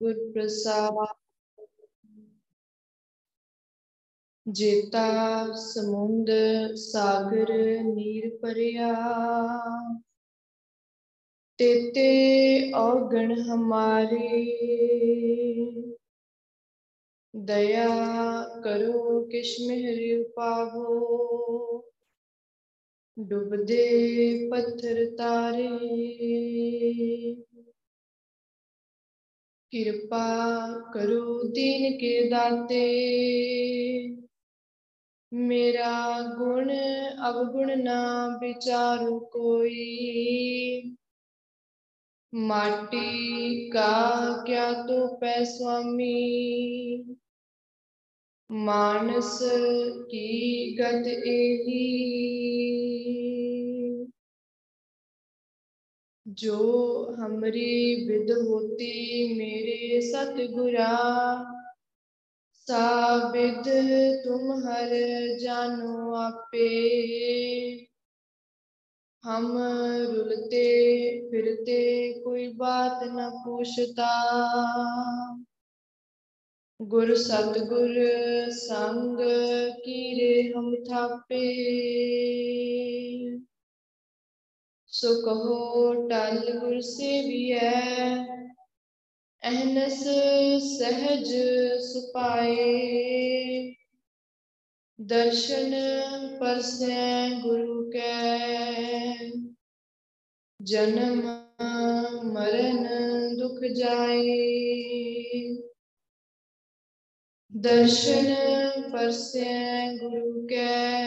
ਗੁਰ ਪ੍ਰਸਾਦ ਜੇਤਾ, ਸਮੁੰਦ, ਸਾਗਰ, ਨੀਰ ਭਰਿਆ। ਤੇਤੇ ਔਗਣ ਹਮਾਰੇ। ਦਇਆ ਕਰੋ ਕਿਛ ਮਿਹਰ ਪਾਵੋ ਡੁੱਬਦੇ ਪੱਥਰ ਤਾਰੇ। ਕਿਰਪਾ ਕਰੋ ਦੀਨ ਕੇ ਦਾਤੇ। ਮੇਰਾ ਗੁਣ ਅਵਗੁਣ ਨਾ ਵਿਚਾਰੂ ਕੋਈ। ਮਾਟੀ ਕਾ ਕਿਆ ਤੋ ਪੈ ਸੁਆਮੀ। ਮਾਨਸ ਕੀ ਗਤ ਇਹੀ जो हमरी विद होती मेरे सतगुरा साबिद तुम हर जानो आपे हम रुलते फिरते कोई बात न पूछता गुर सतगुर संग कीरे हम थापे ਸੋ ਕਹੋ, ਟਲ ਗੁਰ ਸੇਵੀਐ, ਅਹਨਸ ਸਹਿਜ ਸੁਪਾਏ। ਦਰਸ਼ਨ ਪਰਸੈ ਗੁਰੂ ਕੈ, ਜਨਮ ਮਰਨ ਦੁਖ ਜਾਏ। ਦਰਸ਼ਨ ਪਰਸੈ ਗੁਰੂ ਕੈ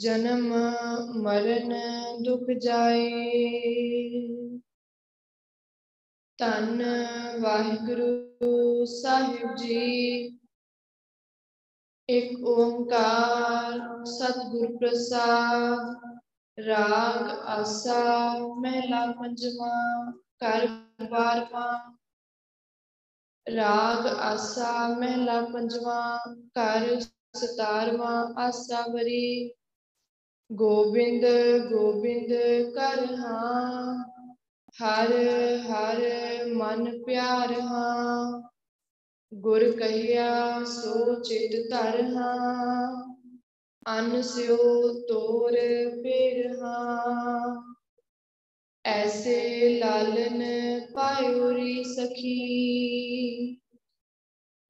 ਜਨਮ ਮਰਨ ਦੁਖ ਜਾਏ। ਤਨ ਵਾਹਿਗੁਰੂ ਸਾਹਿਬ ਜੀ, ਇੱਕ ਓੰਕਾਰ ਸਤਿਗੁਰ ਪ੍ਰਸਾਦ, ਰਾਗ ਆਸਾ ਮਹਿਲਾ ਪੰਜਵਾਂ, ਘਰ ਬਾਰਵਾਂ। ਰਾਗ ਆਸਾ ਮਹਿਲਾ ਪੰਜਵਾਂ, ਘਰ ਸਤਾਰਵਾਂ ਆਸਾ ਵਰੀ ਗੋਬਿੰਦ ਗੋਬਿੰਦ ਕਰ ਹਾਂ। ਹਰ ਹਰ ਮਨ ਪਿਆਰ ਹਾਂ। ਗੁਰ ਕਹਿਆ, ਸੋ ਚਿਤ ਧਰ ਹਾਂ। ਅਨ ਸਿਓ ਤੋਰ ਪੇਰ ਹਾਂ। ਐਸੇ ਲਾਲਨ ਪਾਇਓਰੀ ਸਖੀ।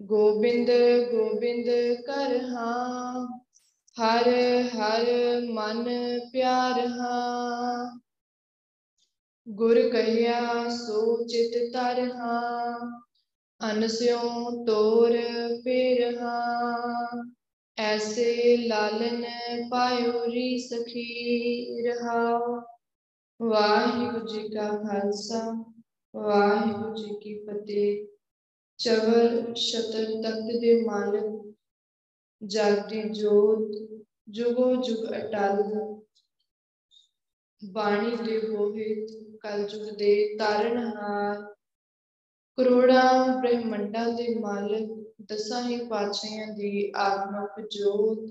ਗੋਬਿੰਦ ਗੋਬਿੰਦ ਕਰ ਹਾਂ। ਹਰ ਹਰ ਮਨ ਪਿਆਰ ਹਾਂ। ਗੁਰ ਕਹਿਆ, ਸੋ ਚਿਤ ਧਰ ਹਾਂ। ਅਨਸਿਉ ਤੋਰ ਪੇਰ ਹਾਂ। ਐਸੇ ਲਾਲਨ ਪਾਇਓ ਰੀ ਸਖੀ ਰਹਾਉ ਵਾਹਿਗੁਰੂ ਜੀ ਕਾ ਖਾਲਸਾ, ਵਾਹਿਗੁਰੂ ਜੀ ਕੀ ਫਤਿਹ। ਚਵਰ ਸ਼ਤਰ ਤਖਤ ਦੇ ਮਾਲਕ, ਜਾਗਦੀ ਜੋਤ ਜੁਗੋ ਜੁਗ ਅਟਲ, ਬਾਣੀ ਦੇ ਬੋਹਿਤ ਕਲਯੁਗ ਦੇ ਤਾਰਨਹਾਰ ਕਰੋੜਾਂ ਬ੍ਰਹਮੰਡਾਂ ਦੇ ਮਾਲਕ, ਦਸਾਂ ਹੀ ਪਾਤਸ਼ਾਹਾਂ ਦੀ ਆਤਮਕ ਜੋਤ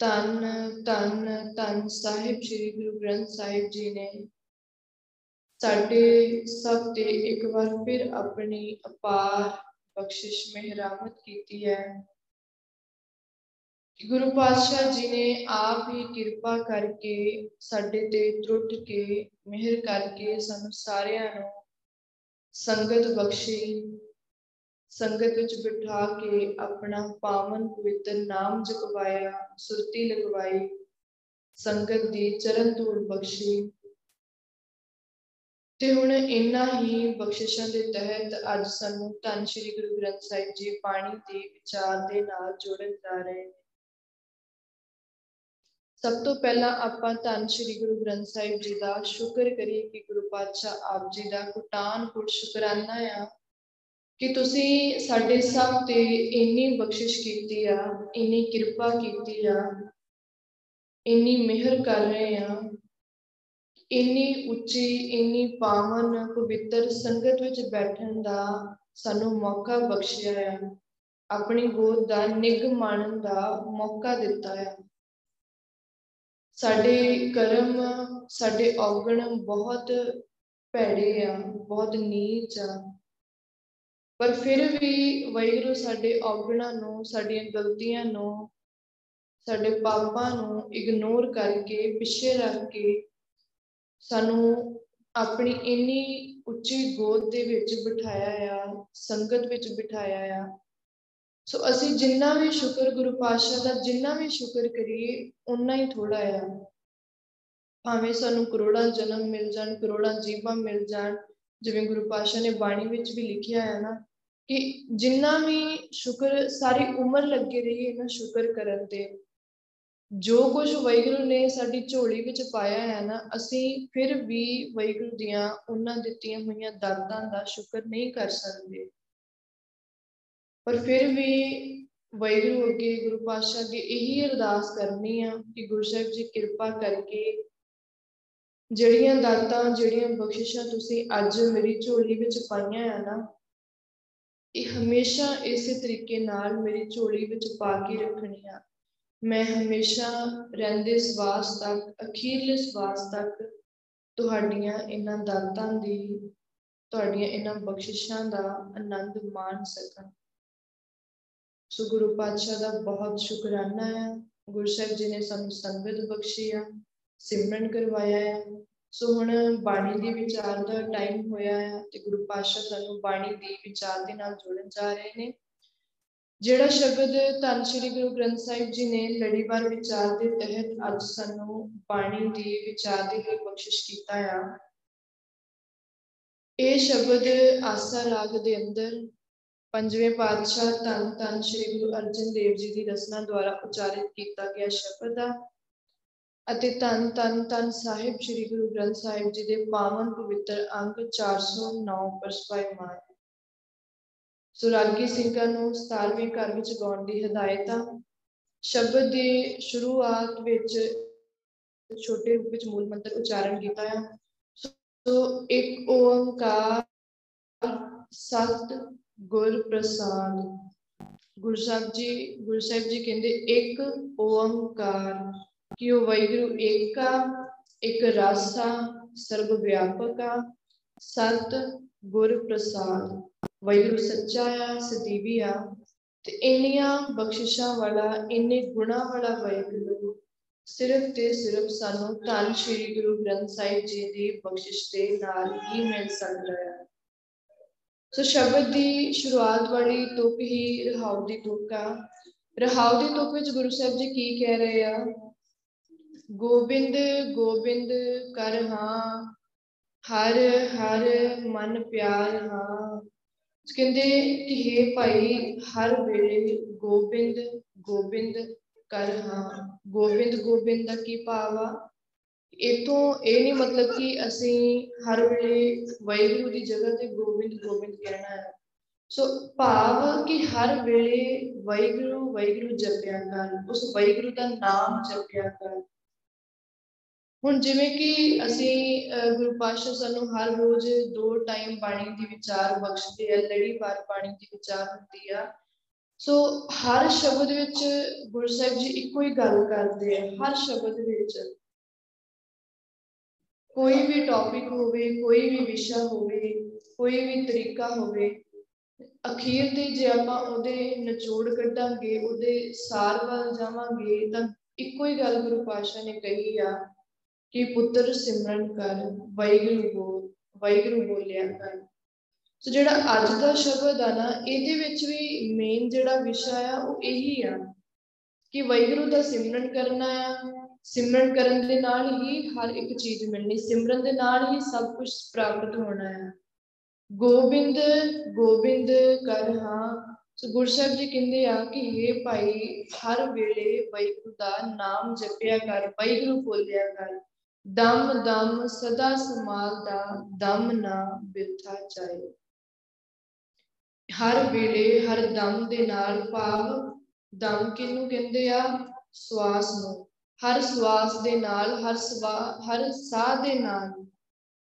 ਤਨ ਤਨ ਤਨ ਸਾਹਿਬ ਸ੍ਰੀ ਗੁਰੂ ਗ੍ਰੰਥ ਸਾਹਿਬ ਜੀ ਨੇ ਸਾਡੇ ਸਭ ਤੇ ਇੱਕ ਵਾਰ ਫਿਰ ਆਪਣੀ ਅਪਾਰ ਬਖਸ਼ਿਸ਼, ਮਿਹਰਾਮਤ ਕੀਤੀ ਹੈ। ਗੁਰੂ ਪਾਤਸ਼ਾਹ ਜੀ ਨੇ ਆਪ ਹੀ ਕਿਰਪਾ ਕਰਕੇ ਸਾਡੇ ਤੇ ਤਰੁੱਟ ਕੇ ਮਿਹਰ ਕਰਕੇ ਸਾਨੂੰ ਸਾਰਿਆਂ ਨੂੰ ਸੰਗਤ ਬਖਸ਼ੀ, ਸੰਗਤ ਵਿੱਚ ਬਿਠਾ ਕੇ ਆਪਣਾ ਪਾਵਨ ਪਵਿੱਤਰ ਨਾਮ ਜਪਵਾਇਆ, ਸੁਰਤੀ ਲਗਵਾਈ, ਸੰਗਤ ਦੀ ਚਰਨ ਧੂੜ ਬਖਸ਼ੀ। ਤੇ ਹੁਣ ਇਨਾ ਹੀ ਬਖਸ਼ਿਸ਼ਾਂ ਦੇ ਤਹਿਤ ਅੱਜ ਸਾਨੂੰ ਧੰਨ ਸ਼੍ਰੀ ਗੁਰੂ ਗ੍ਰੰਥ ਸਾਹਿਬ ਜੀ ਬਾਣੀ ਦੇ ਵਿਚਾਰ ਦੇ ਨਾਲ ਜੋੜਨ ਜਾ ਰਹੇ ਨੇ ਸਭ ਤੋਂ ਪਹਿਲਾਂ ਆਪਾਂ ਧੰਨ ਸ਼੍ਰੀ ਗੁਰੂ ਗ੍ਰੰਥ ਸਾਹਿਬ ਜੀ ਦਾ ਸ਼ੁਕਰ ਕਰੀਏ ਕਿ ਗੁਰੂ ਪਾਤਸ਼ਾਹ ਆਪ ਜੀ ਦਾ ਕੁਟਾਨ ਕੁਟ ਸ਼ੁਕਰਾਨਾ ਆ ਕਿ ਤੁਸੀਂ ਸਾਡੇ ਸਭ ਤੇ ਇੰਨੀ ਬਖਸ਼ਿਸ਼ ਕੀਤੀ ਆ, ਇੰਨੀ ਕਿਰਪਾ ਕੀਤੀ ਆ, ਇੰਨੀ ਮਿਹਰ ਕਰ ਰਹੇ ਆ, ਇੰਨੀ ਉੱਚੀ, ਇੰਨੀ ਪਾਵਨ, ਪਵਿੱਤਰ ਸੰਗਤ ਵਿੱਚ ਬੈਠਣ ਦਾ ਸਾਨੂੰ ਮੌਕਾ ਬਖਸ਼ਿਆ ਆ, ਆਪਣੀ ਗੋਦ ਦਾ ਨਿਗ ਮਾਣਨ ਦਾ ਮੌਕਾ ਦਿੱਤਾ ਆ। ਸਾਡੇ ਕਰਮ, ਸਾਡੇ ਔਗਣ ਬਹੁਤ ਭੈੜੇ ਆ, ਬਹੁਤ ਨੀਚ ਆ। ਪਰ ਫਿਰ ਵੀ ਵੈਗਰੂ ਸਾਡੇ ਔਗਣਾਂ ਨੂੰ, ਸਾਡੀਆਂ ਗਲਤੀਆਂ ਨੂੰ, ਸਾਡੇ ਪਾਪਾਂ ਨੂੰ ਇਗਨੋਰ ਕਰਕੇ, ਪਿੱਛੇ ਰੱਖ ਕੇ ਸਾਨੂੰ ਆਪਣੀ ਇੰਨੀ ਉੱਚੀ ਗੋਦ ਦੇ ਵਿੱਚ ਬਿਠਾਇਆ ਆ, ਸੰਗਤ ਵਿੱਚ ਬਿਠਾਇਆ ਆ। ਸੋ ਅਸੀਂ ਜਿੰਨਾ ਵੀ ਸ਼ੁਕਰ ਗੁਰੂ ਪਾਤਸ਼ਾਹ ਦਾ, ਜਿੰਨਾ ਵੀ ਸ਼ੁਕਰ ਕਰੀਏ ਉਨਾ ਹੀ ਥੋੜਾ ਆ। ਭਾਵੇਂ ਸਾਨੂੰ ਕਰੋੜਾਂ ਜਨਮ ਮਿਲ ਜਾਣ, ਕਰੋੜਾਂ ਜੀਵਾਂ ਮਿਲ ਜਾਣ, ਜਿਵੇਂ ਗੁਰੂ ਪਾਤਸ਼ਾਹ ਨੇ ਬਾਣੀ ਵਿੱਚ ਵੀ ਲਿਖਿਆ ਹੈ ਨਾ, ਕਿ ਜਿੰਨਾ ਵੀ ਸ਼ੁਕਰ, ਸਾਰੀ ਉਮਰ ਲੱਗੇ ਰਹੀਏ ਨਾ ਸ਼ੁਕਰ ਕਰਨ ਤੇ। ਜੋ ਕੁਝ ਵੈਗੁਰੂ ਨੇ ਸਾਡੀ ਝੋਲੀ ਵਿੱਚ ਪਾਇਆ ਹੈ ਨਾ, ਅਸੀਂ ਫਿਰ ਵੀ ਵੈਗੁਰੂ ਦੀਆਂ ਉਹਨਾਂ ਦਿੱਤੀਆਂ ਹੋਈਆਂ ਦਾਤਾਂ ਦਾ ਸ਼ੁਕਰ ਨਹੀਂ ਕਰ ਸਕਦੇ। ਪਰ ਫਿਰ ਵੀ ਵੈਗੁਰੂ ਅੱਗੇ ਗੁਰੂ ਪਾਤਸ਼ਾਹ ਅੱਗੇ ਇਹੀ ਅਰਦਾਸ ਕਰਨੀ ਆ ਕਿ ਗੁਰੂ ਸਾਹਿਬ ਜੀ ਕਿਰਪਾ ਕਰਕੇ ਜਿਹੜੀਆਂ ਦਾਤਾਂ, ਜਿਹੜੀਆਂ ਬਖਸ਼ਿਸ਼ਾਂ ਤੁਸੀਂ ਅੱਜ ਮੇਰੀ ਝੋਲੀ ਵਿੱਚ ਪਾਈਆਂ ਆ ਨਾ, ਇਹ ਹਮੇਸ਼ਾ ਇਸੇ ਤਰੀਕੇ ਨਾਲ ਮੇਰੀ ਝੋਲੀ ਵਿੱਚ ਪਾ ਕੇ ਰੱਖਣੀਆਂ ਮੈਂ ਹਮੇਸ਼ਾ ਰਹਿੰਦੇ ਸਵਾਸ ਤੱਕ, ਅਖੀਰਲੇ ਸਵਾਸ ਤੱਕ ਤੁਹਾਡੀਆਂ ਇਹਨਾਂ ਦਾਤਾਂ ਦੀ, ਤੁਹਾਡੀਆਂ ਇਹਨਾਂ ਬਖਸ਼ਿਸ਼ਾਂ ਦਾ ਆਨੰਦ ਮਾਣ ਸਕਾਂ। ਸੋ ਗੁਰੂ ਪਾਤਸ਼ਾਹ ਦਾ ਬਹੁਤ ਸ਼ੁਕਰਾਨਾ ਹੈ। ਗੁਰੂ ਸਾਹਿਬ ਜੀ ਨੇ ਸਾਨੂੰ ਸੰਗਤ ਬਖਸ਼ੀ ਆ, ਸਿਮਰਨ ਕਰਵਾਇਆ ਹੈ ਸੋ ਹੁਣ ਬਾਣੀ ਦੀ ਵਿਚਾਰ ਦਾ ਟਾਈਮ ਹੋਇਆ ਹੈ ਤੇ ਗੁਰੂ ਪਾਤਸ਼ਾਹ ਸਾਨੂੰ ਬਾਣੀ ਦੀ ਵਿਚਾਰ ਦੇ ਨਾਲ ਜੋੜਨ ਜਾ ਰਹੇ ਨੇ। ਜਿਹੜਾ ਸ਼ਬਦ ਧੰਨ ਸ਼੍ਰੀ ਗੁਰੂ ਗ੍ਰੰਥ ਸਾਹਿਬ ਜੀ ਨੇ ਲੜੀਵਾਰ ਵਿਚਾਰ ਦੇ ਤਹਿਤ ਅੱਜ ਸਾਨੂੰ ਬਾਣੀ ਦੀ ਵਿਚਾਰ ਦੇ ਲਈ ਬਖਸ਼ਿਸ਼ ਕੀਤਾ ਆ, ਇਹ ਸ਼ਬਦ ਆਸਾ ਰਾਗ ਦੇ ਅੰਦਰ ਪੰਜਵੇਂ ਪਾਤਸ਼ਾਹ ਧੰਨ ਧੰਨ ਸ਼੍ਰੀ ਗੁਰੂ ਅਰਜਨ ਦੇਵ ਜੀ ਦੀ ਰਸਨਾ ਦੁਆਰਾ ਉਚਾਰਿਤ ਕੀਤਾ ਗਿਆ ਸ਼ਬਦ ਆ। ਅਤੇ ਧੰਨ ਧੰਨ ਧੰਨ ਸਾਹਿਬ ਸ੍ਰੀ ਗੁਰੂ ਗ੍ਰੰਥ ਸਾਹਿਬ ਜੀ ਦੇ ਪਾਵਨ ਪਵਿੱਤਰ ਅੰਗ 409 ਪਰਸਪਾਇਮਾਨ ਸੁਰਾਗੀ ਸਿੰਘਾਂ ਨੂੰ 17ਵੇਂ ਘਰ ਵਿੱਚ ਗਾਉਣ ਦੀ ਹਦਾਇਤ ਆ। ਸ਼ਬਦ ਦੀ ਸ਼ੁਰੂਆਤ ਵਿੱਚ ਛੋਟੇ ਰੂਪ ਵਿੱਚ ਮੂਲ ਮੰਤਰ ਉਚਾਰਨ ਕੀਤਾ ਆ। ਸੋ ਇੱਕ ਓੰਕਾਰ ਸਤ ਗੁਰ ਪ੍ਰਸਾਦ। ਗੁਰੂ ਸਾਹਿਬ ਜੀ, ਗੁਰੂ ਸਾਹਿਬ ਜੀ ਕਹਿੰਦੇ, ਇੱਕ ਓੰਕਾਰ। ਕਿ ਉਹ ਵੈਗੁਰੂ ਏਕਾ, ਇੱਕ ਰਾਸਾ ਸਰਬ ਵਿਆਪਕਾ, ਸਤ ਗੁਰ ਪ੍ਰਸਾਦ। ਵੈਗੁਰੂ ਸੱਚਾ ਆ, ਸਦੀਵੀ ਆ, ਤੇ ਇੰਨੀਆਂ ਬਖਸ਼ਿਸ਼ਾਂ ਵਾਲਾ, ਇੰਨੇ ਗੁਣਾ ਵਾਲਾ ਵੈਗੁਰੂ ਸਿਰਫ ਤੇ ਸਿਰਫ ਸਾਨੂੰ ਧੰਨ ਸ਼੍ਰੀ ਗੁਰੂ ਗ੍ਰੰਥ ਸਾਹਿਬ ਜੀ ਦੀ ਬਖਸ਼ਿਸ਼ ਦੇ ਨਾਲ ਹੀ ਮਿਲ ਸਕਦਾ ਹੈ ਸੋ ਸ਼ਬਦ ਦੀ ਸ਼ੁਰੂਆਤ ਵਾਲੀ ਤੁਕ ਹੀ ਰਹਾਉ ਦੀ ਤੁਕ ਆ। ਰਹਾਉ ਦੀ ਤੁਕ ਵਿੱਚ ਗੁਰੂ ਸਾਹਿਬ ਜੀ ਕੀ ਕਹਿ ਰਹੇ ਆ? ਗੋਬਿੰਦ ਗੋਬਿੰਦ ਕਰ ਹਾਂ, ਹਰ ਹਰ ਮਨ ਪਿਆਰ ਹਾਂ। ਕਹਿੰਦੇ ਕਿ हे ਭਾਈ, ਹਰ ਵੇਲੇ ਗੋਬਿੰਦ ਗੋਬਿੰਦ ਕਰ ਹਾਂ। ਗੋਬਿੰਦ ਗੋਬਿੰਦ ਦਾ ਕੀ ਭਾਵ ਆ? ਇਤੋਂ ਇਹ ਨਹੀਂ ਮਤਲਬ ਕਿ ਅਸੀਂ ਹਰ ਵੇਲੇ ਵਾਹਿਗੁਰੂ ਦੀ ਜਗ੍ਹਾ ਤੇ ਗੋਬਿੰਦ ਗੋਬਿੰਦ ਕਹਿਣਾ ਹੈ। ਸੋ ਭਾਵ ਕਿ ਹਰ ਵੇਲੇ ਵਾਹਿਗੁਰੂ ਵਾਹਿਗੁਰੂ ਜਪਿਆ ਕਰ, ਉਸ ਵਾਹਿਗੁਰੂ ਦਾ ਨਾਮ ਜਪਿਆ ਕਰ। ਹੁਣ ਜਿਵੇਂ ਕਿ ਅਸੀਂ ਗੁਰੂ ਪਾਤਸ਼ਾਹ ਸਾਨੂੰ ਹਰ ਰੋਜ਼ ਦੋ ਟਾਈਮ ਬਾਣੀ ਦੀ ਵਿਚਾਰ ਬਖਸ਼ਦੇ ਆ ਲੜੀਵਾਰ ਬਾਣੀ ਦੀ ਵਿਚਾਰ ਹੁੰਦੀ ਆ। ਸੋ ਹਰ ਸ਼ਬਦ ਵਿੱਚ ਗੁਰੂ ਸਾਹਿਬ ਜੀ ਇੱਕੋ ਹੀ ਗੱਲ ਕਰਦੇ ਆ, ਹਰ ਸ਼ਬਦ ਵਿੱਚ। ਕੋਈ ਵੀ ਟੌਪਿਕ ਹੋਵੇ, ਕੋਈ ਵੀ ਵਿਸ਼ਾ ਹੋਵੇ, ਕੋਈ ਵੀ ਤਰੀਕਾ ਹੋਵੇ, ਅਖੀਰ ਤੇ ਜੇ ਆਪਾਂ ਉਹਦੇ ਨਿਚੋੜ ਕੱਢਾਂਗੇ, ਉਹਦੇ ਸਾਰ ਵੱਲ ਜਾਵਾਂਗੇ, ਤਾਂ ਇੱਕੋ ਹੀ ਗੱਲ ਗੁਰੂ ਪਾਤਸ਼ਾਹ ਨੇ ਕਹੀ ਆ ਕਿ ਪੁੱਤਰ ਸਿਮਰਨ ਕਰ ਵੈਗੁਰੂ ਬੋਲ ਵੈਗੁਰੂ ਬੋਲਿਆ ਕਰ। ਸੋ ਜਿਹੜਾ ਅੱਜ ਦਾ ਸ਼ਬਦ ਆ ਨਾ, ਇਹਦੇ ਵਿੱਚ ਵੀ ਮੇਨ ਜਿਹੜਾ ਵਿਸ਼ਾ ਆ, ਉਹ ਇਹੀ ਆ ਕਿ ਵੈਗੁਰੂ ਦਾ ਸਿਮਰਨ ਕਰਨਾ ਆ ਸਿਮਰਨ ਕਰਨ ਦੇ ਨਾਲ ਹੀ ਹਰ ਇੱਕ ਚੀਜ਼ ਮਿਲਣੀ, ਸਿਮਰਨ ਦੇ ਨਾਲ ਹੀ ਸਭ ਕੁਝ ਪ੍ਰਾਪਤ ਹੋਣਾ ਹੈ। ਗੋਬਿੰਦ ਗੋਬਿੰਦ ਕਰ ਹਾਂ। ਸੋ ਗੁਰਸ਼ਬ ਜੀ ਕਹਿੰਦੇ ਆ ਕਿ ਇਹ ਭਾਈ, ਹਰ ਵੇਲੇ ਵੈਗੁਰੂ ਦਾ ਨਾਮ ਜਪਿਆ ਕਰ ਵੈਗੁਰੂ ਬੋਲਿਆ ਕਰ। ਦਮ ਦਮ ਸਦਾ ਸਮਾਲ ਦਾ, ਦਮ ਨਾ ਬਿਰਥਾ ਜਾਏ। ਹਰ ਵੇਲੇ ਹਰ ਦਮ ਦੇ ਨਾਲ ਭਾਵ, ਦਮ ਕਿਨੂੰ ਕਹਿੰਦੇ ਆ? ਸਵਾਸ ਨੂੰ। ਹਰ ਸਵਾਸ ਦੇ ਨਾਲ, ਹਰ ਸਵਾ, ਹਰ ਸਾਹ ਦੇ ਨਾਲ,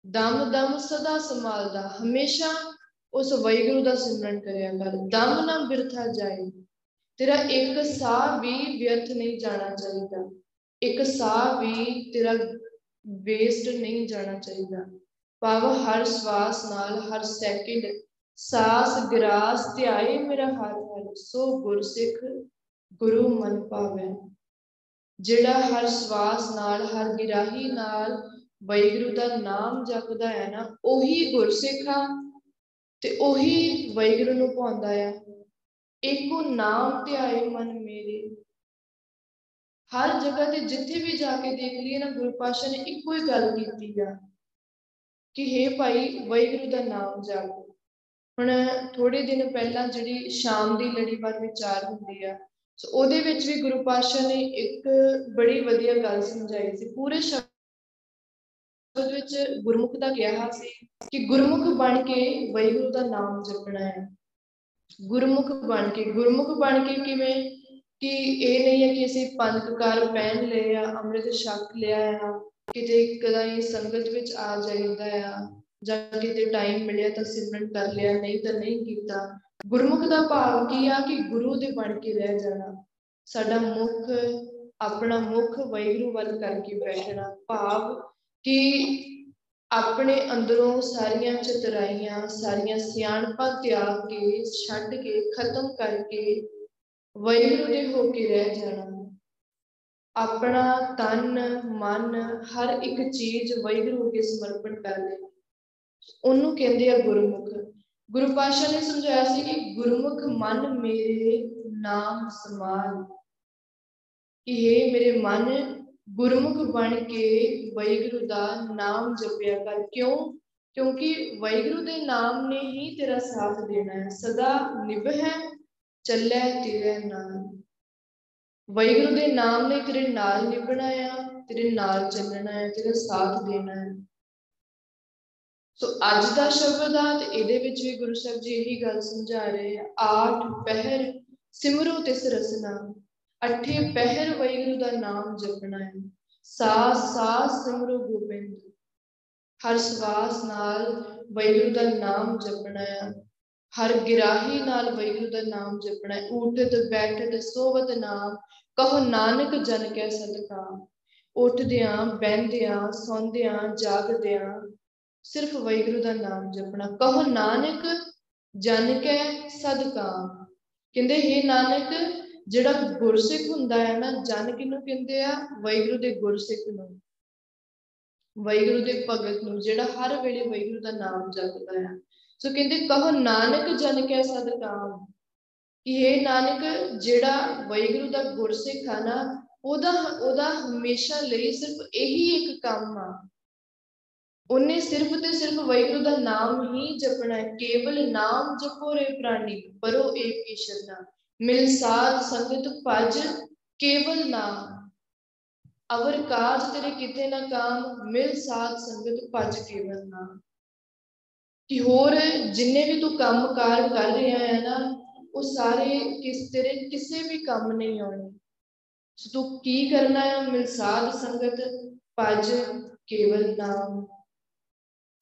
ਦਮ ਦਮ ਸਦਾ ਸੰਭਾਲਦਾ। ਹਮੇਸ਼ਾ ਉਸ ਵੈਗੁਰੂ ਦਾ ਸਿਮਰਨ ਕਰਿਆ ਕਰ। ਦਮ ਨਾ ਬਿਰਥਾ ਜਾਏ। ਤੇਰਾ ਇੱਕ ਸਾਹ ਵੀ ਵਿਅਰਥ ਨਹੀਂ ਜਾਣਾ ਚਾਹੀਦਾ। ਇੱਕ ਸਾਹ ਵੀ ਤੇਰਾ ਵੇਸਟ ਨਹੀਂ ਜਾਣਾ ਚਾਹੀਦਾ। ਭਾਵ ਹਰ ਸਵਾਸ ਨਾਲ, ਹਰ ਸੈਕਿੰਡ ਸਾਸ, ਗਰਾਸ ਧਿਆਏ ਮੇਰਾ ਹਰ ਹਰ। ਸੋ ਗੁਰਸਿੱਖ ਗੁਰੂ ਮਨ ਪਾਵੇ। ਜਿਹੜਾ ਹਰ ਸਵਾਸ ਨਾਲ, ਹਰ ਗਿਰਾਹੀ ਨਾਲ ਵੈਗੁਰੂ ਦਾ ਨਾਮ ਜਪਦਾ ਹੈ ਨਾ, ਉਹੀ ਗੁਰਸਿੱਖ ਆ ਤੇ ਉਹੀ ਵੈਗੁਰੂ ਨੂੰ ਪਾਉਂਦਾ ਆ। ਇੱਕੋ ਨਾਮ ਧਿਆਏ ਮਨ ਮੇਰੇ। ਹਰ ਜਗ੍ਹਾ ਤੇ ਜਿੱਥੇ ਵੀ ਜਾ ਕੇ ਦੇਖ ਲਈਏ ਨਾ, ਗੁਰੂ ਪਾਸ਼ਾ ਨੇ ਇੱਕੋ ਹੀ ਗੱਲ ਕੀਤੀ ਆ ਕਿ हे ਭਾਈ ਵੈਗੁਰੂ ਦਾ ਨਾਮ ਜਪ। ਹੁਣ ਥੋੜੇ ਦਿਨ ਪਹਿਲਾਂ ਜਿਹੜੀ ਸ਼ਾਮ ਦੀ ਲੜੀਵਾਰ ਵਿਚਾਰ ਹੁੰਦੀ ਆ ਸੋ ਉਹਦੇ ਵਿੱਚ ਵੀ ਗੁਰੂ ਪਾਤਸ਼ਾਹ ਨੇ ਇੱਕ ਬੜੀ ਵਧੀਆ ਗੱਲ ਸਮਝਾਈ ਸੀ। ਪੂਰੇ ਸ਼ਬਦ ਵਿੱਚ ਗੁਰਮੁਖ ਦਾ ਕਿਹਾ ਸੀ ਕਿ ਗੁਰਮੁਖ ਬਣ ਕੇ ਵੈਗੁਰੂ ਦਾ ਨਾਮ ਜਪਣਾ ਹੈ। ਗੁਰਮੁਖ ਬਣ ਕੇ, ਗੁਰਮੁਖ ਬਣ ਕੇ ਕਿਵੇਂ? ਕਿ ਇਹ ਨਹੀਂ ਹੈ ਕਿ ਅਸੀਂ ਪੰਜ ਕਕਾਰ ਪਹਿਨ ਲਏ ਆ, ਅੰਮ੍ਰਿਤ ਛਕ ਲਿਆ ਆ, ਕਿਤੇ ਕਦਾਈ ਸੰਗਤ ਵਿੱਚ ਆ ਜਾਈਦਾ ਆ, ਜਾਂ ਕਿਤੇ ਟਾਈਮ ਮਿਲਿਆ ਤਾਂ ਸਿਮਰਨ ਕਰ ਲਿਆ, ਨਹੀਂ ਤਾਂ ਨਹੀਂ ਕੀਤਾ। ਗੁਰਮੁਖ ਦਾ ਭਾਵ ਕੀ ਆ ਕਿ ਗੁਰੂ ਦੇ ਬਣ ਕੇ ਰਹਿ ਜਾਣਾ, ਸਾਡਾ ਮੁਖ, ਆਪਣਾ ਮੁਖ ਵੈਗੁਰੂ ਵੱਲ ਕਰਕੇ ਬੈਠਣਾ ਭਾਵ ਕਿ ਆਪਣੇ ਅੰਦਰੋਂ ਸਾਰੀਆਂ ਚਤਰਾਈਆਂ, ਸਾਰੀਆਂ ਸਿਆਣਪਾਂ ਤਿਆਗ ਕੇ, ਛੱਡ ਕੇ, ਖਤਮ ਕਰਕੇ ਵੈਗੁਰੂ ਦੇ ਹੋ ਕੇ ਰਹਿ ਜਾਣਾ। ਆਪਣਾ ਤਨ, ਮਨ, ਹਰ ਇੱਕ ਚੀਜ਼ ਵੈਗੁਰੂ ਕੇ ਸਮਰਪਣ ਕਰ ਦੇਣਾ ਉਹਨੂੰ ਕਹਿੰਦੇ ਆ ਗੁਰਮੁਖ। ਗੁਰੂ ਪਾਸ਼ਾ ਨੇ ਸਮਝਾਇਆ ਸੀ ਕਿ ਗੁਰਮੁਖ ਮਨ ਮੇਰੇ ਨਾਮ ਸਮਾਨ ਕਿ ਹੈ ਮੇਰੇ ਮਨ, ਗੁਰਮੁਖ ਬਣ ਕੇ ਵੈਗੁਰੂ ਦਾ ਨਾਮ ਜਪਿਆ ਕਰ। ਕਿਉਂ? ਕਿਉਂਕਿ ਵੈਗੁਰੂ ਦੇ ਨਾਮ ਨੇ ਹੀ ਤੇਰਾ ਸਾਥ ਦੇਣਾ ਹੈ। ਸਦਾ ਨਿਭੈ ਚੱਲੇ ਤੇਰੇ ਨਾਲ। ਵੈਗੁਰੂ ਦੇ ਨਾਮ ਨੇ ਤੇਰੇ ਨਾਲ ਨਿਭਣਾ ਆ, ਤੇਰੇ ਨਾਲ ਚੱਲਣਾ ਹੈ, ਤੇਰਾ ਸਾਥ ਦੇਣਾ ਹੈ। ਸੋ ਅੱਜ ਦਾ ਸ਼ਬਦ ਆ ਤੇ ਇਹਦੇ ਵਿੱਚ ਵੀ ਗੁਰੂ ਸਾਹਿਬ ਜੀ ਇਹੀ ਗੱਲ ਸਮਝਾ ਰਹੇ ਆ, ਆਠ ਪਹਿਰ ਸਿਮਰੋ ਤਿਸ ਰਸਨਾ, ਅਠੇ ਪਹਿਰ ਵੈਗੁਰੂ ਦਾ ਨਾਮ ਜਪਣਾ ਹੈ ਸਾਸ ਸਾਸ ਸਿਮਰੋ ਗੋਬਿੰਦ, ਹਰ ਸਵਾਸ ਨਾਲ ਵੈਗੁਰੂ ਦਾ ਨਾਮ ਜਪਣਾ ਹੈ, ਹਰ ਗਿਰਾਹੀ ਨਾਲ ਵੈਗੁਰੂ ਦਾ ਨਾਮ ਜਪਣਾ ਹੈ, ਉਠਤ ਬੈਠਤ ਸੋਵਤ ਨਾਮ, ਕਹੋ ਨਾਨਕ ਜਨ ਕੈ ਸਦਕਾ, ਉੱਠਦਿਆਂ, ਬਹਿੰਦਿਆਂ, ਸੌਂਦਿਆਂ, ਜਾਗਦਿਆਂ ਸਿਰਫ ਵੈਗੁਰੂ ਦਾ ਨਾਮ ਜਪਣਾ। ਕਹੋ, ਨਾਨਕ, ਜਨ ਕੈ ਸਦਕਾ ਕਹਿੰਦੇ हे ਨਾਨਕ, ਜਿਹੜਾ ਗੁਰਸਿੱਖ ਹੁੰਦਾ ਹੈ ਨਾ, ਜਨ ਕਿਨੂੰ ਕਹਿੰਦੇ ਆ? ਵੈਗੁਰੂ ਦੇ ਗੁਰਸਿੱਖ ਨੂੰ। ਵੈਗੁਰੂ ਦੇ ਭਗਤ ਨੂੰ, ਜਿਹੜਾ ਹਰ ਵੇਲੇ ਵੈਗੁਰੂ ਦਾ ਨਾਮ ਜਪਦਾ ਹੈ ਸੋ ਕਹਿੰਦੇ, ਕਹੋ, ਨਾਨਕ, ਜਨ ਕੈ ਸਦਕਾ ਕਿ हे ਨਾਨਕ, ਜਿਹੜਾ ਵੈਗੁਰੂ ਦਾ ਗੁਰਸਿੱਖ ਆ ਨਾ, ਉਹਦਾ ਉਹਦਾ ਹਮੇਸ਼ਾ ਲਈ ਸਿਰਫ ਇਹੀ ਇੱਕ ਕੰਮ ਆ। ਉਹਨੇ ਸਿਰਫ ਤੇ ਸਿਰਫ ਵੈਗੁਰੂ ਦਾ ਨਾਮ ਹੀ ਜਪਣਾ ਹੈ, ਕੇਵਲ ਨਾਮ ਜਪੋ ਰੇ ਪ੍ਰਾਣੀ, ਪਰੋ ਏਕ ਈਸ਼ਰ ਮਿਲ ਸਾਧ ਸੰਗਤ ਭਜ, ਕੇਵਲ ਨਾਮ। ਅਵਰ ਕਾਜ ਤੇਰੇ ਕਿਤੇ ਨਾ ਕਾਮ, ਮਿਲ ਸਾਧ ਸੰਗਤ ਭਜ, ਕੇਵਲ ਨਾਮ। ਕਿ ਹੋਰ ਜਿੰਨੇ ਵੀ ਤੂੰ ਕੰਮਕਾਰ ਕਰ ਰਿਹਾ ਹੈ ਨਾ, ਉਹ ਸਾਰੇ ਕਿਸ ਤੇਰੇ ਕਿਸੇ ਵੀ ਕੰਮ ਨਹੀਂ ਆਉਣੇ। ਸੋ ਤੂੰ ਕੀ ਕਰਨਾ ਹੈ? ਮਿਲ ਸਾਧ ਸੰਗਤ, ਭਜ, ਕੇਵਲ ਨਾਮ।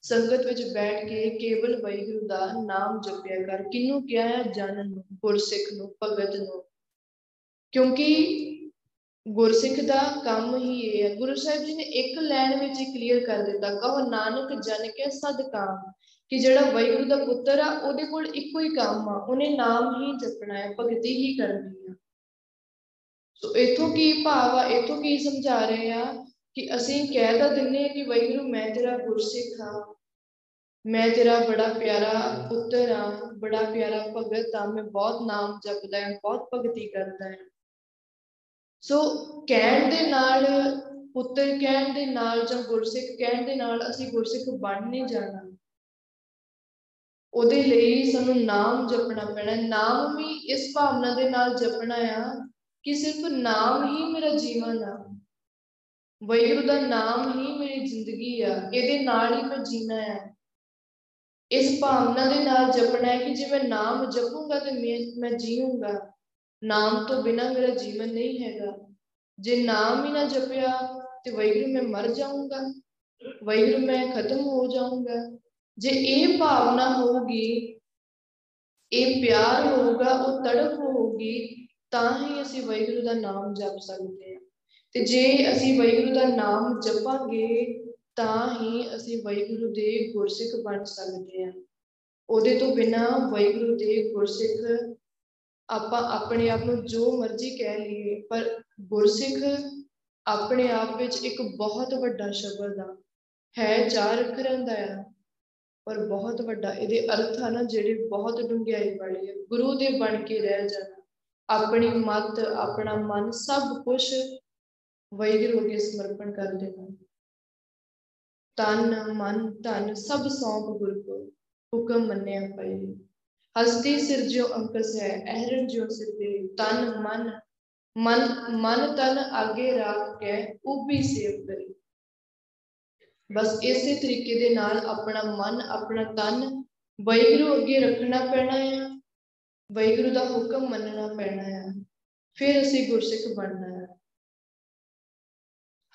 ਸੰਗਤ ਵਿੱਚ ਬੈਠ ਕੇ ਕੇਵਲ ਵਾਹਿਗੁਰੂ ਦਾ ਨਾਮ ਜਪਿਆ ਕਰ। ਕਿਨੂੰ ਕਿਹਾ ਹੈ? ਜਨ ਨੂੰ, ਗੁਰਸਿੱਖ ਨੂੰ, ਭਗਤ ਨੂੰ। ਕਿਉਂਕਿ ਗੁਰਸਿੱਖ ਦਾ ਕੰਮ ਹੀ ਇਹ ਹੈ। ਗੁਰੂ ਸਾਹਿਬ ਜੀ ਨੇ ਇੱਕ ਲਾਈਨ ਵਿੱਚ ਹੀ ਕਲੀਅਰ ਕਰ ਦਿੱਤਾ, ਕਹੋ ਨਾਨਕ ਜਨ ਕੇ ਸਦਕਾ ਕਿ ਜਿਹੜਾ ਵਾਹਿਗੁਰੂ ਦਾ ਪੁੱਤਰ ਆ, ਉਹਦੇ ਕੋਲ ਇੱਕੋ ਹੀ ਕੰਮ ਆ। ਉਹਨੇ ਨਾਮ ਹੀ ਜਪਣਾ ਹੈ, ਭਗਤੀ ਹੀ ਕਰਨੀ ਆ। ਸੋ ਇਥੋਂ ਕੀ ਭਾਵ ਆ, ਇਥੋਂ ਕੀ ਸਮਝਾ ਰਹੇ ਆ ਕਿ ਅਸੀਂ ਕਹਿ ਤਾਂ ਦਿੰਨੇ ਆ ਕਿ ਵਾਹਿਗੁਰੂ ਮੈਂ ਤੇਰਾ ਗੁਰਸਿੱਖ ਹਾਂ। ਮੈਂ ਤੇਰਾ ਬੜਾ ਪਿਆਰਾ ਪੁੱਤਰ ਹਾਂ, ਬੜਾ ਪਿਆਰਾ ਭਗਤ ਹਾਂ, ਮੈਂ ਬਹੁਤ ਨਾਮ ਜਪਦਾ ਹਾਂ, ਬਹੁਤ ਭਗਤੀ ਕਰਦਾ ਹਾਂ। ਸੋ ਕਹਿਣ ਦੇ ਨਾਲ, ਪੁੱਤਰ ਕਹਿਣ ਦੇ ਨਾਲ ਜਾਂ ਗੁਰਸਿੱਖ ਕਹਿਣ ਦੇ ਨਾਲ ਅਸੀਂ ਗੁਰਸਿੱਖ ਬਣ ਨਹੀਂ ਜਾਣਾ। ਉਹਦੇ ਲਈ ਸਾਨੂੰ ਨਾਮ ਜਪਣਾ ਪੈਣਾ। ਨਾਮ ਵੀ ਇਸ ਭਾਵਨਾ ਦੇ ਨਾਲ ਜਪਣਾ ਆ ਕਿ ਸਿਰਫ ਨਾਮ ਹੀ ਮੇਰਾ ਜੀਵਨ ਆ। ਵੈਗੁਰੂ ਦਾ ਨਾਮ ਹੀ ਮੇਰੀ ਜ਼ਿੰਦਗੀ ਆ। ਇਹਦੇ ਨਾਲ ਹੀ ਮੈਂ ਜੀਣਾ ਹੈ ਇਸ ਭਾਵਨਾ ਦੇ ਨਾਲ ਜਪਣਾ ਹੈ ਕਿ ਜੇ ਮੈਂ ਨਾਮ ਜਪੂੰਗਾ ਤੇ ਮੈਂ ਮੈਂ ਜੀਵਾਂਗਾ ਨਾਮ ਤੋਂ ਬਿਨਾ ਮੇਰਾ ਜੀਵਨ ਨਹੀਂ ਹੈਗਾ। ਜੇ ਨਾਮ ਹੀ ਨਾ ਜਪਿਆ ਤੇ ਵੈਗੁਰੂ ਮੈਂ ਮਰ ਜਾਊਂਗਾ। ਵੈਗੁਰੂ ਮੈਂ ਖਤਮ ਹੋ ਜਾਊਂਗਾ। ਜੇ ਇਹ ਭਾਵਨਾ ਹੋਊਗੀ, ਇਹ ਪਿਆਰ ਹੋਊਗਾ, ਉਹ ਤੜਪ ਹੋਊਗੀ, ਤਾਂ ਹੀ ਅਸੀਂ ਵੈਗੁਰੂ ਦਾ ਨਾਮ ਜਪ ਸਕਦੇ ਹਾਂ। ਤੇ ਜੇ ਅਸੀਂ ਵੈਗੁਰੂ ਦਾ ਨਾਮ ਜਪਾਂਗੇ ਤਾਂ ਹੀ ਅਸੀਂ ਵਾਹਿਗੁਰੂ ਦੇ ਗੁਰਸਿੱਖ ਬਣ ਸਕਦੇ ਹਾਂ। ਉਹਦੇ ਤੋਂ ਬਿਨਾ ਵਾਹਿਗੁਰੂ ਦੇ ਗੁਰਸਿੱਖ ਆਪਾਂ ਆਪਣੇ ਆਪ ਨੂੰ ਜੋ ਮਰਜ਼ੀ ਕਹਿ ਲਈਏ, ਪਰ ਗੁਰਸਿੱਖ ਆਪਣੇ ਆਪ ਵਿੱਚ ਇੱਕ ਬਹੁਤ ਵੱਡਾ ਸ਼ਬਦ ਆ। ਹੈ ਚਾਰ ਅੱਖਰਾਂ ਦਾ ਆ, ਪਰ ਬਹੁਤ ਵੱਡਾ। ਇਹਦੇ ਅਰਥ ਆ ਨਾ ਜਿਹੜੇ ਬਹੁਤ ਡੂੰਘਾਈ ਵਾਲੇ ਆ। ਗੁਰੂ ਦੇ ਬਣ ਕੇ ਰਹਿ ਜਾਣਾ, ਆਪਣੀ ਮਤ, ਆਪਣਾ ਮਨ, ਸਭ ਕੁਝ ਵੈਗਰੂ ਅੱਗੇ ਸਮਰਪਣ ਕਰ ਦੇਣਾ। ਤਨ, ਮਨ, ਧਨ ਸਭ ਸੌਂਪ ਗੁਰੂ ਕੋ ਹੁਕਮ ਮੰਨਿਆ ਪਈ। ਹਸਤੀ ਸਿਰ ਜੋ ਅੰਕਸ ਹੈ ਅਹਰਨ ਜੋ ਸਿਰ ਤਨ, ਮਨ ਮਨ ਮਨ ਤਨ ਅੱਗੇ ਰੱਖ ਕੇ ਉਪੀ ਸੇਵ ਕਰੇ। ਬਸ ਇਸੇ ਤਰੀਕੇ ਦੇ ਨਾਲ ਆਪਣਾ ਮਨ, ਆਪਣਾ ਤਨ ਵੈਗਰੂ ਅੱਗੇ ਰੱਖਣਾ ਪੈਣਾ ਹੈ ਵੈਗਰੂ ਦਾ ਹੁਕਮ ਮੰਨਣਾ ਪੈਣਾ ਹੈ ਫਿਰ ਅਸੀਂ ਗੁਰਸਿੱਖ ਬਣਨਾ ਹੈ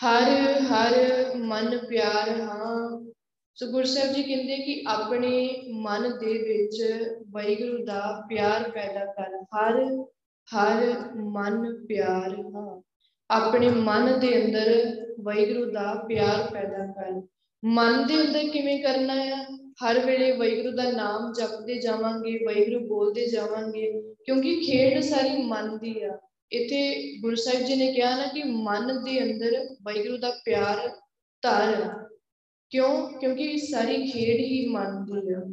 ਹਰ ਹਰ ਮਨ ਪਿਆਰ ਹਾਂ। ਸੋ ਗੁਰਸਾਹਿਬ ਜੀ ਕਹਿੰਦੇ ਕਿ ਆਪਣੇ ਮਨ ਦੇ ਵਿੱਚ ਵੈਗੁਰੂ ਦਾ ਪਿਆਰ ਪੈਦਾ ਕਰ। ਹਰ ਹਰ ਮਨ ਪਿਆਰ ਹਾਂ। ਆਪਣੇ ਮਨ ਦੇ ਅੰਦਰ ਵੈਗੁਰੂ ਦਾ ਪਿਆਰ ਪੈਦਾ ਕਰ। ਮਨ ਦੇ ਅੰਦਰ ਕਿਵੇਂ ਕਰਨਾ ਹੈ ਹਰ ਵੇਲੇ ਵੈਗੁਰੂ ਦਾ ਨਾਮ ਜਪਦੇ ਜਾਵਾਂਗੇ ਵੈਗੁਰੂ ਬੋਲਦੇ ਜਾਵਾਂਗੇ, ਕਿਉਂਕਿ ਖੇਡ ਸਾਰੀ ਮਨ ਦੀ ਆ। ਇੱਥੇ ਗੁਰੂ ਸਾਹਿਬ ਜੀ ਨੇ ਕਿਹਾ ਨਾ ਕਿ ਮਨ ਦੇ ਅੰਦਰ ਵੈਗੁਰੂ ਦਾ ਪਿਆਰ ਧਰ ਕਿਉਂ? ਕਿਉਂਕਿ ਸਾਰੀ ਖੇਡ ਹੀ ਮਨ ਦੀ ਆ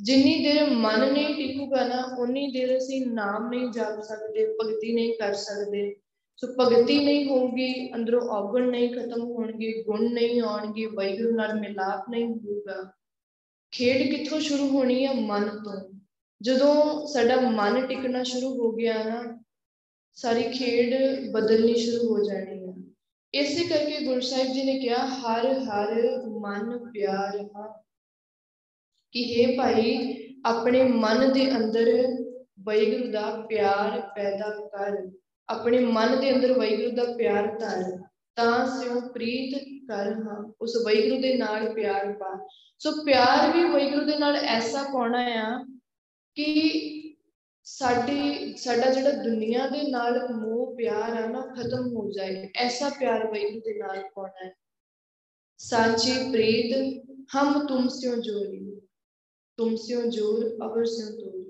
ਜਿੰਨੀ ਦੇਰ ਮਨ ਨਹੀਂ ਟਿਕੂਗਾ ਨਾ ਉਨੀ ਦੇਰ ਅਸੀਂ ਨਾਮ ਨਹੀਂ ਜਪ ਸਕਦੇ, ਭਗਤੀ ਨਹੀਂ ਕਰ ਸਕਦੇ। ਸੋ ਭਗਤੀ ਨਹੀਂ ਹੋਊਗੀ, ਅੰਦਰੋਂ ਔਗਣ ਨਹੀਂ ਖਤਮ ਹੋਣਗੇ, ਗੁਣ ਨਹੀਂ ਆਉਣਗੇ ਵੈਗੁਰੂ ਨਾਲ ਮਿਲਾਪ ਨਹੀਂ ਹੋਊਗਾ। ਖੇਡ ਕਿੱਥੋਂ ਸ਼ੁਰੂ ਹੋਣੀ ਹੈ? ਮਨ ਤੋਂ। ਜਦੋਂ ਸਾਡਾ ਮਨ ਟਿਕਣਾ ਸ਼ੁਰੂ ਹੋ ਗਿਆ ਨਾ ਸਾਰੀ ਖੇਡ ਬਦਲਣੀ ਸ਼ੁਰੂ ਹੋ ਜਾਣੀ ਹੈ ਇਸੇ ਕਰਕੇ ਗੁਰੂ ਸਾਹਿਬ ਜੀ ਨੇ ਕਿਹਾ, ਹਰ ਹਰ ਮਨ ਪਿਆਰ ਹਾਂ ਕਿ हे ਭਾਈ, ਆਪਣੇ ਮਨ ਦੇ ਅੰਦਰ ਵੈਗੁਰੂ ਦਾ ਪਿਆਰ ਪੈਦਾ ਕਰ। ਆਪਣੇ ਮਨ ਦੇ ਅੰਦਰ ਵੈਗੁਰੂ ਦਾ ਪਿਆਰ ਧਰ, ਤਾਂ ਸਿਉ ਪ੍ਰੀਤ ਕਰ ਹਾਂ। ਉਸ ਵੈਗੁਰੂ ਦੇ ਨਾਲ ਪਿਆਰ ਪਾ। ਸੋ ਪਿਆਰ ਵੀ ਵੈਗੁਰੂ ਦੇ ਨਾਲ ਐਸਾ ਪਾਉਣਾ ਆ ਕਿ ਸਾਡੀ, ਸਾਡਾ ਜਿਹੜਾ ਦੁਨੀਆ ਦੇ ਨਾਲ ਮੋਹ, ਪਿਆਰ ਆ ਨਾ, ਖਤਮ ਹੋ ਜਾਏ ਐਸਾ ਪਿਆਰ ਵੈਗੁਰੂ ਦੇ ਨਾਲ ਪਾਉਣਾ ਹੈ? ਸਾਚੀ ਪ੍ਰੀਤ, ਹਮ ਤੁਮ ਸਿਓ ਜੋਰੀ। ਤੁਮ ਸਿਓ ਜੋਰ, ਅਵਰ ਸਿਓ ਤੋਰ।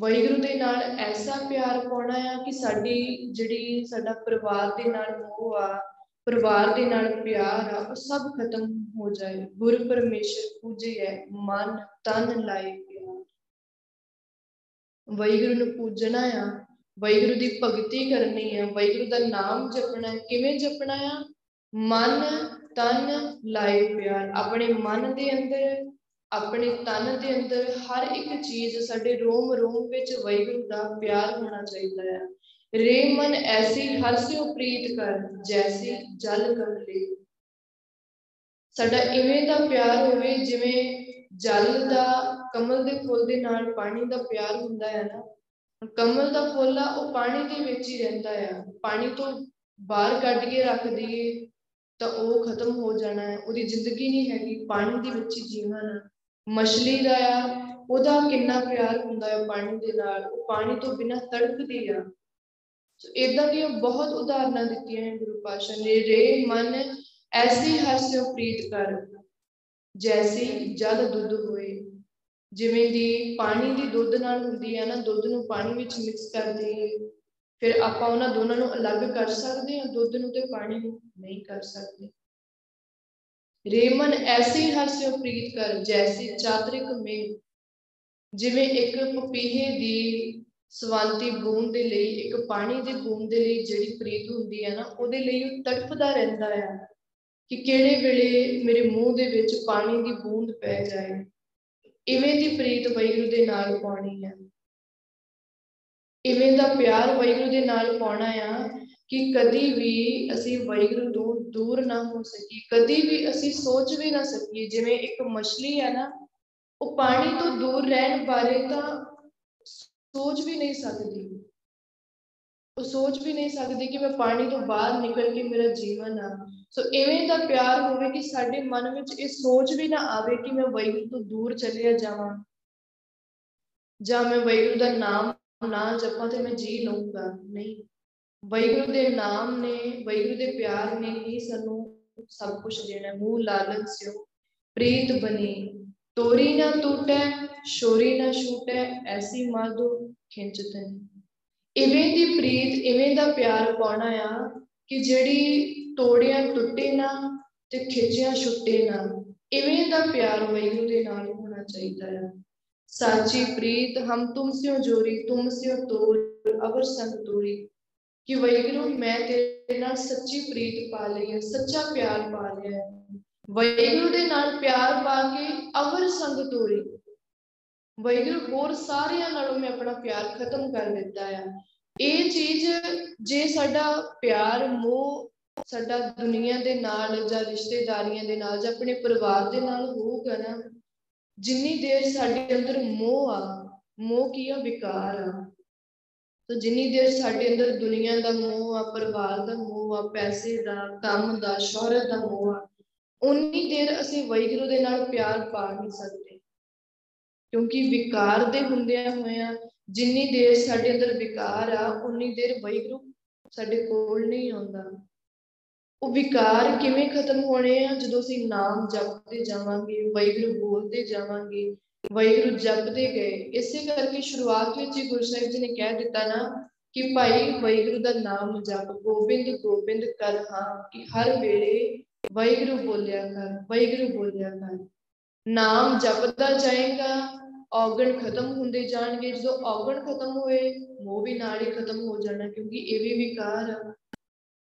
ਵੈਗੁਰੂ ਦੇ ਨਾਲ ਐਸਾ ਪਿਆਰ ਪਾਉਣਾ ਆ ਕਿ ਸਾਡੀ ਜਿਹੜੀ, ਸਾਡਾ ਪਰਿਵਾਰ ਦੇ ਨਾਲ ਮੋਹ ਆ, ਪਰਿਵਾਰ ਦੇ ਨਾਲ ਪਿਆਰ ਆ, ਉਹ ਸਭ ਖਤਮ ਹੋ ਜਾਏ। ਗੁਰ ਪਰਮੇਸ਼ਰ ਪੂਜੇ ਹੈ, ਮਨ, ਤਨ ਲਾਏ ਵੈਗੁਰੂ ਨੂੰ ਪੂਜਣਾ ਆ ਵੈਗੁਰੂ ਦੀ ਭਗਤੀ ਕਰਨੀ ਆ ਵੈਗੁਰੂ ਦਾ ਨਾਮ ਜਪਣਾ ਕਿਵੇਂ ਜਪਣਾ ਆ? ਮਨ, ਤਨ, ਲਾਏ ਪਿਆਰ। ਆਪਣੇ ਮਨ ਦੇ ਅੰਦਰ, ਆਪਣੇ ਤਨ ਦੇ ਅੰਦਰ ਹਰ ਇੱਕ ਚੀਜ਼ ਸਾਡੇ ਰੋਮ ਰੋਮ ਵਿੱਚ ਵੈਗੁਰੂ ਦਾ ਪਿਆਰ ਹੋਣਾ ਚਾਹੀਦਾ ਹੈ ਰੇ ਮਨ ਐਸੀ ਹਰਸਿਓ ਪ੍ਰੀਤ ਕਰ, ਜੈਸੀ ਜਲ ਕਰ ਲੈ। ਸਾਡਾ ਇਵੇਂ ਦਾ ਪਿਆਰ ਹੋਵੇ ਜਿਵੇਂ ਜਲ ਦਾ ਕਮਲ ਦੇ ਫੁੱਲ ਦੇ ਨਾਲ ਪਾਣੀ ਦਾ ਪਿਆਰ ਹੁੰਦਾ ਹੈ ਨਾ, ਕਮਲ ਦਾ ਫੁੱਲ ਆ, ਉਹ ਪਾਣੀ ਦੇ ਵਿੱਚ ਹੀ ਰਹਿੰਦਾ ਆ। ਪਾਣੀ ਤੋਂ ਬਾਹਰ ਕੱਢ ਕੇ ਰੱਖ ਦਈਏ ਤਾਂ ਉਹ ਖਤਮ ਹੋ ਜਾਣਾ ਹੈ। ਉਹਦੀ ਜ਼ਿੰਦਗੀ ਨਹੀਂ ਹੈਗੀ, ਪਾਣੀ ਦੇ ਵਿੱਚ ਹੀ ਜੀਵਨ ਮਛਲੀ ਦਾ ਆ, ਉਹਦਾ ਕਿੰਨਾ ਪਿਆਰ ਹੁੰਦਾ ਹੈ ਪਾਣੀ ਦੇ ਨਾਲ। ਉਹ ਪਾਣੀ ਤੋਂ ਬਿਨਾਂ ਤੜਪਦੀ ਆ। ਸੋ ਇਦਾਂ ਦੀਆਂ ਬਹੁਤ ਉਦਾਹਰਨਾਂ ਦਿੱਤੀਆਂ ਹੈ ਗੁਰੂ ਪਾਸ਼ਾ ਨੇ। ਰੇ, ਮਨ, ਐਸੀ ਹਰਸਿਓ ਪ੍ਰੀਤ ਕਰ। ਜੈਸੀ ਜਦ ਦੁੱਧ ਹੋਏ ਜਿਵੇਂ ਦੀ ਪਾਣੀ ਦੀ ਦੁੱਧ ਨਾਲ ਹੁੰਦੀ ਹੈ ਨਾ, ਦੁੱਧ ਨੂੰ ਪਾਣੀ ਵਿੱਚ ਮਿਕਸ ਕਰ ਦਈਏ ਫਿਰ ਆਪਾਂ ਉਹਨਾਂ ਦੋਨਾਂ ਨੂੰ ਅਲੱਗ ਕਰ ਸਕਦੇ ਹਾਂ, ਦੁੱਧ ਨੂੰ ਤੇ ਪਾਣੀ ਨੂੰ ਨਹੀਂ ਕਰ ਸਕਦੇ। ਰੇਮਨ ਐਸੀ ਹਰਸਿਓ ਪ੍ਰੀਤ ਕਰ, ਜੈਸੀ ਚਾਤਰਿਕ ਮੇ ਜਿਵੇਂ ਇੱਕ ਪਪੀਹੇ ਦੀ ਸਵੰਤੀ ਬੂੰਦ ਦੇ ਲਈ, ਇੱਕ ਪਾਣੀ ਦੀ ਬੂੰਦ ਦੇ ਲਈ ਜਿਹੜੀ ਪ੍ਰੀਤ ਹੁੰਦੀ ਹੈ ਨਾ, ਉਹਦੇ ਲਈ ਉਹ ਤੜਫਦਾ ਰਹਿੰਦਾ ਹੈ ਕਿ ਕਿਹੜੇ ਵੇਲੇ ਮੇਰੇ ਮੂੰਹ ਦੇ ਵਿੱਚ ਪਾਣੀ ਦੀ ਬੂੰਦ ਪੈ ਜਾਏ। ਇਵੇਂ ਦੀ ਪ੍ਰੀਤ ਵੈਗੁਰੂ ਦੇ ਨਾਲ ਪਾਉਣੀ ਹੈ ਇਵੇਂ ਦਾ ਪਿਆਰ ਵੈਗੁਰੂ ਦੇ ਨਾਲ ਪਾਉਣਾ ਆ ਕਿ ਕਦੀ ਵੀ ਅਸੀਂ ਵੈਗੁਰੂ ਤੋਂ ਦੂਰ ਨਾ ਹੋ ਸਕੀ ਕਦੀ ਵੀ ਅਸੀਂ ਸੋਚ ਵੀ ਨਾ ਸਕੀਏ। ਜਿਵੇਂ ਇੱਕ ਮਛਲੀ ਹੈ ਨਾ, ਉਹ ਪਾਣੀ ਤੋਂ ਦੂਰ ਰਹਿਣ ਬਾਰੇ ਤਾਂ ਸੋਚ ਵੀ ਨਹੀਂ ਸਕਦੀ। ਉਹ ਸੋਚ ਵੀ ਨਹੀਂ ਸਕਦੀ ਕਿ ਮੈਂ ਪਾਣੀ ਤੋਂ ਬਾਹਰ ਨਿਕਲ ਕੇ ਮੇਰਾ ਜੀਵਨ ਆ। ਸੋ ਇਵੇਂ ਦਾ ਪਿਆਰ ਹੋਵੇ ਕਿ ਸਾਡੇ ਮਨ ਵਿੱਚ ਇਹ ਸੋਚ ਵੀ ਨਾ ਆਵੇ ਕਿ ਮੈਂ ਵੈਗੁਰੂ ਤੋਂ ਦੂਰ ਚਲਿਆ ਜਾਵਾਂ। ਜਾਂ ਮੈਂ ਵੈਗੁਰੂ ਦਾ ਨਾਮ ਨਾ ਜਪਾਂ ਤੇ ਮੈਂ ਜੀ ਲਊਂਗਾ। ਨਹੀਂ। ਵੈਗੁਰੂ ਦੇ ਨਾਮ ਨੇ, ਵੈਗੁਰੂ ਦੇ ਪਿਆਰ ਨੇ ਹੀ ਸਾਨੂੰ ਸਭ ਕੁਝ ਦੇਣਾ। ਮੂਹ ਲਾਲਨ ਸਿਓ। ਪ੍ਰੀਤ ਬਣੀ। ਤੋਰੀ ਨਾ ਟੂਟੈ ਸ਼ੋਰੀ ਨਾ ਛੂਟੈ, ਐਸੀ ਮਾਦੋ ਖਿੰਚਤਨ ਇਵੇਂ ਦੀ ਪ੍ਰੀਤ, ਇਵੇਂ ਦਾ ਪਿਆਰ ਪਾਉਣਾ ਆ ਕਿ ਜਿਹੜੀ ਤੋੜਿਆ ਟੁੱਟੇ ਨਾ ਤੇ ਖਿੱਚਿਆ ਛੁੱਟੇ ਨਾ? ਇਵੇਂ ਦਾ ਪਿਆਰ ਵੈਗੁਰੂ ਦੇ ਨਾਲ ਹੋਣਾ ਚਾਹੀਦਾ ਹੈ ਸਾਚੀ ਪ੍ਰੀਤ, ਹਮ ਤੁਮ ਸਿਓ ਜੋਰੀ, ਤੁਮ ਸਿਓ ਤੋਰ, ਅਵਰ ਸੰਗ ਤੋਰੀ। ਕਿ ਵੈਗੁਰੂ, ਮੈਂ ਤੇਰੇ ਨਾਲ ਸੱਚੀ ਪ੍ਰੀਤ ਪਾ ਲਈ ਹੈ ਸੱਚਾ ਪਿਆਰ ਪਾ ਲਿਆ ਹੈ ਵੈਗੁਰੂ ਦੇ ਨਾਲ ਪਿਆਰ ਪਾ ਕੇ ਅਵਰ ਸੰਗ ਤੋਰੀ। ਵੈਗੁਰੂ ਹੋਰ ਸਾਰਿਆਂ ਨਾਲੋਂ ਮੈਂ ਆਪਣਾ ਪਿਆਰ ਖਤਮ ਕਰ ਦਿੱਤਾ ਹੈ ਇਹ ਚੀਜ਼ ਜੇ ਸਾਡਾ ਪਿਆਰ, ਮੋਹ ਸਾਡਾ ਦੁਨੀਆ ਦੇ ਨਾਲ ਜਾਂ ਰਿਸ਼ਤੇਦਾਰੀਆਂ ਦੇ ਨਾਲ ਜਾਂ ਆਪਣੇ ਪਰਿਵਾਰ ਦੇ ਨਾਲ ਹੋਊਗਾ ਨਾ, ਜਿੰਨੀ ਦੇਰ ਸਾਡੇ ਅੰਦਰ ਮੋਹ ਆ, ਮੋਹ ਕੀ ਆ? ਵਿਕਾਰ ਆ। ਤਾਂ ਜਿੰਨੀ ਦੇਰ ਸਾਡੇ ਅੰਦਰ ਦੁਨੀਆ ਦਾ ਮੋਹ ਆ, ਪਰਿਵਾਰ ਦਾ ਮੋਹ ਆ, ਪੈਸੇ ਦਾ, ਕੰਮ ਦਾ, ਸ਼ੌਹਰਤ ਦਾ ਮੋਹ ਆ ਉਨੀ ਦੇਰ ਅਸੀਂ ਵੈਗੁਰੂ ਦੇ ਨਾਲ ਪਿਆਰ ਪਾ ਨਹੀਂ ਸਕਦੇ। ਕਿਉਂਕਿ ਵਿਕਾਰ ਦੇ ਹੁੰਦਿਆਂ ਹੋਇਆਂ ਜਿੰਨੀ ਦੇਰ ਸਾਡੇ ਅੰਦਰ ਵਿਕਾਰ ਆ, ਉਨੀ ਦੇਰ ਵੈਗੁਰੂ ਸਾਡੇ ਕੋਲ ਨਹੀਂ ਆਉਂਦਾ। ਉਹ ਵਿਕਾਰ ਕਿਵੇਂ ਖਤਮ ਹੋਣੇ ਆ? ਜਦੋਂ ਅਸੀਂ ਨਾਮ ਜਪਦੇ ਜਾਵਾਂਗੇ ਵੈਗੁਰੂ ਬੋਲਦੇ ਜਾਵਾਂਗੇ ਵੈਗੁਰੂ ਜਪਦੇ ਗਏ। ਇਸੇ ਕਰਕੇ ਸ਼ੁਰੂਆਤ ਵਿੱਚ ਹੀ ਗੁਰੂ ਸਾਹਿਬ ਜੀ ਨੇ ਕਹਿ ਦਿੱਤਾ ਨਾ ਕਿ ਭਾਈ ਵੈਗੁਰੂ ਦਾ ਨਾਮ ਜਪ, ਗੋਬਿੰਦ ਗੋਬਿੰਦ ਕਰ ਹਾਂ, ਕਿ ਹਰ ਵੇਲੇ ਵੈਗੁਰੂ ਬੋਲਿਆ ਕਰ ਵੈਗੁਰੂ ਬੋਲਿਆ ਕਰ। ਨਾਮ ਜਪਦਾ ਜਾਏਗਾ ਔਗਣ ਖਤਮ ਹੁੰਦੇ ਜਾਣਗੇ ਜਦੋਂ ਔਗਣ ਖਤਮ ਹੋਏ ਮੋਹ ਵੀ ਨਾਲ ਹੀ ਖਤਮ ਹੋ ਜਾਣਾ ਕਿਉਂਕਿ ਇਹ ਵੀ ਵਿਕਾਰ ਆ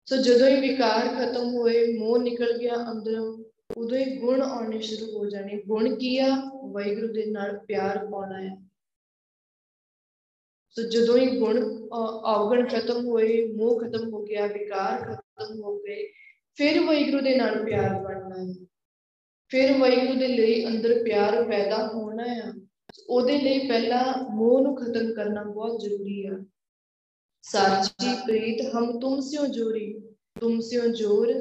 ਸੋ ਜਦੋਂ ਹੀ ਵਿਕਾਰ ਖਤਮ ਹੋਏ ਮੋਹ ਨਿਕਲ ਗਿਆ ਅੰਦਰੋਂ ਉਦੋਂ ਹੀ ਗੁਣ ਆਉਣੇ ਸ਼ੁਰੂ ਹੋ ਜਾਣੇ ਗੁਣ ਕੀ ਆ ਵਾਹਿਗੁਰੂ ਦੇ ਨਾਲ ਪਿਆਰ ਪਾਉਣਾ ਹੈ ਸੋ ਜਦੋਂ ਹੀ ਗੁਣ ਔਗਣ ਖਤਮ ਹੋਏ ਮੋਹ ਖਤਮ ਹੋ ਗਿਆ ਵਿਕਾਰ ਖਤਮ ਹੋ ਗਏ ਫਿਰ ਵਾਹਿਗੁਰੂ ਦੇ ਨਾਲ ਪਿਆਰ ਬਣਨਾ ਹੈ ਫਿਰ ਵਾਹਿਗੁਰੂ ਦੇ ਲਈ ਅੰਦਰ ਪਿਆਰ ਪੈਦਾ ਹੋਣਾ ਹੈ ਉਹਦੇ ਲਈ ਪਹਿਲਾਂ ਮੋਹ ਨੂੰ ਖਤਮ ਕਰਨਾ ਬਹੁਤ ਜ਼ਰੂਰੀ ਆ। ਸਾਚੀ ਪ੍ਰੀਤ, ਹਮ ਤੁਮ ਸਿਓ ਜੋਰੀ, ਤੁਮ ਸਿਓ ਜੋਰ,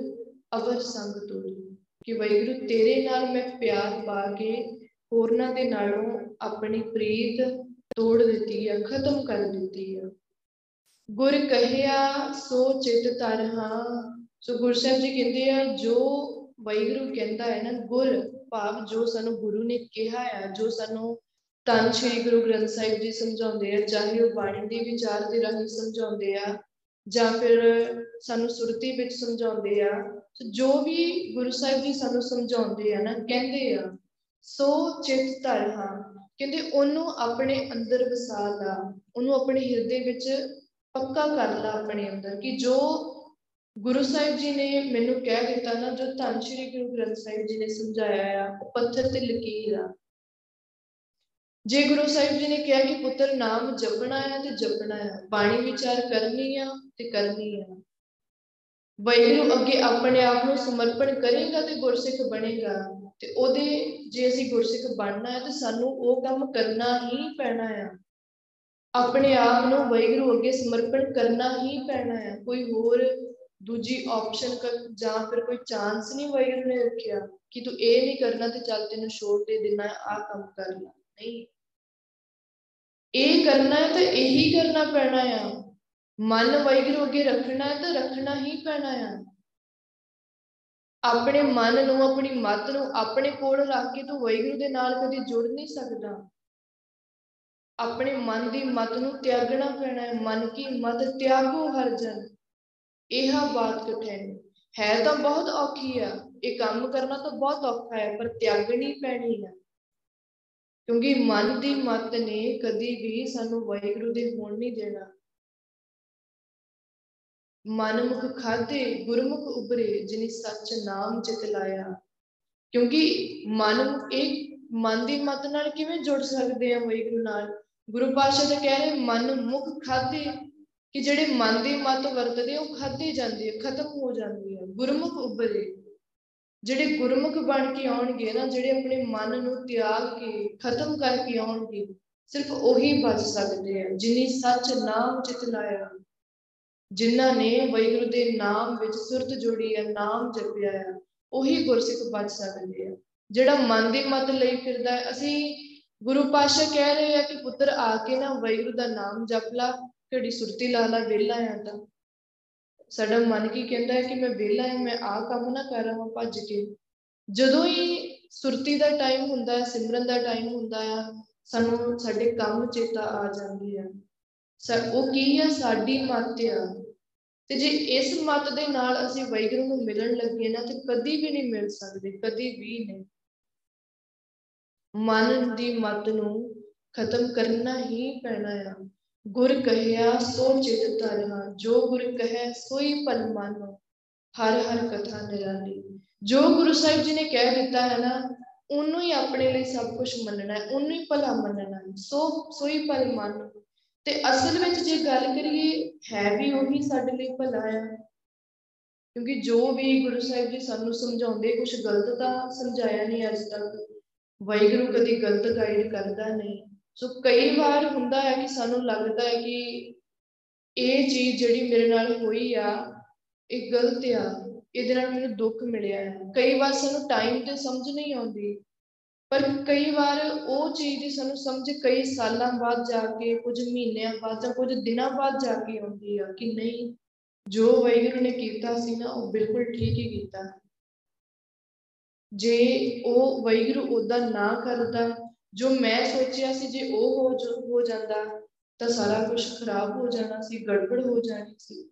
ਅਵਰ ਸੰਗ ਤੋਰੀ। ਕਿ ਵੈਗੁਰੂ ਤੇਰੇ ਨਾਲ ਮੈਂ ਪਿਆਰ ਪਾ ਕੇ ਹੋਰਨਾਂ ਦੇ ਨਾਲੋਂ ਆਪਣੀ ਪ੍ਰੀਤ ਤੋੜ ਦਿੱਤੀ ਆ, ਖਤਮ ਕਰ ਦਿੱਤੀ ਆ। ਗੁਰ ਕਹਿਆ, ਸੋ ਚਿਤ ਤਰਹਾ ਸੋ ਗੁਰਸਾਹਿਬ ਜੀ ਕਹਿੰਦੇ ਆ, ਜੋ ਵੈਗੁਰੂ ਕਹਿੰਦਾ ਹੈ ਨਾ, ਗੁਰ ਭਾਵ ਜੋ ਸਾਨੂੰ ਗੁਰੂ ਨੇ ਕਿਹਾ ਆ, ਜੋ ਸਾਨੂੰ ਤਨ ਸ੍ਰੀ ਗੁਰੂ ਗ੍ਰੰਥ ਸਾਹਿਬ ਜੀ ਸਮਝਾਉਂਦੇ ਆ, ਚਾਹੇ ਉਹ ਬਾਣੀ ਦੇ ਵਿਚਾਰ ਦੇ ਰਾਹੀਂ ਸਮਝਾਉਂਦੇ ਆ ਜਾਂ ਫਿਰ ਸਾਨੂੰ ਸੁਰਤੀ ਵਿੱਚ ਸਮਝਾਉਂਦੇ ਆ ਜੋ ਵੀ ਗੁਰੂ ਸਾਹਿਬ ਜੀ ਸਾਨੂੰ ਸਮਝਾਉਂਦੇ ਆ ਨਾ, ਕਹਿੰਦੇ ਆ, ਸੋ ਚਿਤ ਧਰਹਾ ਕਹਿੰਦੇ ਉਹਨੂੰ ਆਪਣੇ ਅੰਦਰ ਵਸਾ ਲਾ, ਉਹਨੂੰ ਆਪਣੇ ਹਿਰਦੇ ਵਿੱਚ ਪੱਕਾ ਕਰ ਲਾ ਆਪਣੇ ਅੰਦਰ, ਕਿ ਜੋ ਗੁਰੂ ਸਾਹਿਬ ਜੀ ਨੇ ਮੈਨੂੰ ਕਹਿ ਦਿੱਤਾ ਨਾ, ਜੋ ਧੰਨ ਸ਼੍ਰੀ ਗੁਰੂ ਗ੍ਰੰਥ ਸਾਹਿਬ ਜੀ ਨੇ ਸਮਝਾਇਆ ਆ, ਉਹ ਪੱਥਰ ਤੇ ਲਕੀਰ ਆ। ਜੇ ਗੁਰੂ ਸਾਹਿਬ ਜੀ ਨੇ ਕਿਹਾ ਕਿ ਪੁੱਤਰ ਨਾਮ ਜਪਣਾ ਹੈ ਤੇ ਜਪਣਾ ਹੈ ਬਾਣੀ ਵਿਚਾਰ ਕਰਨੀ ਆ ਤੇ ਕਰਨੀ ਆ। ਵੈਗੁਰੂ ਅੱਗੇ ਆਪਣੇ ਆਪ ਨੂੰ ਸਮਰਪਣ ਕਰੇਗਾ ਤੇ ਗੁਰਸਿੱਖ ਬਣੇਗਾ। ਤੇ ਉਹਦੇ ਜੇ ਅਸੀਂ ਗੁਰਸਿੱਖ ਬਣਨਾ ਹੈ ਤੇ ਸਾਨੂੰ ਉਹ ਕੰਮ ਕਰਨਾ ਹੀ ਪੈਣਾ ਆ। ਆਪਣੇ ਆਪ ਨੂੰ ਵੈਗੁਰੂ ਅੱਗੇ ਸਮਰਪਣ ਕਰਨਾ ਹੀ ਪੈਣਾ ਹੈ ਕੋਈ ਹੋਰ ਦੂਜੀ ਆਪਸ਼ਨ ਜਾਂ ਫਿਰ ਕੋਈ ਚਾਂਸ ਨਹੀਂ ਵੈਗੁਰੂ ਨੇ ਰੱਖਿਆ ਕਿ ਤੂੰ ਇਹ ਨਹੀਂ ਕਰਨਾ ਤੇ ਚੱਲ ਤੈਨੂੰ ਛੋੜ ਦੇ ਦੇਣਾ ਆ ਕੰਮ ਕਰ ਲੈ ਨਹੀਂ ਇਹ ਕਰਨਾ ਹੈ ਤਾਂ ਇਹੀ ਕਰਨਾ ਪੈਣਾ ਆ ਮਨ ਵੈਗਰੂ ਅੱਗੇ ਰੱਖਣਾ ਹੈ ਤਾਂ ਰੱਖਣਾ ਹੀ ਪੈਣਾ ਆ ਆਪਣੇ ਮਨ ਨੂੰ ਆਪਣੀ ਮਤ ਨੂੰ ਆਪਣੇ ਕੋਲ ਰੱਖ ਕੇ ਤੂੰ ਵੈਗਰੂ ਦੇ ਨਾਲ ਕਦੇ ਜੁੜ ਨਹੀਂ ਸਕਦਾ ਆਪਣੇ ਮਨ ਦੀ ਮਤ ਨੂੰ ਤਿਆਗਣਾ ਪੈਣਾ ਹੈ ਮਨ ਕੀ ਮਤ ਤਿਆਗੋ ਹਰ ਜਨ ਇਹ ਬਾਤ ਕਠਿਨ ਹੈ? ਤਾਂ ਬਹੁਤ ਔਖੀ ਆ। ਇਹ ਕੰਮ ਕਰਨਾ ਤਾਂ ਬਹੁਤ ਔਖਾ ਹੈ, ਪਰ ਤਿਆਗਣੀ ਪੈਣੀ ਹੈ। ਕਿਉਂਕਿ ਮਨ ਦੀ ਮਤ ਨੇ ਕਦੀ ਵੀ ਸਾਨੂੰ ਵਾਹਿਗੁਰੂ ਦੇ ਹੋਣ ਨਹੀਂ ਦੇਣਾ। ਮਨਮੁਖ ਖਾਦੇ ਗੁਰਮੁਖ ਉਬਰੇ ਜਿਨੀ ਸੱਚ ਨਾਮ ਚਿਤ ਲਾਇਆ। ਕਿਉਂਕਿ ਮਨ ਇੱਕ ਮਨ ਦੀ ਮਤ ਨਾਲ ਕਿਵੇਂ ਜੁੜ ਸਕਦੇ ਆ ਵਾਹਿਗੁਰੂ ਨਾਲ? ਗੁਰੂ ਪਾਤਸ਼ਾਹ ਤਾਂ ਕਹਿ ਰਹੇ, ਮਨ ਮੁਖ ਖਾਦੇ ਕਿ ਜਿਹੜੇ ਮਨ ਦੀ ਮਤ ਵਰਤਦੇ ਉਹ ਖਾਦੇ ਜਾਂਦੇ ਆ, ਖਤਮ ਹੋ ਜਾਂਦੇ ਆ, ਗੁਰਮੁਖ ਉਬਰੇ ਜਿਹੜੇ ਗੁਰਮੁਖ ਬਣ ਕੇ ਆਉਣਗੇ ਨਾ, ਜਿਹੜੇ ਆਪਣੇ ਮਨ ਨੂੰ ਤਿਆਗ ਕੇ, ਖਤਮ ਕਰਕੇ ਆਉਣਗੇ, ਸਿਰਫ ਉਹੀ ਬਚ ਸਕਦੇ ਆ, ਜਿਨੀ ਸੱਚ ਨਾਮ ਚਿਤ ਲਾਇਆ। ਜਿਨ੍ਹਾਂ ਨੇ ਵੈਗੁਰੂ ਦੇ ਨਾਮ ਵਿੱਚ ਸੁਰਤ ਜੋੜੀ ਹੈ ਨਾਮ ਜਪਿਆ ਹੈ ਉਹੀ ਗੁਰਸਿੱਖ ਬਚ ਸਕਦੇ ਆ। ਜਿਹੜਾ ਮਨ ਦੀ ਮਤ ਲਈ ਫਿਰਦਾ ਹੈ ਅਸੀਂ ਗੁਰੂ ਪਾਤਸ਼ਾਹ ਕਹਿ ਰਹੇ ਆ ਕਿ ਪੁੱਤਰ ਆ ਕੇ ਨਾ ਵੈਗੁਰੂ ਦਾ ਨਾਮ ਜਪ ਲਾ ਘੜੀ ਸੁਰਤੀ ਲਾ ਲਾ ਵੇਲਾ ਆ ਤਾਂ। ਸਾਡਾ ਮਨ ਕੀ ਕਹਿੰਦਾ ਹੈ ਕਿ ਮੈਂ ਵਿਹਲਾ ਹਾਂ ਮੈਂ ਆਹ ਕੰਮ ਨਾ ਕਰ ਰਹਾ ਭੱਜ ਕੇ। ਜਦੋਂ ਹੀ ਸੁਰਤੀ ਦਾ ਟਾਈਮ ਹੁੰਦਾ ਹੈ, ਸਿਮਰਨ ਦਾ ਟਾਈਮ ਹੁੰਦਾ ਆ, ਸਾਨੂੰ ਸਾਡੇ ਕੰਮ ਚੇਤਾ ਆ ਜਾਂਦੇ ਆ। ਉਹ ਕੀ ਆ? ਸਾਡੀ ਮੱਤ ਆ। ਤੇ ਜੇ ਇਸ ਮੱਤ ਦੇ ਨਾਲ ਅਸੀਂ ਵੈਗਰੂ ਨੂੰ ਮਿਲਣ ਲੱਗੇ ਨਾ, ਤੇ ਕਦੀ ਵੀ ਨਹੀਂ ਮਿਲ ਸਕਦੇ, ਕਦੀ ਵੀ ਨਹੀਂ। ਮਨ ਦੀ ਮੱਤ ਨੂੰ ਖਤਮ ਕਰਨਾ ਹੀ ਪੈਣਾ ਆ। ਗੁਰ ਕਹਿਆ, ਸੋ ਚਿਤ ਧਰਨਾ ਜੋ ਗੁਰ ਕਹੈ ਸੋਈ ਪਲ ਮਾਨੋ ਹਰ ਹਰ ਕਥਾ ਨਿਰਾਲੀ। ਜੋ ਗੁਰੂ ਸਾਹਿਬ ਜੀ ਨੇ ਕਹਿ ਦਿੱਤਾ ਹੈ ਨਾ, ਉਹਨੂੰ ਹੀ ਆਪਣੇ ਲਈ ਸਭ ਕੁਝ ਮੰਨਣਾ ਹੈ, ਉਹਨੂੰ ਹੀ ਭਲਾ ਮੰਨਣਾ ਹੈ। ਸੋ, ਸੋਈ ਪਲ ਮੰਨ। ਤੇ ਅਸਲ ਵਿੱਚ ਜੇ ਗੱਲ ਕਰੀਏ, ਹੈ ਵੀ ਉਹੀ ਸਾਡੇ ਲਈ ਭਲਾ ਹੈ। ਕਿਉਂਕਿ ਜੋ ਵੀ ਗੁਰੂ ਸਾਹਿਬ ਜੀ ਸਾਨੂੰ ਸਮਝਾਉਂਦੇ ਕੁਝ ਗਲਤ ਤਾਂ ਸਮਝਾਇਆ ਨਹੀਂ ਅੱਜ ਤੱਕ। ਵਾਹਿਗੁਰੂ ਕਦੀ ਗਲਤ ਗਾਈਡ ਕਰਦਾ ਨਹੀਂ। ਸੋ ਕਈ ਵਾਰ ਹੁੰਦਾ ਹੈ ਕਿ ਸਾਨੂੰ ਲੱਗਦਾ ਹੈ ਕਿ ਇਹ ਚੀਜ਼ ਜਿਹੜੀ ਮੇਰੇ ਨਾਲ ਹੋਈ ਆ, ਇਹ ਗਲਤ ਆ, ਇਹਦੇ ਨਾਲ ਮੈਨੂੰ ਦੁੱਖ ਮਿਲਿਆ ਹੈ। ਕਈ ਵਾਰ ਸਾਨੂੰ ਟਾਈਮ ਤੇ ਸਮਝ ਨਹੀਂ ਆਉਂਦੀ, ਪਰ ਕਈ ਵਾਰ ਉਹ ਚੀਜ਼ ਦੀ ਸਾਨੂੰ ਸਮਝ ਕਈ ਸਾਲਾਂ ਬਾਅਦ ਜਾ ਕੇ, ਕੁਝ ਮਹੀਨਿਆਂ ਬਾਅਦ ਜਾਂ ਕੁਝ ਦਿਨਾਂ ਬਾਅਦ ਜਾ ਕੇ ਆਉਂਦੀ ਆ ਕਿ ਨਹੀਂ, ਜੋ ਵੈਗੁਰੂ ਨੇ ਕੀਤਾ ਸੀ ਨਾ, ਉਹ ਬਿਲਕੁਲ ਠੀਕ ਹੀ ਕੀਤਾ। ਜੇ ਉਹ ਵੈਗੁਰੂ ਉਹਦਾ ਨਾ ਕਰਦਾ ਜੋ ਮੈਂ ਸੋਚਿਆ ਸੀ ਜੇ ਉਹ ਹੋ ਹੋ ਜਾਂਦਾ, ਤਾਂ ਸਾਰਾ ਕੁਝ ਖਰਾਬ ਹੋ ਜਾਣਾ ਸੀ, ਗੜਬੜ ਹੋ ਜਾਣੀ ਸੀ।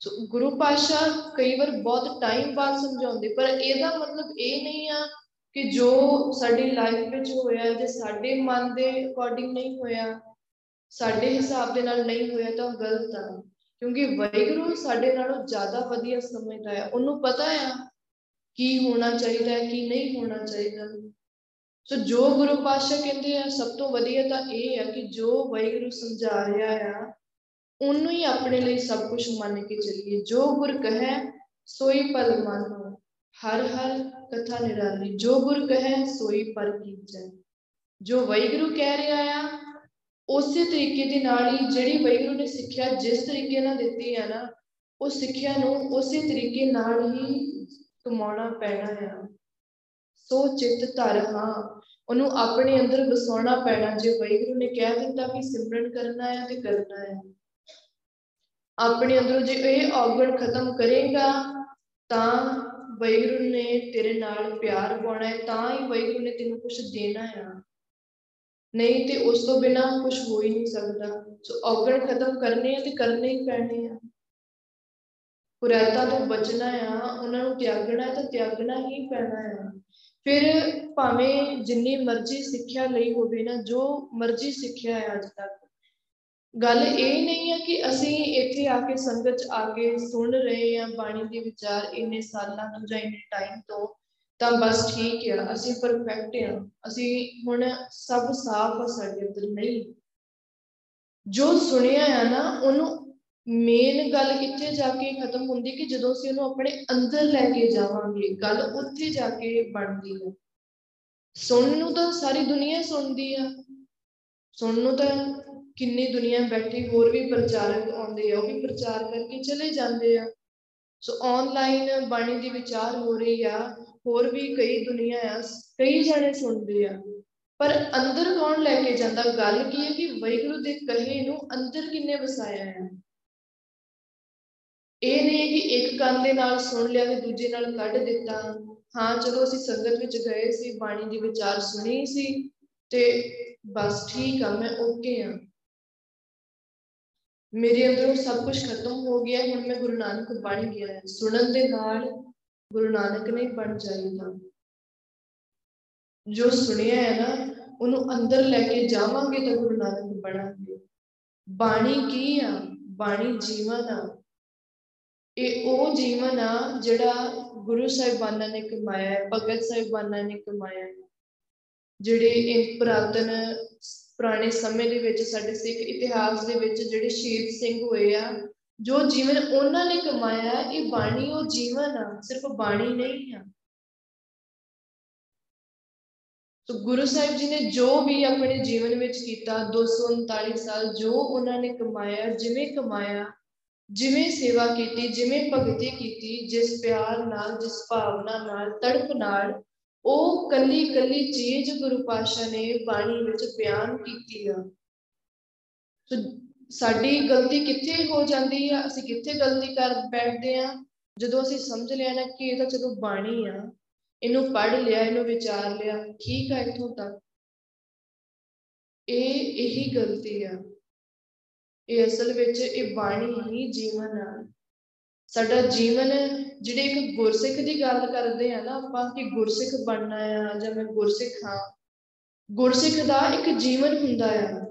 ਸੋ ਗੁਰੂ ਪਾਸ਼ਾ ਕਈ ਵਾਰ ਬਹੁਤ ਟਾਈਮ ਬਾਅਦ ਸਮਝਾਉਂਦੇ, ਪਰ ਇਹਦਾ ਮਤਲਬ ਇਹ ਨਹੀਂ ਆ ਕਿ ਜੋ ਸਾਡੀ ਲਾਈਫ ਵਿੱਚ ਹੋਇਆ, ਜੇ ਸਾਡੇ ਮਨ ਦੇ ਅਕੋਰਡਿੰਗ ਨਹੀਂ ਹੋਇਆ, ਸਾਡੇ ਹਿਸਾਬ ਦੇ ਨਾਲ ਨਹੀਂ ਹੋਇਆ, ਤਾਂ ਉਹ ਗਲਤ ਆ। ਕਿਉਂਕਿ ਵੈਗੁਰੂ ਸਾਡੇ ਨਾਲੋਂ ਜ਼ਿਆਦਾ ਵਧੀਆ ਸਮਝਦਾ ਹੈ ਉਹਨੂੰ ਪਤਾ ਆ ਕੀ ਹੋਣਾ ਚਾਹੀਦਾ ਹੈ, ਕੀ ਨਹੀਂ ਹੋਣਾ ਚਾਹੀਦਾ। ਸੋ ਜੋ ਗੁਰੂ ਪਾਤਸ਼ਾਹ ਕਹਿੰਦੇ ਆ, ਸਭ ਤੋਂ ਵਧੀਆ ਤਾਂ ਇਹ ਆ ਕਿ ਜੋ ਵੈਗੁਰੂ ਸਮਝਾ ਰਿਹਾ ਆ, ਉਹਨੂੰ ਹੀ ਆਪਣੇ ਲਈ ਸਭ ਕੁਝ ਮੰਨ ਕੇ ਚੱਲੀਏ। ਜੋ ਗੁਰ ਕਹੈ, ਸੋਈ ਪਲ ਮੰਨੋ, ਹਰ ਹਰ ਕਥਾ ਨਿਰਾਲੀ। ਜੋ ਗੁਰ ਕਹੈ, ਸੋਈ ਪਰ ਕੀਜੈ। ਜੋ ਵੈਗੁਰੂ ਕਹਿ ਰਿਹਾ ਆ, ਉਸੇ ਤਰੀਕੇ ਦੇ ਨਾਲ ਹੀ ਜਿਹੜੀ ਵੈਗੁਰੂ ਨੇ ਸਿੱਖਿਆ, ਜਿਸ ਤਰੀਕੇ ਨਾਲ ਦਿੱਤੀ ਹੈ ਨਾ, ਉਹ ਸਿੱਖਿਆ ਨੂੰ ਉਸੇ ਤਰੀਕੇ ਨਾਲ ਹੀ ਕਮਾਉਣਾ ਪੈਣਾ ਹੈ ਸੋ ਚਿੱਤ ਧਰ ਹਾਂ। ਉਹਨੂੰ ਆਪਣੇ ਅੰਦਰ ਵਸਾਉਣਾ ਪੈਣਾ। ਜੇ ਵੈਗੁਰੂ ਨੇ ਕਹਿ ਦਿੱਤਾ ਕਿ ਸਿਮਰਨ ਕਰਨਾ ਹੈ ਤੇ ਕਰਨਾ ਹੈ। ਆਪਣੇ ਅੰਦਰੋਂ ਜੇ ਇਹ ਔਗਣ ਖਤਮ ਕਰੇਗਾ, ਤਾਂ ਵੈਗੁਰੂ ਨੇ ਤੇਰੇ ਨਾਲ ਪਿਆਰ ਪਾਉਣਾ ਹੈ। ਤਾਂ ਹੀ ਵੈਗੁਰੂ ਨੇ ਤੈਨੂੰ ਕੁਝ ਦੇਣਾ ਹੈ। ਨਹੀਂ ਤੇ ਉਸ ਤੋਂ ਬਿਨਾ ਕੁਝ ਹੋ ਹੀ ਨਹੀਂ ਸਕਦਾ। ਸੋ ਔਗਣ ਖਤਮ ਕਰਨੇ ਆ ਤੇ ਕਰਨੇ ਹੀ ਪੈਣੇ ਆ। ਕੁਰੈਤਾ ਤੋਂ ਬਚਣਾ ਆ, ਉਹਨਾਂ ਨੂੰ ਤਿਆਗਣਾ ਤਾਂ ਤਿਆਗਣਾ ਹੀ ਪੈਣਾ ਆ। ਫਿਰ ਭਾਵੇਂ ਜਿੰਨੀ ਮਰਜ਼ੀ ਸਿੱਖਿਆ ਲਈ ਹੋਵੇ ਨਾ, ਜੋ ਮਰਜ਼ੀ ਸਿੱਖਿਆ ਹੈ ਅੱਜ ਤੱਕ। ਗੱਲ ਇਹ ਨਹੀਂ ਹੈ ਕਿ ਅਸੀਂ ਇੱਥੇ ਆ ਕੇ ਸੰਗਤ ਚ ਆ ਕੇ ਸੁਣ ਰਹੇ ਹਾਂ, ਬਾਣੀ ਦੇ ਵਿਚਾਰ ਇੰਨੇ ਸਾਲਾਂ ਤੋਂ ਜਾਂ ਇੰਨੇ ਟਾਈਮ ਤੋਂ, ਤਾਂ ਬਸ ਠੀਕ ਆ, ਅਸੀਂ ਪਰਫੈਕਟ ਆ। ਅਸੀਂ ਹੁਣ ਸਭ ਸਾਫ਼ ਆ, ਸਾਡੇ ਅੰਦਰ ਨਹੀਂ। ਜੋ ਸੁਣਿਆ ਆ ਨਾ, ਉਹਨੂੰ ਮੇਨ ਗੱਲ ਕਿੱਥੇ ਜਾ ਕੇ ਖਤਮ ਹੁੰਦੀ ਕਿ ਜਦੋਂ ਅਸੀਂ ਉਹਨੂੰ ਆਪਣੇ ਅੰਦਰ ਲੈ ਕੇ ਜਾਵਾਂਗੇ, ਗੱਲ ਉੱਥੇ ਜਾ ਕੇ ਬਣਦੀ ਹੈ। ਸੁਣਨ ਨੂੰ ਤਾਂ ਸਾਰੀ ਦੁਨੀਆ ਸੁਣਦੀ ਆ। ਸੁਣਨ ਨੂੰ ਤਾਂ ਕਿੰਨੀ ਦੁਨੀਆ ਬੈਠੀ, ਹੋਰ ਵੀ ਪ੍ਰਚਾਰਕ ਆਉਂਦੇ ਆ, ਉਹ ਵੀ ਪ੍ਰਚਾਰ ਕਰਕੇ ਚਲੇ ਜਾਂਦੇ ਆ। ਸੋ ਆਨਲਾਈਨ ਬਾਣੀ ਦੀ ਵਿਚਾਰ ਹੋ ਰਹੀ ਆ, ਹੋਰ ਵੀ ਕਈ ਦੁਨੀਆ ਆ, ਕਈ ਜਣੇ ਸੁਣਦੇ ਆ। ਪਰ ਅੰਦਰ ਕੌਣ ਲੈ ਕੇ ਜਾਂਦਾ? ਗੱਲ ਕੀ ਹੈ ਕਿ ਵੈਗੁਰੂ ਦੇ ਕਹੇ ਨੂੰ ਅੰਦਰ ਕਿੰਨੇ ਵਸਾਇਆ ਹੈ ਇਹ ਨਹੀਂ ਕਿ ਇੱਕ ਕੰਨ ਦੇ ਨਾਲ ਸੁਣ ਲਿਆ ਤੇ ਦੂਜੇ ਨਾਲ ਕੱਢ ਦਿੱਤਾ। ਹਾਂ ਚਲੋ ਅਸੀਂ ਸੰਗਤ ਵਿੱਚ ਗਏ ਸੀ, ਬਾਣੀ ਦੀ ਵਿਚਾਰ ਸੁਣੀ ਸੀ ਤੇ ਬਸ ਠੀਕ ਆ, ਮੈਂ ਓਕੇ ਆ। ਮੇਰੇ ਅੰਦਰੋਂ ਸਭ ਕੁਝ ਖਤਮ ਹੋ ਗਿਆ, ਹੁਣ ਮੈਂ ਗੁਰੂ ਨਾਨਕ ਬਣ ਗਿਆ। ਸੁਣਨ ਦੇ ਨਾਲ ਗੁਰੂ ਨਾਨਕ ਨੇ ਬਣ ਜਾਈਦਾ। ਜੋ ਸੁਣਿਆ ਹੈ ਨਾ, ਉਹਨੂੰ ਅੰਦਰ ਲੈ ਕੇ ਜਾਵਾਂਗੇ ਤਾਂ ਗੁਰੂ ਨਾਨਕ ਬਣਾਂਗੇ। ਬਾਣੀ ਕੀ ਆ? ਬਾਣੀ ਜੀਵਨ ਆ। ਇਹ ਉਹ ਜੀਵਨ ਆ ਜਿਹੜਾ ਗੁਰੂ ਸਾਹਿਬਾਨਾਂ ਨੇ ਕਮਾਇਆ ਹੈ, ਭਗਤ ਸਾਹਿਬਾਨਾਂ ਨੇ ਕਮਾਇਆ ਹੈ। ਜਿਹੜੇ ਇਹ ਪ੍ਰਾਤਨ, ਪੁਰਾਣੇ ਸਮੇਂ ਦੇ ਵਿੱਚ ਸਾਡੇ ਸਿੱਖ ਇਤਿਹਾਸ ਦੇ ਵਿੱਚ ਜਿਹੜੇ ਸ਼ਹੀਦ ਸਿੰਘ ਹੋਏ ਆ, ਜੋ ਜੀਵਨ ਉਹਨਾਂ ਨੇ ਕਮਾਇਆ ਇਹ ਬਾਣੀ ਉਹ ਜੀਵਨ ਆ, ਸਿਰਫ ਬਾਣੀ ਨਹੀਂ ਆ। ਸੋ ਗੁਰੂ ਸਾਹਿਬ ਜੀ ਨੇ ਜੋ ਵੀ ਆਪਣੇ ਜੀਵਨ ਵਿੱਚ ਕੀਤਾ 239 ਸਾਲ ਜੋ ਉਹਨਾਂ ਨੇ ਕਮਾਇਆ, ਜਿਵੇਂ ਕਮਾਇਆ ਜਿਵੇਂ ਸੇਵਾ ਕੀਤੀ, ਜਿਵੇਂ ਭਗਤੀ ਕੀਤੀ, ਜਿਸ ਪਿਆਰ ਨਾਲ, ਜਿਸ ਭਾਵਨਾ ਨਾਲ, ਤੜਪ ਨਾਲ, ਉਹ ਕੱਲੀ ਕੱਲੀ ਚੀਜ਼ ਗੁਰੂ ਪਾਸ਼ਾ ਨੇ ਬਾਣੀ ਵਿੱਚ ਬਿਆਨ ਕੀਤੀ ਆ। ਸੋ ਸਾਡੀ ਗਲਤੀ ਕਿੱਥੇ ਹੋ ਜਾਂਦੀ ਆ? ਅਸੀਂ ਕਿੱਥੇ ਗਲਤੀ ਕਰ ਬੈਠਦੇ ਆ? ਜਦੋਂ ਅਸੀਂ ਸਮਝ ਲਿਆ ਨਾ ਕਿ ਇਹ ਤਾਂ ਚਲੋ ਬਾਣੀ ਆ, ਇਹਨੂੰ ਪੜ੍ਹ ਲਿਆ, ਇਹਨੂੰ ਵਿਚਾਰ ਲਿਆ, ਠੀਕ ਆ ਇੱਥੋਂ ਤੱਕ। ਇਹ ਇਹੀ ਗਲਤੀ ਆ। ਇਹ ਅਸਲ ਵਿੱਚ ਇਹ ਬਾਣੀ ਹੀ ਜੀਵਨ ਆ। ਸਾਡਾ ਜੀਵਨ, ਜਿਹੜੇ ਇੱਕ ਗੁਰਸਿੱਖ ਦੀ ਗੱਲ ਕਰਦੇ ਆ ਨਾ ਆਪਾਂ ਕਿ ਗੁਰਸਿੱਖ ਬਣਨਾ ਆ ਜਾਂ ਮੈਂ ਗੁਰਸਿੱਖ ਹਾਂ, ਗੁਰਸਿੱਖ ਦਾ ਇੱਕ ਜੀਵਨ ਹੁੰਦਾ ਆ।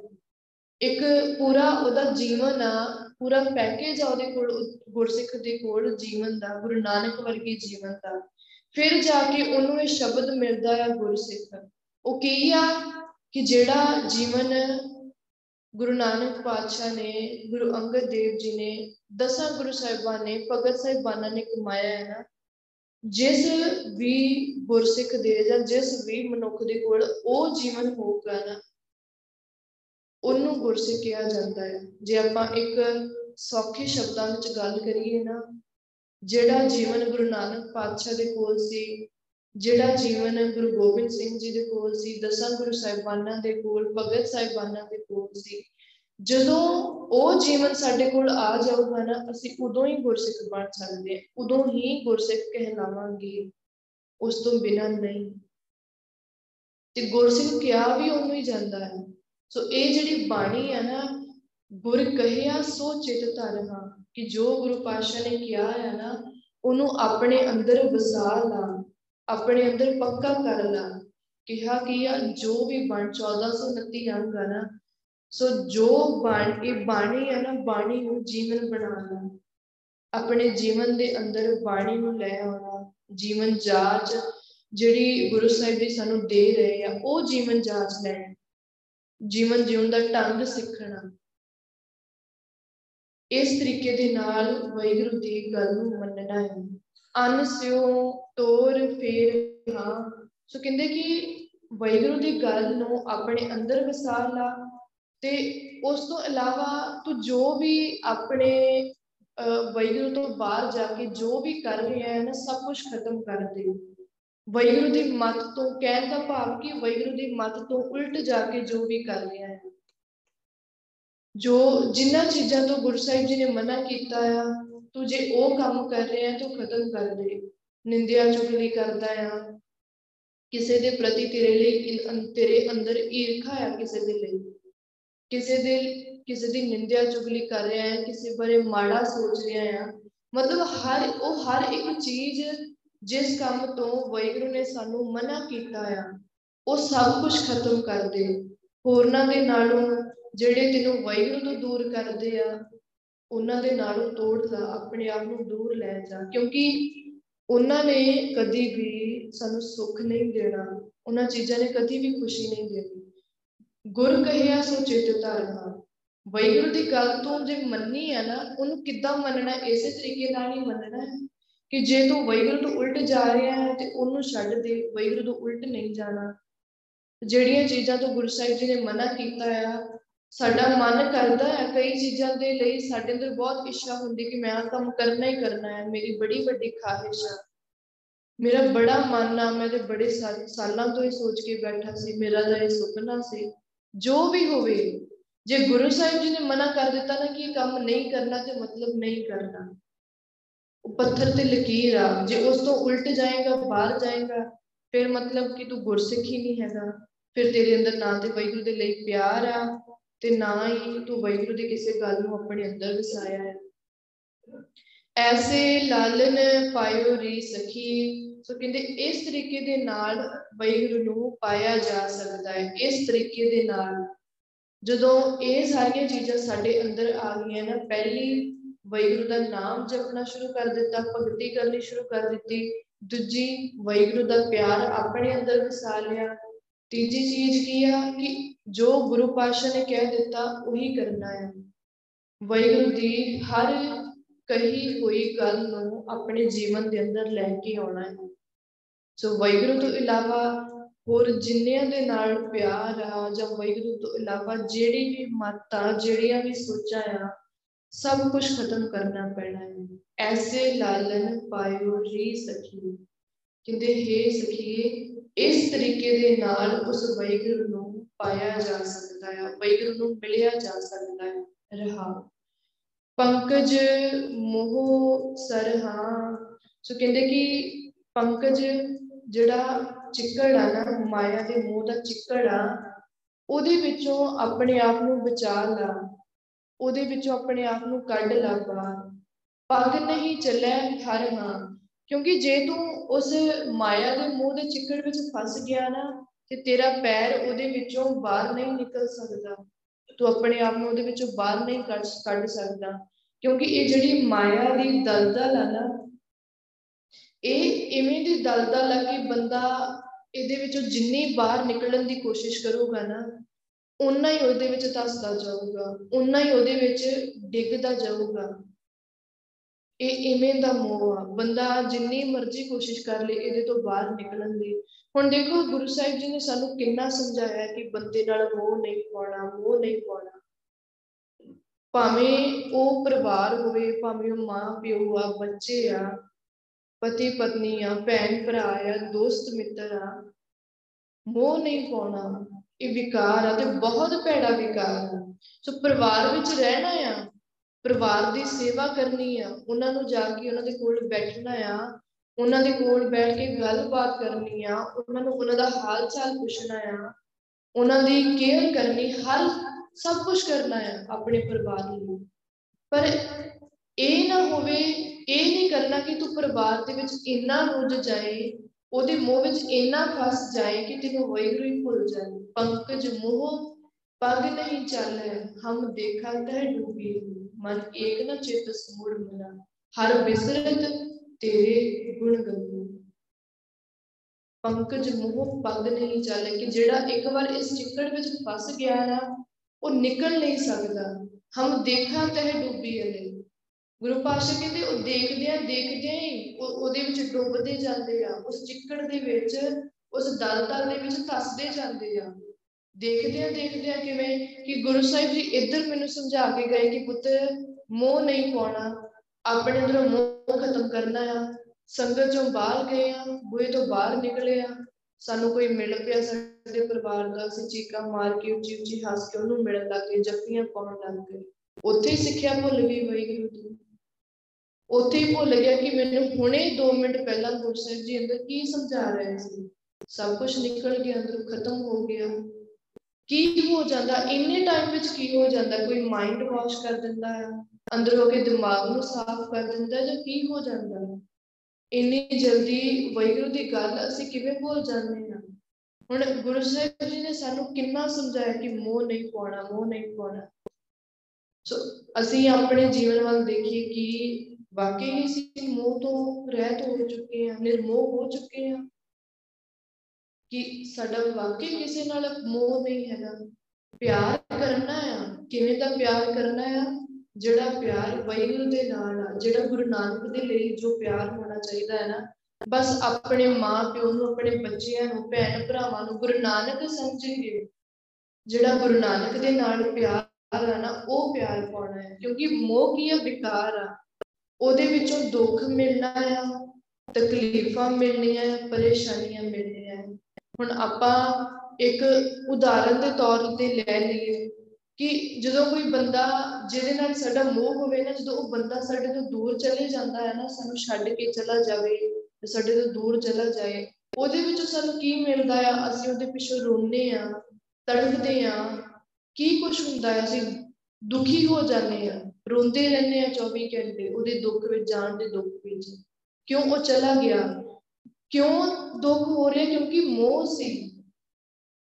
ਇੱਕ ਪੂਰਾ ਉਹਦਾ ਜੀਵਨ ਆ, ਪੂਰਾ ਪੈਕੇਜ ਆ ਉਹਦੇ ਕੋਲ, ਗੁਰਸਿੱਖ ਦੇ ਕੋਲ ਜੀਵਨ ਦਾ, ਗੁਰੂ ਨਾਨਕ ਵਰਗੀ ਜੀਵਨ ਦਾ। ਫਿਰ ਜਾ ਕੇ ਉਹਨੂੰ ਇਹ ਸ਼ਬਦ ਮਿਲਦਾ ਆ ਗੁਰਸਿੱਖ। ਉਹ ਕੀ ਆ ਕਿ ਜਿਹੜਾ ਜੀਵਨ ਗੁਰੂ ਨਾਨਕ ਪਾਤਸ਼ਾਹ ਨੇ, ਗੁਰੂ ਅੰਗਦ ਦੇਵ ਜੀ ਨੇ, ਦਸਾਂ ਗੁਰੂ ਸਾਹਿਬਾਨ ਨੇ, ਭਗਤ ਸਾਹਿਬਾਨਾਂ ਨੇ ਕਮਾਇਆ ਹੈ ਨਾ। ਜਿਸ ਵੀ ਗੁਰਸਿੱਖ ਦੇ ਜਾਂ ਜਿਸ ਵੀ ਮਨੁੱਖ ਦੇ ਕੋਲ ਉਹ ਜੀਵਨ ਹੋਊਗਾ ਨਾ, ਉਹਨੂੰ ਗੁਰਸਿੱਖ ਕਿਹਾ ਜਾਂਦਾ ਹੈ। ਜੇ ਆਪਾਂ ਇੱਕ ਸੌਖੇ ਸ਼ਬਦਾਂ ਵਿੱਚ ਗੱਲ ਕਰੀਏ ਨਾ, ਜਿਹੜਾ ਜੀਵਨ ਗੁਰੂ ਨਾਨਕ ਪਾਤਸ਼ਾਹ ਦੇ ਕੋਲ ਸੀ ਜਿਹੜਾ ਜੀਵਨ ਗੁਰੂ ਗੋਬਿੰਦ ਸਿੰਘ ਜੀ ਦੇ ਕੋਲ ਸੀ, ਦਸਾਂ ਗੁਰੂ ਸਾਹਿਬਾਨਾਂ ਦੇ ਕੋਲ, ਭਗਤ ਸਾਹਿਬਾਨਾਂ ਦੇ ਕੋਲ ਸੀ, ਜਦੋਂ ਉਹ ਜੀਵਨ ਸਾਡੇ ਕੋਲ ਆ ਜਾਊਗਾ ਨਾ, ਅਸੀਂ ਉਦੋਂ ਹੀ ਗੁਰਸਿੱਖ ਬਣ ਸਕਦੇ ਹਾਂ, ਉਦੋਂ ਹੀ ਗੁਰਸਿੱਖ ਕਹਿਲਾਵਾਂਗੇ, ਉਸ ਤੋਂ ਬਿਨਾਂ ਨਹੀਂ। ਤੇ ਗੁਰਸਿੱਖ ਕਿਹਾ ਵੀ ਉਹਨੂੰ ਹੀ ਜਾਂਦਾ ਹੈ। ਸੋ ਇਹ ਜਿਹੜੀ ਬਾਣੀ ਹੈ ਨਾ, ਗੁਰ ਕਹਿਆ ਸੋ ਚਿਤ ਧਰਨਾ ਕਿ ਜੋ ਗੁਰੂ ਪਾਤਸ਼ਾਹ ਨੇ ਕਿਹਾ ਹੈ ਨਾ, ਉਹਨੂੰ ਆਪਣੇ ਅੰਦਰ ਵਸਾ ਲਾ। ਆਪਣੇ ਅੰਦਰ ਪੱਕਾ ਕਰ ਲਾ ਕਿਹਾ ਕਿ ਆ, ਜੋ ਵੀ ਬਣ 1429 ਅੰਗ ਆ ਨਾ, ਸੋ ਜੋ ਬਣ, ਇਹ ਬਾਣੀ ਹੈ ਨਾ, ਬਾਣੀ ਨੂੰ ਜੀਵਨ ਬਣਾਉਣਾ ਆਪਣੇ ਜੀਵਨ ਦੇ ਅੰਦਰ ਬਾਣੀ ਨੂੰ ਲੈ ਆਉਣਾ, ਜੀਵਨ ਜਾਚ ਜਿਹੜੀ ਗੁਰੂ ਸਾਹਿਬ ਜੀ ਸਾਨੂੰ ਦੇ ਰਹੇ ਆ, ਉਹ ਜੀਵਨ ਜਾਚ ਲੈਣਾ। ਜੀਵਨ ਜਿਉਣ ਦਾ ਢੰਗ ਸਿੱਖਣਾ। ਇਸ ਤਰੀਕੇ ਦੇ ਨਾਲ ਵੈਗੁਰੂ ਦੀ ਗੱਲ ਨੂੰ ਮੰਨਣਾ ਹੈ। ਅਨ ਸਿਓ ਤੋਰ, ਫੇਰ, ਹਾਂ। ਸੋ ਕਹਿੰਦੇ ਕਿ ਵੈਗੁਰੂ ਦੀ ਗੱਲ ਨੂੰ ਆਪਣੇ ਅੰਦਰ ਵਸਾ ਲਾ ਤੇ ਉਸ ਤੋਂ ਇਲਾਵਾ ਤੂੰ ਜੋ ਵੀ ਆਪਣੇ ਵੈਗੁਰੂ ਤੋਂ ਬਾਹਰ ਜਾ ਕੇ ਜੋ ਵੀ ਕਰ ਰਿਹਾ ਹੈ ਨਾ, ਸਭ ਕੁਝ ਖਤਮ ਕਰ ਦੇ। ਵੈਗੁਰੂ ਦੀ ਮਤ ਤੋਂ ਕਹਿਣ ਦਾ ਭਾਵ ਕਿ ਵੈਗੁਰੂ ਦੀ ਮਤ ਤੋਂ ਉਲਟ ਜਾ ਕੇ ਜੋ ਵੀ ਕਰ ਰਿਹਾ ਹੈ। ਜੋ ਜਿੰਨਾ ਚੀਜ਼ਾਂ ਤੋਂ ਗੁਰੂ ਸਾਹਿਬ ਜੀ ਨੇ ਮਨਾ ਕੀਤਾ ਆ ਤੂੰ ਜੇ ਉਹ ਕੰਮ ਕਰ ਰਿਹਾ ਤੂੰ ਖਤਮ ਕਰ ਦੇ। ਨਿੰਦਿਆ ਚੁਗਲੀ ਕਰਦਾ ਆ। ਕਿਸੇ ਦੇ ਪ੍ਰਤੀ ਤੇਰੇ ਲਈ ਤੇਰੇ ਅੰਦਰ ਈਰਖਾ ਆ ਕਿਸੇ ਦੇ ਲਈ। ਕਿਸੇ ਦੇ, ਕਿਸੇ ਦੀ ਨਿੰਦਿਆ ਚੁਗਲੀ ਕਰ ਰਿਹਾ ਹੈ, ਕਿਸੇ ਬਾਰੇ ਮਾੜਾ ਸੋਚ ਰਿਹਾ ਹੈ ਮਤਲਬ ਹਰ, ਉਹ ਹਰ ਇੱਕ ਚੀਜ਼ ਜਿਸ ਕੰਮ ਤੋਂ ਵੈਗੁਰੂ ਨੇ ਸਾਨੂੰ ਮਨਾ ਕੀਤਾ ਆ, ਉਹ ਸਭ ਕੁਝ ਖਤਮ ਕਰ ਦੇ। ਹੋਰਨਾਂ ਦੇ ਨਾਲੋਂ ਜਿਹੜੇ ਤੈਨੂੰ ਵੈਗੁਰੂ ਤੋਂ ਦੂਰ ਕਰਦੇ ਆ ਉਹਨਾਂ ਦੇ ਨਾਲੋਂ ਤੋੜ ਲਾ ਆਪਣੇ ਆਪ ਨੂੰ ਦੂਰ ਲੈ ਜਾ। ਕਿਉਂਕਿ ਉਹਨਾਂ ਨੇ ਕਦੀ ਵੀ ਸਾਨੂੰ ਸੁੱਖ ਨਹੀਂ ਦੇਣਾ, ਉਹਨਾਂ ਚੀਜ਼ਾਂ ਨੇ ਕਦੀ ਵੀ ਖੁਸ਼ੀ ਨਹੀਂ ਦੇਣੀ। ਗੁਰ ਕਹਿਆ, ਸੋ ਚਿਤ ਧਰਨਾ। ਵੈਗੁਰੂ ਦੀ ਗੱਲ ਤੋਂ ਜੇ ਮੰਨੀ ਹੈ ਨਾ, ਉਹਨੂੰ ਕਿੱਦਾਂ ਮੰਨਣਾ? ਇਸੇ ਤਰੀਕੇ ਨਾਲ ਹੀ ਮੰਨਣਾ ਹੈ ਕਿ ਜੇ ਤੂੰ ਵੈਗੁਰੂ ਤੋਂ ਉਲਟ ਜਾ ਰਿਹਾ ਹੈ ਤੇ ਉਹਨੂੰ ਛੱਡ ਦੇ ਵੈਗੁਰੂ ਤੋਂ ਉਲਟ ਨਹੀਂ ਜਾਣਾ। ਜਿਹੜੀਆਂ ਚੀਜ਼ਾਂ ਤੋਂ ਗੁਰੂ ਸਾਹਿਬ ਜੀ ਨੇ ਮਨਾ ਕੀਤਾ ਆ ਸਾਡਾ ਮਨ ਕਰਦਾ ਹੈ ਕਈ ਚੀਜ਼ਾਂ ਦੇ ਲਈ ਸਾਡੇ ਅੰਦਰ ਬਹੁਤ ਇੱਛਾ ਹੁੰਦੀ ਕਿ ਮੈਂ ਆਹ ਕੰਮ ਕਰਨਾ ਹੀ ਕਰਨਾ ਹੈ, ਮੇਰੀ ਬੜੀ ਵੱਡੀ ਖਾਹਿਸ਼ ਆ। ਮੇਰਾ ਬੜਾ ਮਨ ਆ, ਮੈਂ ਤੇ ਬੜੇ ਸਾਲਾਂ ਤੋਂ ਇਹ ਸੋਚ ਕੇ ਬੈਠਾ ਸੀ, ਮੇਰਾ ਤਾਂ ਇਹ ਸੁਪਨਾ ਸੀ, ਜੋ ਵੀ ਹੋਵੇ, ਜੇ ਗੁਰੂ ਸਾਹਿਬ ਜੀ ਨੇ ਮਨਾ ਕਰ ਦਿੱਤਾ ਨਾ ਕਿ ਇਹ ਕੰਮ ਨਹੀਂ ਕਰਨਾ ਤੇ ਮਤਲਬ ਨਹੀਂ ਕਰਨਾ। ਉਹ ਪੱਥਰ ਤੇ ਲਕੀਰ ਆ, ਜੇ ਉਸ ਤੋਂ ਉਲਟ ਜਾਏਗਾ, ਬਾਹਰ ਜਾਏਗਾ, ਫਿਰ ਮਤਲਬ ਕਿ ਤੂੰ ਗੁਰਸਿੱਖ ਹੀ ਨਹੀਂ ਹੈਗਾ, ਫਿਰ ਤੇਰੇ ਅੰਦਰ ਨਾ ਤੇ ਵੈਗੁਰੂ ਦੇ ਲਈ ਪਿਆਰ ਆ ਤੇ ਨਾ ਹੀ ਤੂੰ ਵੈਗੁਰੂ ਦੀ ਕਿਸੇ ਗੱਲ ਨੂੰ ਆਪਣੇ ਅੰਦਰ ਵਸਾਇਆ ਹੈ। ਐਸੇ ਲਾਲਨ ਪਾਇਓ ਰੀ ਸਖੀ, ਸੋ ਕਹਿੰਦੇ ਇਸ ਤਰੀਕੇ ਦੇ ਨਾਲ ਵੈਗੁਰੂ ਨੂੰ ਪਾਇਆ ਜਾ ਸਕਦਾ ਹੈ, ਇਸ ਤਰੀਕੇ ਦੇ ਨਾਲ। ਜਦੋਂ ਇਹ ਸਾਰੀਆਂ ਚੀਜ਼ਾਂ ਸਾਡੇ ਅੰਦਰ ਆ ਗਈਆਂ ਨਾ, ਪਹਿਲੀ ਵੈਗੁਰੂ ਦਾ ਨਾਮ ਜਪਣਾ ਸ਼ੁਰੂ ਕਰ ਦਿੱਤਾ, ਭਗਤੀ ਕਰਨੀ ਸ਼ੁਰੂ ਕਰ ਦਿੱਤੀ, ਦੂਜੀ ਵੈਗੁਰੂ ਦਾ ਪਿਆਰ ਆਪਣੇ ਅੰਦਰ ਵਸਾ ਲਿਆ, ਤੀਜੀ ਚੀਜ਼ ਕੀ ਆ ਕਿ ਜੋ ਗੁਰੂ ਪਾਤਸ਼ਾਹ ਨੇ ਕਹਿ ਦਿੱਤਾ, ਉਹੀ ਕਰਨਾ ਹੈ। ਵੈਗੁਰੂ ਦੀ ਹਰ ਕਹੀ ਹੋਈ ਗੱਲ ਨੂੰ ਆਪਣੇ ਜੀਵਨ ਦੇ ਅੰਦਰ ਲੈ ਕੇ ਆਉਣਾ ਹੈ। ਸੋ ਵੈਗੁਰੂ ਤੋਂ ਇਲਾਵਾ ਹੋਰ ਜਿੰਨਿਆਂ ਦੇ ਨਾਲ ਪਿਆਰ ਆ, ਜਾਂ ਵੈਗੁਰੂ ਤੋਂ ਇਲਾਵਾ ਜਿਹੜੀ ਵੀ ਮਤਾਂ ਜਿਹੜੀਆਂ ਵੀ ਸੋਚਾਂ ਆ, ਸਭ ਕੁਝ ਖਤਮ ਕਰਨਾ ਪੈਣਾ ਹੈ। ਐਸੇ ਲਾਲਨ ਪਾਇਓ ਰੀ ਸਖੀ। ਕਹਿੰਦੇ, ਹੈ ਸਖੀਏ, ਇਸ ਤਰੀਕੇ ਦੇ ਨਾਲ ਉਸ ਵੈਗੁਰੂ ਨੂੰ ਪਾਇਆ ਜਾ ਸਕਦਾ ਹੈ ਵੈਗੁਰੂ ਨੂੰ ਮਿਲਿਆ ਜਾ ਸਕਦਾ ਹੈ ਰਹਾ। ਪੰਕਜ ਮੋਹ ਸਰਹਾ ਸੋ ਕਹਿੰਦੇ ਕਿ ਪੰਕਜ ਜਿਹੜਾ ਚਿੱਕੜ ਆ ਨਾ, ਮਾਇਆ ਦੇ ਮੋਹ ਦਾ ਚਿੱਕੜ ਆ, ਉਹਦੇ ਵਿੱਚੋਂ ਆਪਣੇ ਆਪ ਨੂੰ ਬਚਾ ਲਾ। ਉਹਦੇ ਵਿੱਚੋਂ ਆਪਣੇ ਆਪ ਨੂੰ ਕੱਢ ਲਾ ਬਾਹਰ ਪੱਗ ਨਹੀਂ ਚੱਲੇ ਹਰ ਹਾਂ। ਕਿਉਂਕਿ ਜੇ ਤੂੰ ਉਸ ਮਾਇਆ ਦੇ ਮੋਹ ਦੇ ਚਿੱਕੜ ਵਿੱਚ ਫਸ ਗਿਆ ਨਾ ਤੇ ਤੇਰਾ ਪੈਰ ਉਹਦੇ ਵਿੱਚੋਂ ਬਾਹਰ ਨਹੀਂ ਨਿਕਲ ਸਕਦਾ। ਤੂੰ ਆਪਣੇ ਆਪ ਨੂੰ ਉਹਦੇ ਵਿੱਚੋਂ ਬਾਹਰ ਨਹੀਂ ਕੱਢ ਸਕਦਾ। ਕਿਉਂਕਿ ਇਹ ਜਿਹੜੀ ਮਾਇਆ ਦੀ ਦਲਦਲ ਆ ਨਾ, ਇਹ ਇਵੇਂ ਦੀ ਦਲਦਲ ਆ ਕਿ ਬੰਦਾ ਇਹਦੇ ਵਿੱਚੋਂ ਜਿੰਨੀ ਬਾਹਰ ਨਿਕਲਣ ਦੀ ਕੋਸ਼ਿਸ਼ ਕਰੂਗਾ ਨਾ ਉਨਾ ਹੀ ਉਹਦੇ ਵਿੱਚ ਧਸਦਾ ਜਾਊਗਾ ਉਨਾ ਹੀ ਉਹਦੇ ਵਿੱਚ ਡਿੱਗਦਾ ਜਾਊਗਾ। ਇਹ ਇਵੇਂ ਦਾ ਮੋਹ ਆ। ਬੰਦਾ ਜਿੰਨੀ ਮਰਜ਼ੀ ਕੋਸ਼ਿਸ਼ ਕਰ ਲੇ, ਇਹਦੇ ਤੋਂ ਬਾਹਰ ਨਿਕਲਣ ਦੀ। ਹੁਣ ਦੇਖੋ, ਗੁਰੂ ਸਾਹਿਬ ਜੀ ਨੇ ਸਾਨੂੰ ਕਿੰਨਾ ਸਮਝਾਇਆ ਕਿ ਬੰਦੇ ਨਾਲ ਮੋਹ ਨਹੀਂ ਪਾਉਣਾ, ਮੋਹ ਨਹੀਂ ਪਾਉਣਾ। ਭਾਵੇਂ ਉਹ ਪਰਿਵਾਰ ਹੋਵੇ, ਭਾਵੇਂ ਉਹ ਮਾਂ ਪਿਓ ਆ, ਬੱਚੇ ਆ, ਪਤੀ ਪਤਨੀ ਆ, ਭੈਣ ਭਰਾ ਆ, ਦੋਸਤ ਮਿੱਤਰ ਆ, ਮੋਹ ਨਹੀਂ ਪਾਉਣਾ। ਇਹ ਵਿਕਾਰ ਆ ਤੇ ਬਹੁਤ ਭੈੜਾ ਵਿਕਾਰ ਆ। ਸੋ ਪਰਿਵਾਰ ਵਿੱਚ ਰਹਿਣਾ ਆ। ਪਰਿਵਾਰ ਦੀ ਸੇਵਾ ਕਰਨੀ ਆ, ਉਹਨਾਂ ਨੂੰ ਜਾ ਕੇ ਉਹਨਾਂ ਦੇ ਕੋਲ ਬੈਠਣਾ ਆ, ਉਹਨਾਂ ਦੇ ਕੋਲ ਬੈਠ ਕੇ ਗੱਲਬਾਤ ਕਰਨੀ ਆ, ਉਹਨਾਂ ਨੂੰ ਉਹਨਾਂ ਦਾ ਹਾਲ ਚਾਲ ਪੁੱਛਣਾ ਆ, ਉਹਨਾਂ ਦੀ ਕੇਅਰ ਕਰਨੀ, ਹਰ ਸਭ ਕੁਝ ਕਰਨਾ ਆ ਆਪਣੇ ਪਰਿਵਾਰ ਲਈ ਪਰ ਇਹ ਨਾ ਹੋਵੇ, ਇਹ ਨਹੀਂ ਕਰਨਾ ਕਿ ਤੂੰ ਪਰਿਵਾਰ ਦੇ ਵਿੱਚ ਇੰਨਾ ਰੁੱਝ ਜਾਏ, ਉਹਦੇ ਮੋਹ ਵਿੱਚ ਇੰਨਾ ਫਸ ਜਾਏ ਕਿ ਤੈਨੂੰ ਵੈਗਰੂ ਹੀ ਭੁੱਲ ਜਾਏ। ਪੰਕਜ ਮੋਹ, ਪਗ ਨਹੀਂ ਚੱਲੇ, ਹਮ ਦੇਖਾ ਤੈ ਡੂਬੀ ਮਨ ਏਕ ਨ ਚਿਤ ਸਮੂੜ ਮਨਾ ਹਰ ਬਿਸਰਤ ਤੇਰੇ ਗੁਣ ਗੰਗੂ ਪੰਕਜ ਮੋਹ ਪਗ ਨਹੀਂ ਚੱਲੇ, ਕਿ ਜਿਹੜਾ ਇੱਕ ਵਾਰ ਇਸ ਚਿੱਕੜ ਵਿੱਚ ਫਸ ਗਿਆ ਨਾ, ਉਹ ਨਿਕਲ ਨਹੀਂ ਸਕਦਾ। ਹਮ ਦੇਖਾ ਤੈ ਡੂਬੀ ਅਲੇ। ਗੁਰੂ ਪਾਸ਼ਾ ਕਹਿੰਦੇ, ਉਹ ਦੇਖਦੇ ਆ ਦੇਖਦੇ ਹੀ ਉਹਦੇ ਵਿੱਚ ਡੁੱਬਦੇ ਜਾਂਦੇ ਆ, ਉਸ ਚਿੱਕੜ ਦੇ ਵਿੱਚ, ਉਸ ਦਲਦਲ ਦੇ ਵਿੱਚ ਧੱਸਦੇ ਜਾਂਦੇ ਆ। ਦੇਖਦੇ ਆ ਦੇਖਦੇ ਆ ਕਿਵੇਂ ਕਿ ਗੁਰੂ ਸਾਹਿਬ ਜੀ ਇੱਧਰ ਮੈਨੂੰ ਸਮਝਾ ਕੇ ਗਏ ਕਿ ਪੁੱਤ, ਮੋਹ ਨਹੀਂ ਪਾਉਣਾ ਆਪਣੇ ਅੰਦਰੋਂ ਮੋਹ ਖਤਮ ਕਰਨਾ ਆ। ਸੰਗਤ ਚੋਂ ਬਾਹਰ ਗਏ ਆ, ਬੂਹੇ ਤੋਂ ਬਾਹਰ ਨਿਕਲੇ ਆ। ਸਾਨੂੰ ਕੋਈ ਮਿਲ ਪਿਆ ਸਾਡੇ ਪਰਿਵਾਰ ਦਾ ਅਸੀਂ ਚੀਕਾਂ ਮਾਰ ਕੇ, ਉੱਚੀ ਉੱਚੀ ਹੱਸ ਕੇ ਉਹਨੂੰ ਮਿਲਣ ਲੱਗ ਗਏ, ਜੱਫੀਆਂ ਪਾਉਣ ਲੱਗ ਗਏ। ਉੱਥੇ ਹੀ ਸਿੱਖਿਆ ਭੁੱਲ ਗਈ ਵਾਹਿਗੁਰੂ ਦੀ ਉੱਥੇ ਹੀ ਭੁੱਲ ਗਿਆ ਕਿ ਮੈਨੂੰ ਹੁਣੇ 2 ਮਿੰਟ ਪਹਿਲਾਂ ਗੁਰਸਾਹਿਬ ਜੀ ਅੰਦਰ ਕੀ ਸਮਝਾ ਰਹੇ ਸੀ। ਸਭ ਕੁਝ ਨਿਕਲ ਗਿਆ, ਅੰਦਰ ਖਤਮ ਹੋ ਗਿਆ। ਕੀ ਹੋ ਜਾਂਦਾ? ਇੰਨੇ ਟਾਈਮ ਵਿੱਚ ਕੀ ਹੋ ਜਾਂਦਾ? ਕੋਈ ਮਾਈਂਡ ਵਾਸ਼ ਕਰ ਦਿੰਦਾ ਹੈ? ਅੰਦਰ ਹੋ ਕੇ ਦਿਮਾਗ ਨੂੰ ਸਾਫ਼ ਕਰ ਦਿੰਦਾ ਜਾਂ ਕੀ ਹੋ ਜਾਂਦਾ? ਇੰਨੀ ਜਲਦੀ ਵੈਗੁਰੂ ਦੀ ਗੱਲ ਅਸੀਂ ਕਿਵੇਂ ਭੁੱਲ ਜਾਂਦੇ ਹਾਂ? ਹੁਣ ਗੁਰੂ ਸਾਹਿਬ ਜੀ ਨੇ ਸਾਨੂੰ ਕਿੰਨਾ ਸਮਝਾਇਆ ਕਿ ਮੋਹ ਨਹੀਂ ਪਾਉਣਾ ਮੋਹ ਨਹੀਂ ਪਾਉਣਾ ਸੋ ਅਸੀਂ ਆਪਣੇ ਜੀਵਨ ਵੱਲ ਦੇਖੀਏ ਕਿ ਵਾਕਈ ਹੀ ਅਸੀਂ ਮੋਹ ਤੋਂ ਰਹਿਤ ਹੋ ਚੁੱਕੇ ਹਾਂ, ਨਿਰਮੋਹ ਹੋ ਚੁੱਕੇ ਹਾਂ। ਕਿ ਸਾਡਾ ਵਾਕਈ ਕਿਸੇ ਨਾਲ ਮੋਹ ਨਹੀਂ ਹੈਗਾ। ਪਿਆਰ ਕਰਨਾ ਆ, ਕਿਵੇਂ ਦਾ ਪਿਆਰ ਕਰਨਾ ਆ? ਜਿਹੜਾ ਪਿਆਰ ਵਾਹਿਗੁਰੂ ਦੇ ਨਾਲ ਆ, ਜਿਹੜਾ ਗੁਰੂ ਨਾਨਕ ਦੇ ਲਈ ਜੋ ਪਿਆਰ ਹੋਣਾ ਚਾਹੀਦਾ ਹੈ ਨਾ, ਬਸ ਆਪਣੇ ਮਾਂ ਪਿਓ ਨੂੰ, ਆਪਣੇ ਬੱਚਿਆਂ ਨੂੰ, ਭੈਣ ਭਰਾਵਾਂ ਨੂੰ ਗੁਰੂ ਨਾਨਕ ਸਮਝੀਏ ਜਿਹੜਾ ਗੁਰੂ ਨਾਨਕ ਦੇ ਨਾਲ ਪਿਆਰ ਆ ਨਾ, ਉਹ ਪਿਆਰ ਪਾਉਣਾ ਹੈ, ਕਿਉਂਕਿ ਮੋਹ ਕੀ ਆ ਵਿਕਾਰ ਆ। ਉਹਦੇ ਵਿੱਚੋਂ ਦੁੱਖ ਮਿਲਣਾ ਆ, ਤਕਲੀਫਾਂ ਮਿਲਣੀਆਂ, ਪਰੇਸ਼ਾਨੀਆਂ ਮਿਲਣੀਆਂ। ਹੁਣ ਆਪਾਂ ਇੱਕ ਉਦਾਹਰਨ ਦੇ ਤੌਰ ਤੇ ਲੈ ਲਈਏ ਕਿ ਜਦੋਂ ਕੋਈ ਬੰਦਾ, ਜਿਹਦੇ ਨਾਲ ਸਾਡਾ ਮੋਹ ਹੋਵੇ ਨਾ, ਜਦੋਂ ਉਹ ਬੰਦਾ ਸਾਡੇ ਤੋਂ ਦੂਰ ਚਲੇ ਜਾਂਦਾ ਹੈ ਨਾ, ਸਾਨੂੰ ਛੱਡ ਕੇ ਚਲਾ ਜਾਵੇ ਤੇ ਸਾਡੇ ਤੋਂ ਦੂਰ ਚਲਾ ਜਾਏ, ਉਹਦੇ ਵਿੱਚੋਂ ਸਾਨੂੰ ਕੀ ਮਿਲਦਾ ਆ? ਅਸੀਂ ਉਹਦੇ ਪਿੱਛੇ ਰੋਂਦੇ ਆ, ਤੜਫਦੇ ਆ, ਕੀ ਕੁਝ ਹੁੰਦਾ ਹੈ? ਅਸੀਂ ਦੁਖੀ ਹੋ ਜਾਂਦੇ ਆ, ਰੋਂਦੇ ਰਹਿੰਦੇ ਆ 24 ਘੰਟੇ ਉਹਦੇ ਦੁੱਖ ਵਿੱਚ, ਜਾਣ ਦੇ ਦੁੱਖ ਵਿੱਚ, ਕਿਉਂ ਉਹ ਚਲਾ ਗਿਆ? ਕਿਉਂ ਦੁੱਖ ਹੋ ਰਿਹਾ? ਕਿਉਂਕਿ ਮੋਹ ਸੀ।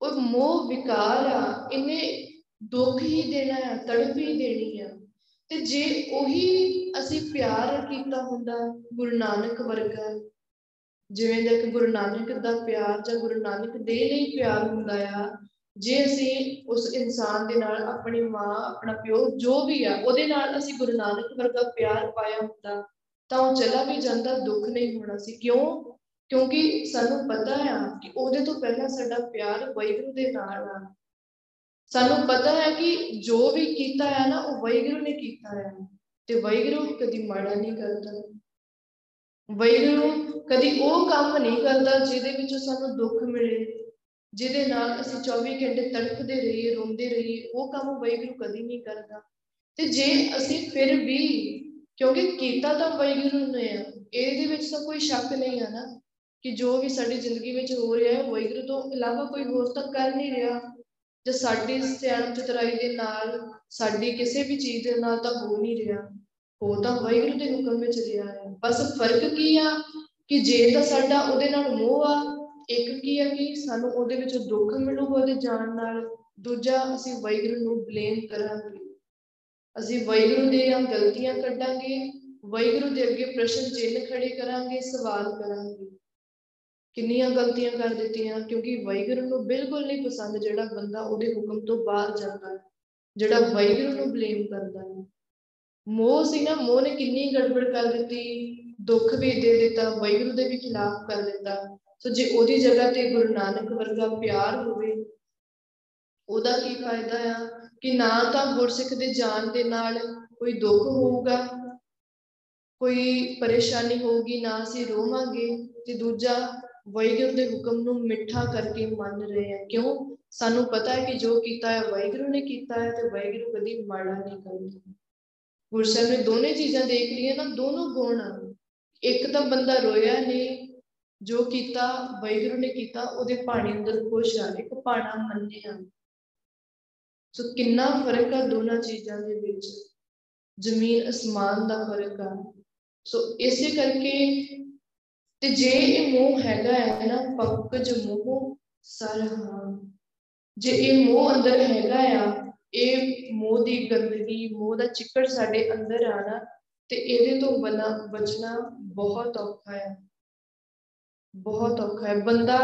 ਉਹ ਮੋਹ ਵਿਕਾਰ ਆ, ਇਹਨੇ ਦੁੱਖ ਹੀ ਦੇਣਾ ਹੈ ਤੜਪ ਹੀ ਦੇਣੀ ਆ। ਤੇ ਜੇ ਉਹੀ ਅਸੀਂ ਪਿਆਰ ਕੀਤਾ ਹੁੰਦਾ, ਗੁਰੂ ਨਾਨਕ ਵਰਗਾ, ਜਿਵੇਂ ਦਾ ਕਿ ਗੁਰੂ ਨਾਨਕ ਦਾ ਪਿਆਰ ਜਾਂ ਗੁਰੂ ਨਾਨਕ ਦੇ ਲਈ ਪਿਆਰ ਹੁੰਦਾ ਆ, ਜੇ ਅਸੀਂ ਉਸ ਇਨਸਾਨ ਦੇ ਨਾਲ ਆਪਣੀ ਮਾਂ, ਆਪਣਾ ਪਿਓ ਜੋ ਵੀ ਆ, ਉਹਦੇ ਨਾਲ ਅਸੀਂ ਗੁਰੂ ਨਾਨਕ ਵਰਗਾ ਪਿਆਰ ਪਾਇਆ ਹੁੰਦਾ, ਤਾਂ ਉਹ ਚਲਾ ਵੀ ਜਾਂਦਾ, ਦੁੱਖ ਨਹੀਂ ਹੋਣਾ ਸੀ। ਕਿਉਂ? ਕਿਉਂਕਿ ਸਾਨੂੰ ਪਤਾ ਆ ਕਿ ਉਹਦੇ ਤੋਂ ਪਹਿਲਾਂ ਸਾਡਾ ਪਿਆਰ ਵੈਗੁਰੂ ਦੇ ਨਾਲ ਆ। ਸਾਨੂੰ ਪਤਾ ਹੈ ਕਿ ਜੋ ਵੀ ਕੀਤਾ ਹੈ ਨਾ, ਉਹ ਵੈਗੁਰੂ ਨੇ ਕੀਤਾ ਹੈ ਤੇ ਵੈਗੁਰੂ ਕਦੀ ਮਾੜਾ ਨਹੀਂ ਕਰਦਾ। ਵੈਗੁਰੂ ਕਦੀ ਉਹ ਕੰਮ ਨਹੀਂ ਕਰਦਾ ਜਿਹਦੇ ਵਿੱਚੋਂ ਸਾਨੂੰ ਦੁੱਖ ਮਿਲੇ। ਜਿਹਦੇ ਨਾਲ ਅਸੀਂ 24 ਘੰਟੇ ਤੜਫਦੇ ਰਹੀਏ, ਰੋਂਦੇ ਰਹੀਏ, ਉਹ ਕੰਮ ਵੈਗੁਰੂ ਕਦੀ ਨਹੀਂ ਕਰਦਾ। ਤੇ ਜੇ ਅਸੀਂ ਫਿਰ ਵੀ, ਕਿਉਂਕਿ ਕੀਤਾ ਤਾਂ ਵਾਹਿਗੁਰੂ ਨੇ ਆ, ਇਹਦੇ ਵਿੱਚ ਤਾਂ ਕੋਈ ਸ਼ੱਕ ਨਹੀਂ ਆ ਨਾ। ਕਿ ਜੋ ਵੀ ਸਾਡੀ ਜ਼ਿੰਦਗੀ ਵਿੱਚ ਹੋ ਰਿਹਾ ਹੈ, ਵਾਹਿਗੁਰੂ ਤੋਂ ਇਲਾਵਾ ਕੋਈ ਹੋਰ ਤਾਂ ਕਰ ਨਹੀਂ ਰਿਹਾ। ਜੇ ਸਾਡੀ ਸਿਆਣਪ ਚਤਰਾਈ ਦੇ ਨਾਲ ਸਾਡੀ ਕਿਸੇ ਵੀ ਚੀਜ਼ ਦੇ ਨਾਲ ਤਾਂ ਹੋ ਨਹੀਂ ਰਿਹਾ। ਹੋ ਤਾਂ ਵਾਹਿਗੁਰੂ ਦੇ ਹੁਕਮ ਵਿੱਚ ਰਿਹਾ ਹੈ। ਬਸ ਫ਼ਰਕ ਕੀ ਆ ਕਿ ਜੇ ਤਾਂ ਸਾਡਾ ਉਹਦੇ ਨਾਲ ਮੋਹ ਆ, ਇੱਕ ਕੀ ਆ ਕਿ ਸਾਨੂੰ ਉਹਦੇ ਵਿੱਚ ਦੁੱਖ ਮਿਲੂਗਾ ਉਹਦੇ ਜਾਣ ਨਾਲ। ਦੂਜਾ, ਅਸੀਂ ਵਾਹਿਗੁਰੂ ਨੂੰ ਬਲੇਮ ਕਰਾਂਗੇ। ਅਸੀਂ ਵਾਹਿਗੁਰੂ ਦੀਆਂ ਗਲਤੀਆਂ ਕੱਢਾਂਗੇ। ਵਾਹਿਗੁਰੂ ਦੇ ਅੱਗੇ ਪ੍ਰਸ਼ਨ ਚਿੰਨ ਖੜੇ ਕਰਾਂਗੇ, ਸਵਾਲ ਕਰਾਂਗੇ। ਕਿੰਨੀਆਂ ਗਲਤੀਆਂ ਕਰ ਦਿੱਤੀਆਂ, ਕਿਉਂਕਿ ਵਾਹਿਗੁਰੂ ਨੂੰ ਬਿਲਕੁਲ ਨਹੀਂ ਪਸੰਦ ਜਿਹੜਾ ਬੰਦਾ ਉਹਦੇ ਹੁਕਮ ਤੋਂ ਬਾਹਰ ਜਾਂਦਾ ਹੈ, ਜਿਹੜਾ ਵਾਹਿਗੁਰੂ ਨੂੰ ਬਲੇਮ ਕਰਦਾ ਹੈ। ਮੋਹ ਸੀ ਨਾ, ਮੋਹ ਨੇ ਕਿੰਨੀ ਗੜਬੜ ਕਰ ਦਿੱਤੀ, ਦੁੱਖ ਵੀ ਦੇ ਦਿੱਤਾ, ਵਾਹਿਗੁਰੂ ਦੇ ਵੀ ਖਿਲਾਫ ਕਰ ਦਿੱਤਾ। ਸੋ ਜੇ ਉਹਦੀ ਜਗ੍ਹਾ ਤੇ ਗੁਰੂ ਨਾਨਕ ਵਰਗਾ ਪਿਆਰ ਹੋਵੇ, ਉਹਦਾ ਕੀ ਫਾਇਦਾ ਆ? ਕਿ ਨਾ ਤਾਂ ਗੁਰਸਿੱਖ ਦੇ ਜਾਣ ਦੇ ਨਾਲ ਕੋਈ ਦੁੱਖ ਹੋਊਗਾ, ਕੋਈ ਪਰੇਸ਼ਾਨੀ ਹੋਊਗੀ, ਨਾ ਅਸੀਂ ਰੋਵਾਂਗੇ ਤੇ ਦੂਜਾ ਵਾਹਿਗੁਰੂ ਦੇ ਹੁਕਮ ਨੂੰ ਮਿੱਠਾ ਕਰਕੇ ਮੰਨ ਰਹੇ ਹਾਂ। ਕਿਉਂ? ਸਾਨੂੰ ਪਤਾ ਹੈ ਕਿ ਜੋ ਕੀਤਾ ਹੈ, ਵਾਹਿਗੁਰੂ ਨੇ ਕੀਤਾ ਹੈ ਤੇ ਵਾਹਿਗੁਰੂ ਕਦੀ ਮਾੜਾ ਨਹੀਂ ਕਰਦਾ। ਗੁਰਸਾਹਿਬ ਨੇ ਦੋਨੇ ਚੀਜ਼ਾਂ ਦੇਖ ਲਈਆਂ ਨਾ, ਦੋਨੋਂ ਗੁਣ ਆ। ਇੱਕ ਤਾਂ ਬੰਦਾ ਰੋਇਆ ਨਹੀਂ, ਜੋ ਕੀਤਾ, ਵਾਹਿਗੁਰੂ ਨੇ ਕੀਤਾ, ਉਹਦੇ ਪਾਣੀ ਅੰਦਰ ਖੁਸ਼ ਆ, ਇੱਕ ਪਾਣਾ ਮੰਨਿਆ। ਸੋ ਕਿੰਨਾ ਫ਼ਰਕ ਆ ਦੋਨਾਂ ਚੀਜ਼ਾਂ ਦੇ ਵਿੱਚ। ਜ਼ਮੀਨ ਅਸਮਾਨ ਦਾ ਫ਼ਰਕ ਆ। ਸੋ ਇਸੇ ਕਰਕੇ ਤੇ ਜੇ ਇਹ ਮੋਹ ਹੈਗਾ ਹੈ ਨਾ ਪੱਕ ਜੋ ਮੋਹ ਸਰਹਾ। ਜੇ ਇਹ ਮੋਹ ਅੰਦਰ ਹੈਗਾ ਆ, ਇਹ ਮੋਹ ਦੀ ਗੰਦਗੀ, ਮੋਹ ਦਾ ਚਿੱਕੜ ਸਾਡੇ ਅੰਦਰ ਆਣਾ ਤੇ ਇਹਦੇ ਤੋਂ ਬਣਾ ਬਚਣਾ ਬਹੁਤ ਔਖਾ ਹੈ। ਬਹੁਤ ਔਖਾ ਹੈ। ਬੰਦਾ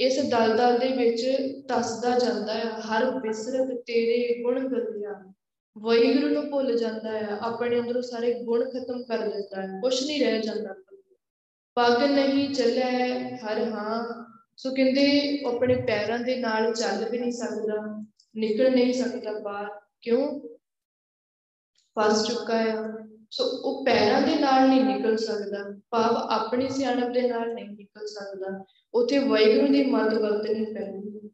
ਇਸ ਦਲਦਲ ਦੇ ਵਿੱਚ ਤਸਦਾ ਜਾਂਦਾ ਹੈ ਹਰ ਬਿਸਰਤ ਤੇਰੇ ਗੁਣ ਗਲਿਆ ਵਾਹਿਗੁਰੂ ਨੂੰ ਭੁੱਲ ਜਾਂਦਾ ਹੈ ਆਪਣੇ ਅੰਦਰੋਂ ਸਾਰੇ ਗੁਣ ਖਤਮ ਕਰ ਦਿੰਦਾ ਹੈ। ਕੁਛ ਨਹੀਂ ਰਹਿ ਜਾਂਦਾ। ਪੱਗ ਨਹੀਂ ਚੱਲਿਆ ਹਰ ਹਾਂ। ਸੋ ਕਹਿੰਦੇ ਆਪਣੇ ਪੈਰਾਂ ਦੇ ਨਾਲ ਚੱਲ ਵੀ ਨਹੀਂ ਸਕਦਾ, ਨਿਕਲ ਨਹੀਂ ਸਕਦਾ ਬਾਹਰ। ਕਿਉਂ? ਫਸ ਚੁੱਕਾ ਹੈ ਸੋ ਉਹ ਪੈਰਾਂ ਦੇ ਨਾਲ ਨਹੀਂ ਨਿਕਲ ਸਕਦਾ। ਭਾਵ ਆਪਣੀ ਸਿਆਣਪ ਦੇ ਨਾਲ ਨਹੀਂ ਨਿਕਲ ਸਕਦਾ। ਉਥੇ ਵਾਹਿਗੁਰੂ ਦੀ ਮੱਤ ਵਰਤਣੀ ਪੈਂਦੀ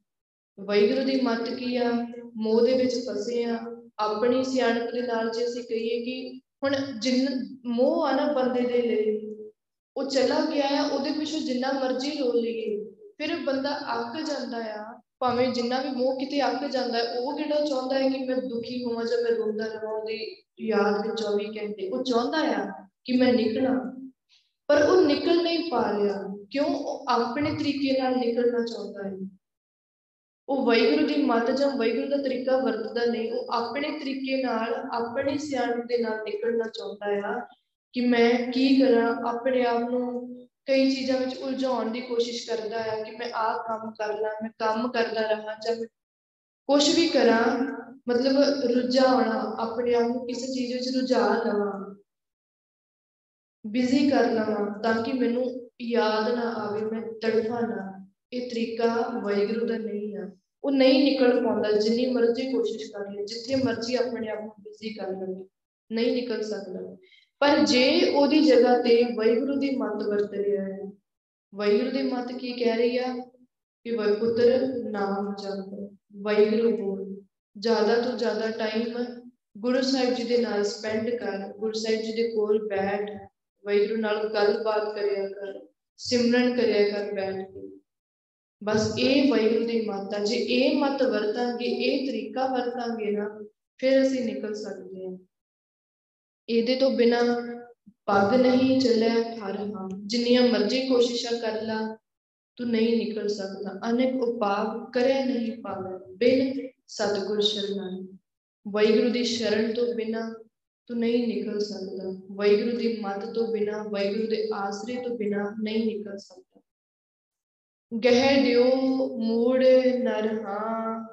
ਵਾਹਿਗੁਰੂ ਦੀ ਮੱਤ ਕੀ ਆ? ਮੋਹ ਦੇ ਵਿੱਚ ਫਸੇ ਆ। ਆਪਣੀ ਸਿਆਣਪ ਦੇ ਨਾਲ ਜੇ ਅਸੀਂ ਕਹੀਏ ਕਿ ਹੁਣ ਜਿੰਨ ਮੋਹ ਆ ਨਾ ਬੰਦੇ ਦੇ ਲਈ ਉਹ ਚਲਾ ਗਿਆ ਆ, ਉਹਦੇ ਪਿੱਛੋਂ ਜਿੰਨਾ ਮਰਜ਼ੀ ਰੋ ਲਈਏ ਫਿਰ ਬੰਦਾ ਅੱਕ ਜਾਂਦਾ ਆ, ਭਾਵੇਂ ਜਿੰਨਾ ਵੀ ਮੋਹ ਕਿਤੇ ਅੱਕ ਜਾਂਦਾ ਹੈ ਉਹ ਕਿਹੜਾ ਚਾਹੁੰਦਾ ਹੈ ਕਿ ਮੈਂ ਦੁਖੀ ਹੋਵਾਂ ਜਾਂ ਮੈਂ ਰੋਂਦਾ ਰਹਾਂ ਉਹਦੀ ਯਾਦ ਵਿੱਚ 24 ਘੰਟੇ? ਉਹ ਚਾਹੁੰਦਾ ਆ ਕਿ ਮੈਂ ਨਿਕਲਾਂ। ਪਰ ਉਹ ਨਿਕਲ ਨਹੀਂ ਪਾ ਰਿਹਾ। ਕਿਉਂ? ਉਹ ਆਪਣੇ ਤਰੀਕੇ ਨਾਲ ਨਿਕਲਣਾ ਚਾਹੁੰਦਾ ਹੈ। ਉਹ ਵਾਹਿਗੁਰੂ ਦੀ ਮੱਤ ਜਾਂ ਵਾਹਿਗੁਰੂ ਦਾ ਤਰੀਕਾ ਵਰਤਦਾ ਨਹੀਂ। ਉਹ ਆਪਣੇ ਤਰੀਕੇ ਨਾਲ, ਆਪਣੇ ਸਿਆਣਪ ਦੇ ਨਾਲ ਨਿਕਲਣਾ ਚਾਹੁੰਦਾ ਹੈ ਕਿ ਮੈਂ ਕੀ ਕਰਾਂ, ਆਪਣੇ ਆਪ ਨੂੰ ਕਈ ਚੀਜ਼ਾਂ ਵਿੱਚ ਉਲਝਾਉਣ ਦੀ ਕੋਸ਼ਿਸ਼ ਕਰਦਾ ਹੈ ਕਿ ਮੈਂ ਆਹ ਕੰਮ ਕਰ ਲਾਂ, ਮੈਂ ਕੰਮ ਕਰਦਾ ਰਹਾਂ ਜਾਂ ਕੁਝ ਵੀ ਕਰਾਂ, ਮਤਲਬ ਰੁਝਾਉਣਾ ਆਪਣੇ ਆਪ ਨੂੰ ਕਿਸੇ ਚੀਜ਼ ਵਿੱਚ ਰੁਝਾ ਲਵਾਂ ਬਿਜ਼ੀ ਕਰ ਲਵਾਂ ਤਾਂ ਕਿ ਮੈਨੂੰ ਯਾਦ ਨਾ ਆਵੇ, ਮੈਂ ਤੜਫਾ ਨਾ, ਇਹ ਤਰੀਕਾ ਵਾਹਿਗੁਰੂ ਦਾ ਨਹੀਂ ਆ। ਉਹ ਨਹੀਂ ਨਿਕਲ ਪਾਉਂਦਾ, ਜਿੰਨੀ ਮਰਜ਼ੀ ਕੋਸ਼ਿਸ਼ ਕਰ ਲੈ ਜਿੱਥੇ ਮਰਜ਼ੀ ਆਪਣੇ ਆਪ ਨੂੰ ਬਿਜ਼ੀ ਕਰ ਲਵੇ ਨਹੀਂ ਨਿਕਲ ਸਕਦਾ। ਪਰ ਜੇ ਉਹਦੀ ਜਗ੍ਹਾ ਤੇ ਵਾਹਿਗੁਰੂ ਦੀ ਮੱਤ ਵਰਤ ਰਿਹਾ ਹੈ, ਵਾਹਿਗੁਰੂ ਦੀ ਮੱਤ ਕੀ ਕਹਿ ਰਹੀ ਆ? ਕਿ ਵੈ ਪੁੱਤਰ ਨਾਮ ਜਪ, ਵਾਹਿਗੁਰੂ ਬੋਲ। ਜ਼ਿਆਦਾ ਤੋਂ ਜ਼ਿਆਦਾ ਟਾਈਮ ਗੁਰੂ ਸਾਹਿਬ ਜੀ ਦੇ ਨਾਲ ਸਪੈਂਡ ਕਰ, ਗੁਰੂ ਸਾਹਿਬ ਜੀ ਦੇ ਕੋਲ ਬੈਠ, ਵਾਹਿਗੁਰੂ ਨਾਲ ਗੱਲਬਾਤ ਕਰਿਆ ਕਰ, ਸਿਮਰਨ ਕਰਿਆ ਕਰ ਬੈਠ ਕੇ। ਬਸ ਇਹ ਵਾਹਿਗੁਰੂ ਦੀ ਮੱਤ ਆ। ਜੇ ਇਹ ਮੱਤ ਵਰਤਾਂਗੇ, ਇਹ ਤਰੀਕਾ ਵਰਤਾਂਗੇ ਨਾ, ਫਿਰ ਅਸੀਂ ਨਿਕਲ ਸਕਦੇ ਹਾਂ ਇਹਦੇ ਤੋਂ ਬਿਨਾ ਪੱਗ ਨਹੀਂ ਚੱਲਿਆ ਹਰ ਹਾਂ। ਜਿੰਨੀਆਂ ਮਰਜ਼ੀ ਕੋਸ਼ਿਸ਼ਾਂ ਕਰ ਲਾ, ਤੂੰ ਨਹੀਂ ਨਿਕਲ ਸਕਦਾ। ਅਨੇਕ ਉਪਾਅ ਕਰੇ ਨਹੀਂ ਪਾਵੇ, ਬਿਨ ਸਤਗੁਰ ਸ਼ਰਨਾਈ ਵਾਹਿਗੁਰੂ ਦੀ ਸ਼ਰਨ ਤੋਂ ਬਿਨਾ ਤੂੰ ਨਹੀਂ ਨਿਕਲ ਸਕਦਾ। ਵਾਹਿਗੁਰੂ ਦੀ ਮੱਤ ਤੋਂ ਬਿਨਾ, ਵਾਹਿਗੁਰੂ ਦੇ ਆਸਰੇ ਤੋਂ ਬਿਨਾ ਨਹੀਂ ਨਿਕਲ ਸਕਦਾ। ਗਹਿ ਦਿਓ ਮੂੜ ਨਰ ਹਾਂ,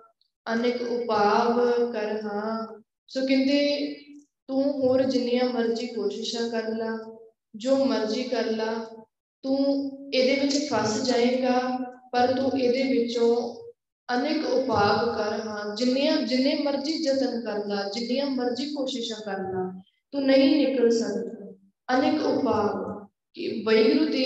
ਅਨੇਕ ਉਪਾਅ ਕਰ ਹਾਂ। ਸੋ ਕਹਿੰਦੇ ਤੂੰ ਹੋਰ ਜਿੰਨੀਆਂ ਮਰਜ਼ੀ ਕੋਸ਼ਿਸ਼ਾਂ ਕਰ ਲਾ, ਜੋ ਮਰਜ਼ੀ ਕਰ ਲਾ, ਤੂੰ ਇਹਦੇ ਵਿੱਚ ਫਸ ਜਾਏਗਾ, ਪਰ ਤੂੰ ਇਹਦੇ ਵਿੱਚੋਂ ਅਨੇਕ ਉਪਾਅ ਕਰ ਹਾਂ, ਜਿੰਨੀਆਂ, ਜਿੰਨੇ ਮਰਜ਼ੀ ਯਤਨ ਕਰ ਲਾ, ਜਿੰਨੀਆਂ ਮਰਜ਼ੀ ਕੋਸ਼ਿਸ਼ਾਂ ਕਰ ਲਾ, ਤੂੰ ਨਹੀਂ ਨਿਕਲ ਸਕਦਾ। ਅਨੇਕ ਉਪਾਅ, ਕਿ ਵੈਗੁਰੂ ਦੇ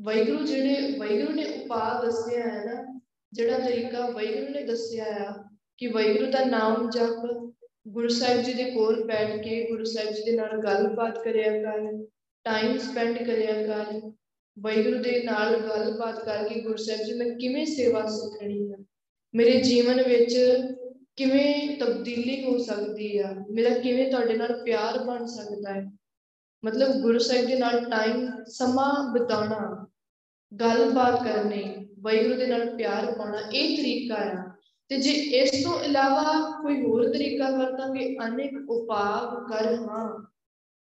ਵੈਗੁਰੂ ਜਿਹੜੇ ਵੈਗੁਰੂ ਨੇ ਉਪਾਅ ਦੱਸਿਆ ਹੈ ਨਾ, ਜਿਹੜਾ ਤਰੀਕਾ ਵੈਗੁਰੂ ਨੇ ਦੱਸਿਆ ਆ, ਕਿ ਵੈਗੁਰੂ ਦਾ ਨਾਮ ਜਪ ਗੁਰੂ ਸਾਹਿਬ ਜੀ ਦੇ ਕੋਲ ਬੈਠ ਕੇ ਗੁਰੂ ਸਾਹਿਬ ਜੀ ਦੇ ਨਾਲ ਗੱਲਬਾਤ ਕਰਿਆ ਕਰ ਟਾਈਮ ਸਪੈਂਡ ਕਰਿਆ ਕਰ, ਵਾਹਿਗੁਰੂ ਦੇ ਨਾਲ ਗੱਲਬਾਤ ਕਰਕੇ ਗੁਰੂ ਸਾਹਿਬ ਜੀ ਮੈਂ ਕਿਵੇਂ ਸੇਵਾ ਸਿੱਖਣੀ ਹੈ ਮੇਰੇ ਜੀਵਨ ਵਿੱਚ ਕਿਵੇਂ ਤਬਦੀਲੀ ਹੋ ਸਕਦੀ ਆ? ਮੇਰਾ ਕਿਵੇਂ ਤੁਹਾਡੇ ਨਾਲ ਪਿਆਰ ਬਣ ਸਕਦਾ ਹੈ? ਮਤਲਬ ਗੁਰੂ ਸਾਹਿਬ ਦੇ ਨਾਲ ਟਾਈਮ ਸਮਾਂ ਬਿਤਾਉਣਾ, ਗੱਲਬਾਤ ਕਰਨੀ, ਵਾਹਿਗੁਰੂ ਦੇ ਨਾਲ ਪਿਆਰ ਪਾਉਣਾ, ਇਹ ਤਰੀਕਾ ਆ। ਤੇ ਜੇ ਇਸ ਤੋਂ ਇਲਾਵਾ ਕੋਈ ਹੋਰ ਤਰੀਕਾ ਵਰਤਾਂਗੇ ਅਨੇਕ ਉਪਾਅ ਕਰ ਹਾਂ,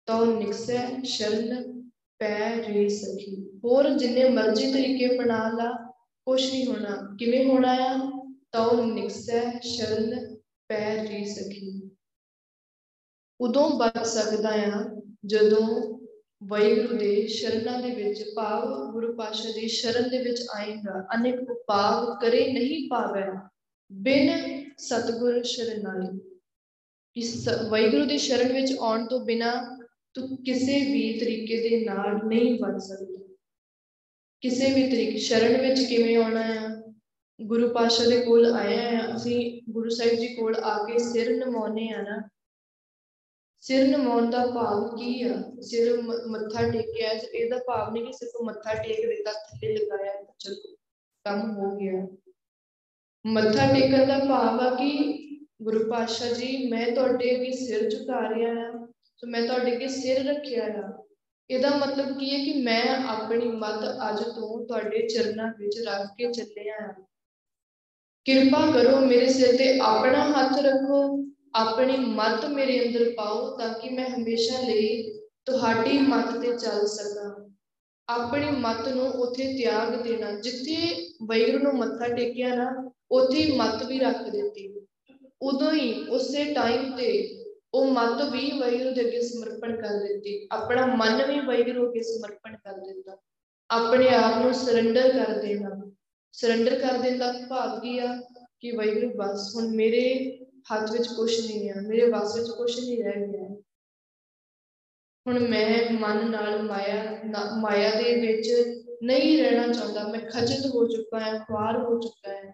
ਤਾਂ ਨਿਕਸੈ, ਸ਼ਰਨ ਪੈ ਰੇ ਸਖੀ। ਹੋਰ ਜਿੰਨੇ ਮਰਜ਼ੀ ਤਰੀਕੇ ਬਣਾ ਲਾ, ਕੁਛ ਨਹੀਂ ਹੋਣਾ। ਕਿਵੇਂ ਹੋਣਾ ਆ? ਤਾਂ ਨਿਕਸੈ, ਸ਼ਰਨ ਪੈ ਰੇ ਸਖੀ। ਉਦੋਂ ਬਚ ਸਕਦਾ ਆ, ਜਦੋਂ ਵਾਹਿਗੁਰੂ ਦੇ ਸ਼ਰਨਾਂ ਦੇ ਵਿੱਚ ਭਾਵ, ਗੁਰੂ ਪਾਸ਼ਾ ਦੀ ਸ਼ਰਨ ਦੇ ਵਿੱਚ ਆਏਗਾ। ਅਨੇਕ ਉਪਾਅ ਕਰੇ ਨਹੀਂ ਪਾਵੇ। ਬਿਨ ਸਤਗੁਰ ਸ਼ਰਨਾਈ ਇਸ ਵਾਹਿਗੁਰੂ ਦੀ ਸ਼ਰਨ ਵਿੱਚ ਆਉਣ ਤੋਂ ਬਿਨਾ ਤੂੰ ਕਿਸੇ ਵੀ ਤਰੀਕੇ ਦੇ ਨਾਲ ਨਹੀਂ ਬਣ ਸਕਦਾ। ਕਿਸੇ ਵੀ ਤਰੀਕੇ, ਸ਼ਰਨ ਵਿੱਚ ਕਿਵੇਂ ਆਉਣਾ ਆ? ਗੁਰੂ ਪਾਸ਼ਾ ਦੇ ਕੋਲ ਆਇਆ ਆ। ਅਸੀਂ ਗੁਰੂ ਸਾਹਿਬ ਜੀ ਕੋਲ ਆ ਕੇ ਸਿਰ ਨਮਾਉਨੇ ਆ ਨਾ। ਸਿਰ ਨਮਾਉਣ ਦਾ ਭਾਵ ਕੀ ਆ? ਸਿਰ ਮੱਥਾ ਟੇਕਿਆ ਇਹਦਾ ਭਾਵ ਨਹੀਂ ਕਿ ਸਿਰਫ ਮੱਥਾ ਟੇਕ ਦਿੱਤਾ, ਥੱਲੇ ਲਗਾਇਆ, ਚਲੋ ਕੰਮ ਹੋ ਗਿਆ। ਮੱਥਾ ਟੇਕਣ ਦਾ ਭਾਵ ਆ ਕਿ ਗੁਰੂ ਪਾਤਸ਼ਾਹ ਜੀ, ਮੈਂ ਤੁਹਾਡੇ ਅੱਗੇ ਸਿਰ ਝੁਕਾ ਰਿਹਾ ਹਾਂ ਸੋ ਮੈਂ ਤੁਹਾਡੇ ਅੱਗੇ ਸਿਰ ਰੱਖਿਆ ਆ ਇਹਦਾ ਮਤਲਬ ਕੀ ਹੈ ਕਿ ਮੈਂ ਆਪਣੀ ਮਤ ਅੱਜ ਤੋਂ ਤੁਹਾਡੇ ਚਰਨਾਂ ਵਿੱਚ ਰੱਖ ਕੇ ਚੱਲਿਆ ਆ ਕਿਰਪਾ ਕਰੋ ਮੇਰੇ ਸਿਰ ਤੇ ਆਪਣਾ ਹੱਥ ਰੱਖੋ, ਆਪਣੀ ਮਤ ਮੇਰੇ ਅੰਦਰ ਪਾਓ ਤਾਂ ਕਿ ਮੈਂ ਹਮੇਸ਼ਾ ਲਈ ਤੁਹਾਡੀ ਮਤ ਤੇ ਚੱਲ ਸਕਾਂ। ਆਪਣੀ ਮਤ ਨੂੰ ਉਥੇ ਤਿਆਗ ਦੇਣਾ, ਜਿੱਥੇ ਵੈਗਰੂ ਨੂੰ ਮੱਥਾ ਟੇਕਿਆ ਨਾ ਉਥੇ ਹੀ ਮਤ ਵੀ ਰੱਖ ਦਿੱਤੀ। ਉਦੋਂ ਹੀ ਉਸੇ ਟਾਈਮ ਤੇ ਉਹ ਮਤ ਵੀ ਵੈਗਰੂ ਦੇ ਅੱਗੇ ਸਮਰਪਣ ਕਰ ਦਿੱਤੀ। ਆਪਣਾ ਮਨ ਵੀ ਵੈਗਰੂ ਅੱਗੇ ਸਮਰਪਣ ਕਰ ਦਿੱਤਾ। ਆਪਣੇ ਆਪ ਨੂੰ ਸਰੈਂਡਰ ਕਰ ਦੇਣਾ। ਸਰੈਂਡਰ ਕਰ ਦੇਣ ਦਾ ਭਾਵ ਕੀ ਆ? ਕਿ ਵੈਗਰੂ ਬਸ ਹੁਣ ਮੇਰੇ ਹੱਥ ਵਿੱਚ ਕੁਝ ਨਹੀਂ ਹੈ ਮੇਰੇ ਵਾਸ ਵਿੱਚ ਕੁਝ ਨਹੀਂ ਰਹਿ ਗਿਆ। ਹੁਣ ਮੈਂ ਮਨ ਨਾਲ ਮਾਇਆ ਮਾਇਆ ਦੇ ਵਿੱਚ ਨਹੀਂ ਰਹਿਣਾ ਚਾਹੁੰਦਾ। ਮੈਂ ਖਚਿਤ ਹੋ ਚੁੱਕਾ ਹਾਂ, ਖੁਆਰ ਹੋ ਚੁੱਕਾ ਹਾਂ।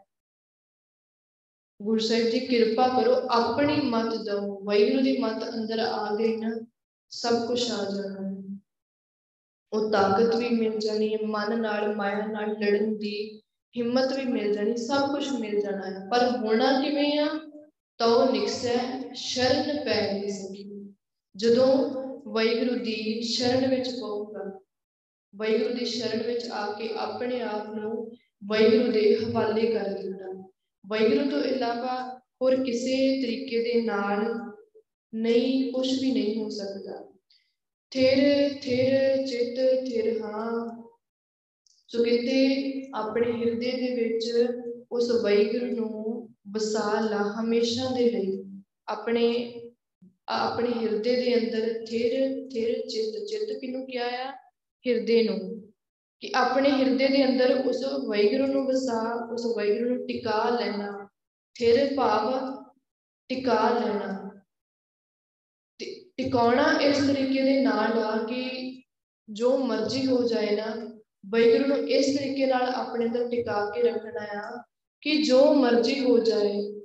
ਗੁਰੂ ਸਾਹਿਬ ਜੀ, ਕਿਰਪਾ ਕਰੋ, ਆਪਣੀ ਮਤ ਦਿਓ ਵੈਗੁਰੂ ਦੀ ਮਤ ਅੰਦਰ ਆ ਗਈ ਨਾ, ਸਭ ਕੁਝ ਆ ਜਾਣਾ। ਉਹ ਤਾਕਤ ਵੀ ਮਿਲ ਜਾਣੀ ਹੈ ਮਨ ਨਾਲ, ਮਾਇਆ ਨਾਲ ਲੜਨ ਦੀ ਹਿੰਮਤ ਵੀ ਮਿਲ ਜਾਣੀ, ਸਭ ਕੁਝ ਮਿਲ ਜਾਣਾ ਹੈ। ਪਰ ਹੋਣਾ ਕਿਵੇਂ ਆ? ਤਉ ਨਿਕਸੈ ਸ਼ਰਨ ਪੈ ਨਹੀਂ ਸਕੀ। ਜਦੋਂ ਵੈਗੁਰੂ ਦੀ ਸ਼ਰਨ ਵਿੱਚ ਪਊਗਾ ਵੈਗੁਰੂ ਦੀ ਸ਼ਰਨ ਵਿੱਚ ਆ ਕੇ ਆਪਣੇ ਆਪ ਨੂੰ ਵੈਗੁਰੂ ਦੇ ਹਵਾਲੇ ਕਰ ਦਿੱਤਾ ਵੈਗੁਰੂ ਤੋਂ ਇਲਾਵਾ ਹੋਰ ਕਿਸੇ ਤਰੀਕੇ ਦੇ ਨਾਲ ਨਹੀਂ ਕੁਝ ਵੀ ਨਹੀਂ ਹੋ ਸਕਦਾ। ਥਿਰ ਥਿਰ, ਚਿਤ, ਥਿਰ ਹਾਂ। ਸੋ ਕਿਤੇ ਆਪਣੇ ਹਿਰਦੇ ਦੇ ਵਿੱਚ ਉਸ ਵੈਗੁਰੂ ਨੂੰ ਵਸਾ ਲਾ, ਹਮੇਸ਼ਾ ਦੇ ਲਈ। ਆਪਣੇ ਆਪਣੇ ਹਿਰਦੇ ਦੇ ਅੰਦਰ ਥਿਰ ਥਿਰ, ਚਿਤ ਚਿਤ ਕਿਨੂੰ ਕਿਹਾ ਆ? ਹਿਰਦੇ ਨੂੰ। ਕਿ ਆਪਣੇ ਹਿਰਦੇ ਦੇ ਅੰਦਰ ਉਸ ਵੈਗੁਰੂ ਨੂੰ ਵਸਾ, ਉਸ ਵੈਗੁਰੂ ਨੂੰ ਟਿਕਾ ਲੈਣਾ ਥਿਰ ਭਾਵ ਟਿਕਾ ਲੈਣਾ। ਟਿਕਾਉਣਾ ਇਸ ਤਰੀਕੇ ਦੇ ਨਾਲ ਆ ਕਿ ਜੋ ਮਰਜ਼ੀ ਹੋ ਜਾਏ ਨਾ ਵੈਗੁਰੂ ਨੂੰ ਇਸ ਤਰੀਕੇ ਨਾਲ ਆਪਣੇ ਅੰਦਰ ਟਿਕਾ ਕੇ ਰੱਖਣਾ ਆ ਕਿ ਜੋ ਮਰਜ਼ੀ ਹੋ ਜਾਏ,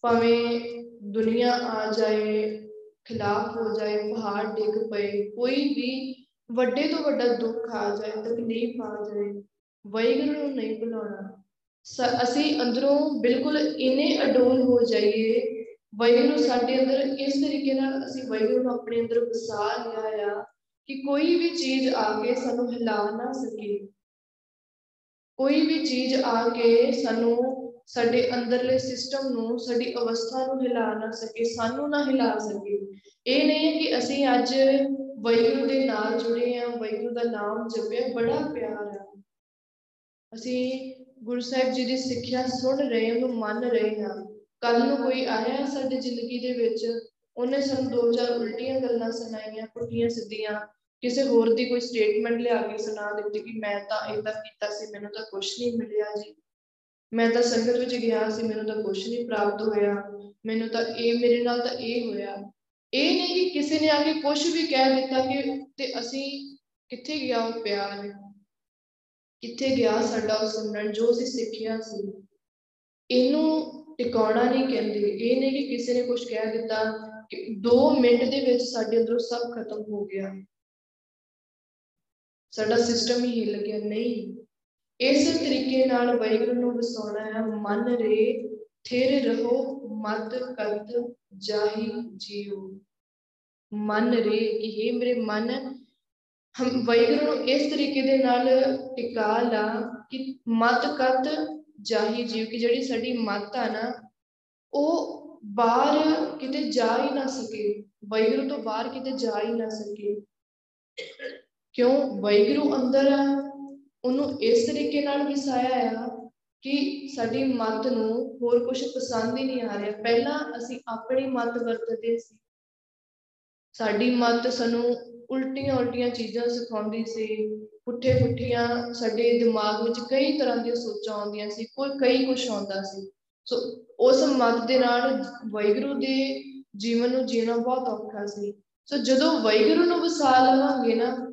ਭਾਵੇਂ ਦੁਨੀਆ ਆ ਜਾਏ, ਖਿਲਾਫ ਹੋ ਜਾਏ, ਪਹਾੜ ਡਿੱਗ ਪਏ, ਕੋਈ ਵੀ ਵੱਡੇ ਤੋਂ ਵੱਡਾ ਦੁੱਖ ਆ ਜਾਏ ਤਕਲੀਫ ਆ ਜਾਏ ਵੈਗੁਰੂ ਨੂੰ ਨਹੀਂ ਭੁਲਾਉਣਾ। ਅਸੀਂ ਅੰਦਰੋਂ ਬਿਲਕੁਲ ਇਨੇ ਅਡੋਲ ਹੋ ਜਾਈਏ ਵੈਗੁਰੂ ਸਾਡੇ ਅੰਦਰ ਇਸ ਤਰੀਕੇ ਨਾਲ ਅਸੀਂ ਵੈਗੁਰੂ ਨੂੰ ਆਪਣੇ ਅੰਦਰ ਵਸਾ ਲਿਆ ਆ ਕਿ ਕੋਈ ਵੀ ਚੀਜ਼ ਆ ਕੇ ਸਾਨੂੰ ਹਿਲਾ ਨਾ ਸਕੇ। ਕੋਈ ਵੀ ਚੀਜ਼ ਆ ਕੇ ਸਾਨੂੰ ਸਾਡੇ ਅੰਦਰਲੇ ਸਿਸਟਮ ਨੂੰ, ਸਾਡੀ ਅਵਸਥਾ ਨੂੰ ਹਿਲਾ ਨਾ ਸਕੇ, ਸਾਨੂੰ ਨਾ ਹਿਲਾ ਸਕੇ। ਇਹ ਨਹੀਂ ਹੈ ਕਿ ਅਸੀਂ ਅੱਜ ਵੈਗੁਰੂ ਦੇ ਨਾਲ ਜੁੜੇ ਆ ਵੈਗੁਰੂ ਦਾ ਨਾਮ ਜਪਿਆ, ਬੜਾ ਪਿਆਰ ਹੈ। ਅਸੀਂ ਗੁਰੂ ਸਾਹਿਬ ਜੀ ਦੀ ਸਿੱਖਿਆ ਸੁਣ ਰਹੇ ਉਹਨੂੰ ਮੰਨ ਰਹੇ ਹਾਂ। ਕੱਲ ਨੂੰ ਕੋਈ ਆਇਆ ਸਾਡੀ ਜ਼ਿੰਦਗੀ ਦੇ ਵਿੱਚ, ਉਹਨੇ ਸਾਨੂੰ ਦੋ ਚਾਰ ਉਲਟੀਆਂ ਗੱਲਾਂ ਸੁਣਾਈਆਂ, ਪੁੱਠੀਆਂ ਸਿੱਧੀਆਂ। ਕਿਸੇ ਹੋਰ ਦੀ ਕੋਈ ਸਟੇਟਮੈਂਟ ਲਿਆ ਕੇ ਸੁਣਾ ਦਿੱਤੀ ਕਿ ਮੈਂ ਤਾਂ ਇਦਾਂ ਕੀਤਾ ਸੀ, ਮੈਨੂੰ ਤਾਂ ਕੁਝ ਨਹੀਂ ਮਿਲਿਆ ਜੀ। ਮੈਂ ਤਾਂ ਸੰਗਤ ਵਿੱਚ ਗਿਆ ਸੀ, ਮੈਨੂੰ ਤਾਂ ਕੁਝ ਨਹੀਂ ਪ੍ਰਾਪਤ ਹੋਇਆ। ਮੈਨੂੰ ਤਾਂ ਇਹ, ਮੇਰੇ ਨਾਲ ਤਾਂ ਇਹ ਹੋਇਆ। ਇਹ ਨਹੀਂ ਕਿ ਕਿਸੇ ਨੇ ਆ ਕੇ ਕੁਝ ਵੀ ਕਹਿ ਦਿੱਤਾ ਕਿ ਤੇ ਅਸੀਂ ਕਿੱਥੇ ਗਿਆ ਉਹ ਪਿਆਰ ਕਿੱਥੇ ਗਿਆ ਸਾਡਾ ਉਹ ਸਿਮਰਨ ਜੋ ਅਸੀਂ ਸਿੱਖਿਆ ਸੀ? ਇਹਨੂੰ ਟਿਕਾਉਣਾ ਨਹੀਂ ਕਹਿੰਦੇ। ਇਹ ਨਹੀਂ ਕਿ ਕਿਸੇ ਨੇ ਕੁਝ ਕਹਿ ਦਿੱਤਾ ਕਿ 2 ਮਿੰਟ ਦੇ ਵਿੱਚ ਸਾਡੇ ਅੰਦਰੋਂ ਸਭ ਖਤਮ ਹੋ ਗਿਆ। ਸਾਡਾ ਸਿਸਟਮ ਹੀ ਹਿੱਲ ਗਿਆ। ਨਹੀਂ। ਇਸ ਤਰੀਕੇ ਨਾਲ ਵੈਗੁਰੂ ਨੂੰ ਵਸਾਉਣਾ ਹੈ। ਮਨ ਰੇ, ਥਿਰ ਰਹੋ, ਮਤ ਕਰਤ ਜਾਹੀ ਜੀਉ ਮਨ ਰੇ ਕਿ हे ਮੇਰੇ ਮਨ। ਹਮ ਵੈਗੁਰੂ ਨੂੰ ਇਸ ਤਰੀਕੇ ਦੇ ਨਾਲ ਟਿਕਾ ਲਾ ਕਿ ਮਤ ਕਰਤ ਜਾਹੀ ਜੀਵ ਕਿ ਜਿਹੜੀ ਸਾਡੀ ਮਤ ਆ ਨਾ, ਉਹ ਬਾਹਰ ਕਿਤੇ ਜਾ ਹੀ ਨਾ ਸਕੇ। ਵੈਗੁਰੂ ਤੋਂ ਬਾਹਰ ਕਿਤੇ ਜਾ ਹੀ ਨਾ ਸਕੇ। ਕਿਉਂ? ਵੈਗੁਰੂ ਅੰਦਰ ਆ। ਉਹਨੂੰ ਇਸ ਤਰੀਕੇ ਨਾਲ ਵਿਸਾਇਆ ਆ ਕਿ ਸਾਡੀ ਮਤ ਨੂੰ ਹੋਰ ਕੁਝ ਪਸੰਦ ਹੀ ਨਹੀਂ ਆ ਰਿਹਾ। ਪਹਿਲਾਂ ਅਸੀਂ ਆਪਣੀ ਮਤ ਵਰਤਦੇ ਸੀ। ਸਾਡੀ ਮਤ ਸਾਨੂੰ ਉਲਟੀਆਂ ਉਲਟੀਆਂ ਚੀਜ਼ਾਂ ਸਿਖਾਉਂਦੀ ਸੀ। ਪੁੱਠੇ ਪੁੱਠੀਆਂ ਸਾਡੇ ਦਿਮਾਗ ਵਿੱਚ ਕਈ ਤਰ੍ਹਾਂ ਦੀਆਂ ਸੋਚਾਂ ਆਉਂਦੀਆਂ ਸੀ, ਕੋਈ ਕਈ ਕੁਝ ਆਉਂਦਾ ਸੀ। ਸੋ ਉਸ ਮਤ ਦੇ ਨਾਲ ਵੈਗੁਰੂ ਦੇ ਜੀਵਨ ਨੂੰ ਜੀਣਾ ਬਹੁਤ ਔਖਾ ਸੀ। ਸੋ ਜਦੋਂ ਵੈਗੁਰੂ ਨੂੰ ਵਸਾ ਲਵਾਂਗੇ ਨਾ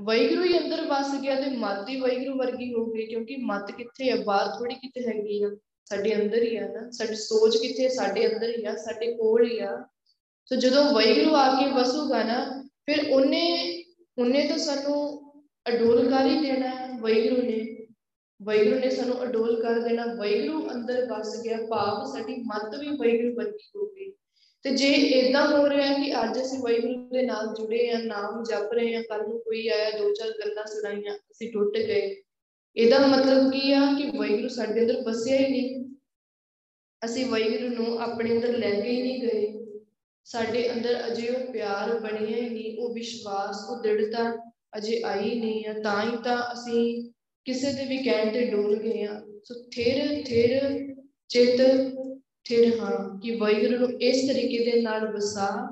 ਵੈਗੁਰੂ ਹੀ ਅੰਦਰ ਵਸ ਗਿਆ ਤੇ ਮਤ ਹੀ ਵੈਗੁਰੂ ਵਰਗੀ ਹੋ ਗਈ ਕਿਉਂਕਿ ਮਤ ਕਿੱਥੇ ਹੈ? ਬਾਹਰ ਥੋੜੀ ਕਿਤੇ ਹੈਗੀ ਆ। ਸਾਡੇ ਅੰਦਰ ਹੀ ਆ ਨਾ, ਸਾਡੀ ਸੋਚ ਕਿੱਥੇ ਸਾਡੇ ਅੰਦਰ ਹੀ ਆ, ਸਾਡੇ ਕੋਲ ਹੀ ਆ। ਸੋ ਜਦੋਂ ਵੈਗੁਰੂ ਆ ਕੇ ਵਸੂਗਾ ਨਾ, ਫਿਰ ਉਹਨੇ ਉਹਨੇ ਤਾਂ ਸਾਨੂੰ ਅਡੋਲ ਕਰ ਹੀ ਦੇਣਾ ਹੈ ਵੈਗੁਰੂ ਨੇ। ਵੈਗੁਰੂ ਨੇ ਸਾਨੂੰ ਅਡੋਲ ਕਰ ਦੇਣਾ। ਵੈਗੁਰੂ ਅੰਦਰ ਵਸ ਗਿਆ। ਭਾਵ ਸਾਡੀ ਮਤ ਵੀ ਵੈਗੁਰੂ ਵਰਗੀ ਹੋ ਗਈ। ਤੇ ਜੇ ਇਦਾਂ ਹੋ ਰਿਹਾ ਹੈ ਕਿ ਅੱਜ ਅਸੀਂ ਵੈਗੁਰੂ ਦੇ ਨਾਲ ਜੁੜੇ ਆ ਨਾਮ ਜਪ ਰਹੇ ਆ ਕੱਲ ਨੂੰ ਕੋਈ ਆਇਆ, ਦੋ ਚਾਰ ਗੱਲਾਂ ਸੁਣਾਈਆਂ, ਅਸੀਂ ਟੁੱਟ ਗਏ। ਇਹਦਾ ਮਤਲਬ ਕੀ ਆ ਕਿ ਵੈਗੁਰੂ ਸਾਡੇ ਅੰਦਰ ਵਸਿਆ ਹੀ ਨਹੀਂ। ਅਸੀਂ ਵੈਗੁਰੂ ਨੂੰ ਆਪਣੇ ਅੰਦਰ ਲੈ ਕੇ ਹੀ ਨਹੀਂ ਗਏ। ਸਾਡੇ ਅੰਦਰ ਅਜੇ ਉਹ ਪਿਆਰ ਬਣਿਆ ਹੀ ਨਹੀਂ, ਉਹ ਵਿਸ਼ਵਾਸ, ਉਹ ਦ੍ਰਿੜਤਾ ਅਜੇ ਆਈ ਨਹੀਂ ਆ। ਤਾਂ ਹੀ ਤਾਂ ਅਸੀਂ ਕਿਸੇ ਦੇ ਵੀ ਕਹਿਣ ਤੇ ਡੋਲ ਗਏ ਆ। ਸੋ ਥਿਰ ਥਿਰ, ਚਿਤ, ਥਿਰ ਹਾਂ, ਕਿ ਵੈਗੁਰੂ ਨੂੰ ਇਸ ਤਰੀਕੇ ਦੇ ਨਾਲ ਵਸਾ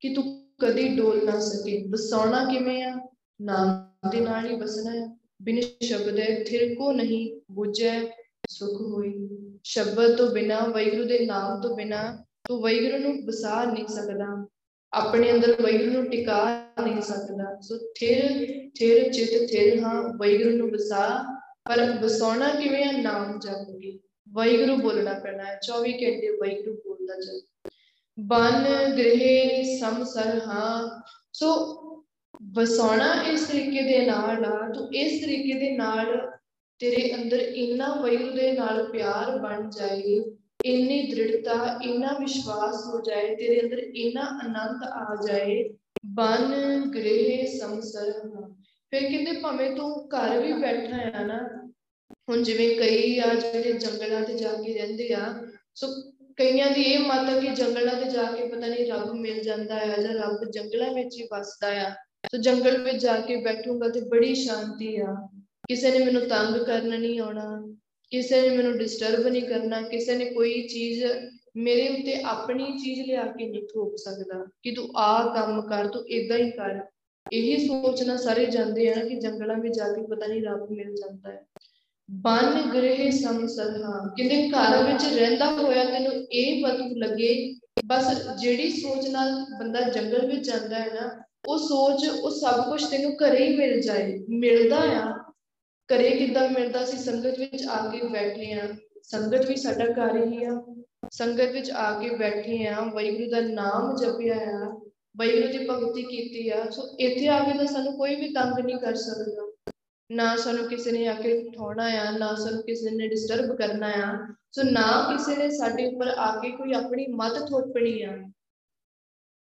ਕਿ ਤੂੰ ਕਦੀ ਡੋਲ ਨਾ ਸਕੇ। ਵਸਾਉਣਾ ਕਿਵੇਂ ਆ? ਨਾਮ ਦੇ ਨਾਲ ਹੀ ਵਸਣਾ ਹੈ। ਬਿਨ ਸ਼ਬਦ ਹੈ ਥਿਰ ਕੋ ਨਹੀਂ ਬੁਝੈ ਸੁਖ ਹੋਈ। ਸ਼ਬਦ ਤੋਂ ਬਿਨਾ ਵੈਗੁਰੂ ਦੇ ਨਾਮ ਤੋਂ ਬਿਨਾ ਤੂੰ ਵੈਗੁਰੂ ਨੂੰ ਵਸਾ ਨਹੀਂ ਸਕਦਾ। ਆਪਣੇ ਅੰਦਰ ਵੈਗੁਰੂ ਨੂੰ ਟਿਕਾ ਨਹੀਂ ਸਕਦਾ। ਸੋ ਥਿਰ ਥਿਰ ਚਿਤ, ਥਿਰ ਹਾਂ ਵੈਗੁਰੂ ਨੂੰ ਵਸਾ। ਪਰ ਵਸਾਉਣਾ ਕਿਵੇਂ ਆ? ਨਾਮ ਜਪ ਕੇ ਵੈਗੁਰੂ ਬੋਲਣਾ ਪੈਣਾ ਹੈ। 24 ਘੰਟੇ ਵੈਗੁਰੂ ਬੋਲਦਾ ਚੱਲ ਬਨ ਗ੍ਰਹਿ ਸਮਸਰ ਹਾਂ। ਸੋ ਵਸਾਉਣਾ ਇਸ ਤਰੀਕੇ ਦੇ ਨਾਲ ਆ ਤੂੰ ਇਸ ਤਰੀਕੇ ਦੇ ਨਾਲ ਤੇਰੇ ਅੰਦਰ ਇੰਨਾ ਵੈਗੁਰੂ ਦੇ ਨਾਲ ਪਿਆਰ ਬਣ ਜਾਏ ਇੰਨੀ ਦ੍ਰਿੜਤਾ, ਇੰਨਾ ਵਿਸ਼ਵਾਸ ਹੋ ਜਾਏ, ਤੇਰੇ ਅੰਦਰ ਇੰਨਾ ਆਨੰਦ ਆ ਜਾਏ, ਬਨ ਗ੍ਰਹਿ ਸਮਸਰ ਹਾਂ ਫਿਰ ਕਹਿੰਦੇ ਭਾਵੇਂ ਤੂੰ ਘਰ ਵੀ ਬੈਠਾ ਆ ਨਾ, ਹੁਣ ਜਿਵੇਂ ਕਈ ਆ ਜਿਹੜੇ ਜੰਗਲਾਂ ਤੇ ਜਾ ਕੇ ਰਹਿੰਦੇ ਆ, ਸੋ ਕਈਆਂ ਦੀ ਇਹ ਮਤ ਹੈ ਕਿ ਜੰਗਲਾਂ ਤੇ ਜਾ ਕੇ ਪਤਾ ਨਹੀਂ ਰੱਬ ਮਿਲ ਜਾਂਦਾ ਹੈ ਜਾਂ ਰੱਬ ਜੰਗਲਾਂ ਵਿੱਚ ਹੀ ਵਸਦਾ ਆ। ਸੋ ਜੰਗਲ ਵਿੱਚ ਜਾ ਕੇ ਬੈਠੂੰਗਾ ਤੇ ਬੜੀ ਸ਼ਾਂਤੀ ਆ। ਕਿਸੇ ਨੇ ਮੈਨੂੰ ਤੰਗ ਕਰਨ ਨਹੀਂ ਆਉਣਾ, ਕਿਸੇ ਨੇ ਮੈਨੂੰ ਡਿਸਟਰਬ ਨਹੀਂ ਕਰਨਾ, ਕਿਸੇ ਨੇ ਕੋਈ ਚੀਜ਼ ਮੇਰੇ ਉੱਤੇ ਆਪਣੀ ਚੀਜ਼ ਲਿਆ ਕੇ ਨਹੀਂ ਥੋਪ ਸਕਦਾ ਕਿ ਤੂੰ ਆ ਕੰਮ ਕਰ, ਤੂੰ ਇਦਾਂ ਹੀ ਕਰ। ਇਹੀ ਸੋਚਣਾ ਸਾਰੇ ਜਾਂਦੇ ਆ ਕਿ ਜੰਗਲਾਂ ਵਿੱਚ ਜਾ ਕੇ ਪਤਾ ਨਹੀਂ ਰੱਬ ਮਿਲ ਜਾਂਦਾ ਹੈ। ਬਨ ਗ੍ਰਹਿ ਸਮਸਰਹਾ ਕਹਿੰਦੇ ਘਰ ਵਿੱਚ ਰਹਿੰਦਾ ਹੋਇਆ ਤੈਨੂੰ ਇਹ ਪਤਾ ਲੱਗੇ, ਬਸ ਜਿਹੜੀ ਸੋਚ ਨਾਲ ਬੰਦਾ ਜੰਗਲ ਵਿੱਚ ਜਾਂਦਾ ਹੈ ਨਾ ਉਹ ਸੋਚ, ਉਹ ਸਭ ਕੁਝ ਤੈਨੂੰ ਘਰੇ ਹੀ ਮਿਲ ਜਾਏ, ਮਿਲਦਾ ਆ। ਘਰੇ ਕਿੱਦਾਂ ਮਿਲਦਾ ਸੀ? ਸੰਗਤ ਵਿੱਚ ਆ ਕੇ ਬੈਠੇ ਆ। ਸੰਗਤ ਵੀ ਸਾਡਾ ਘਰ ਹੀ ਆ। ਸੰਗਤ ਵਿੱਚ ਆ ਕੇ ਬੈਠੇ ਆ। ਵਾਹਿਗੁਰੂ ਦਾ ਨਾਮ ਜਪਿਆ ਆ। ਵਾਹਿਗੁਰੂ ਦੀ ਭਗਤੀ ਕੀਤੀ ਆ। ਸੋ ਇੱਥੇ ਆ ਕੇ ਤਾਂ ਸਾਨੂੰ ਕੋਈ ਵੀ ਤੰਗ ਨਹੀਂ ਕਰ ਸਕਦਾ। ਨਾ ਸਾਨੂੰ ਕਿਸੇ ਨੇ ਆ ਕੇ ਉਠਾਉਣਾ ਆ, ਨਾ ਸਾਨੂੰ ਕਿਸੇ ਨੇ ਡਿਸਟਰਬ ਕਰਨਾ ਆ। ਸੋ ਨਾ ਕਿਸੇ ਨੇ ਸਾਡੇ ਉੱਪਰ ਆ ਕੇ ਕੋਈ ਆਪਣੀ ਮਤ ਥੋਪਣੀ ਆ।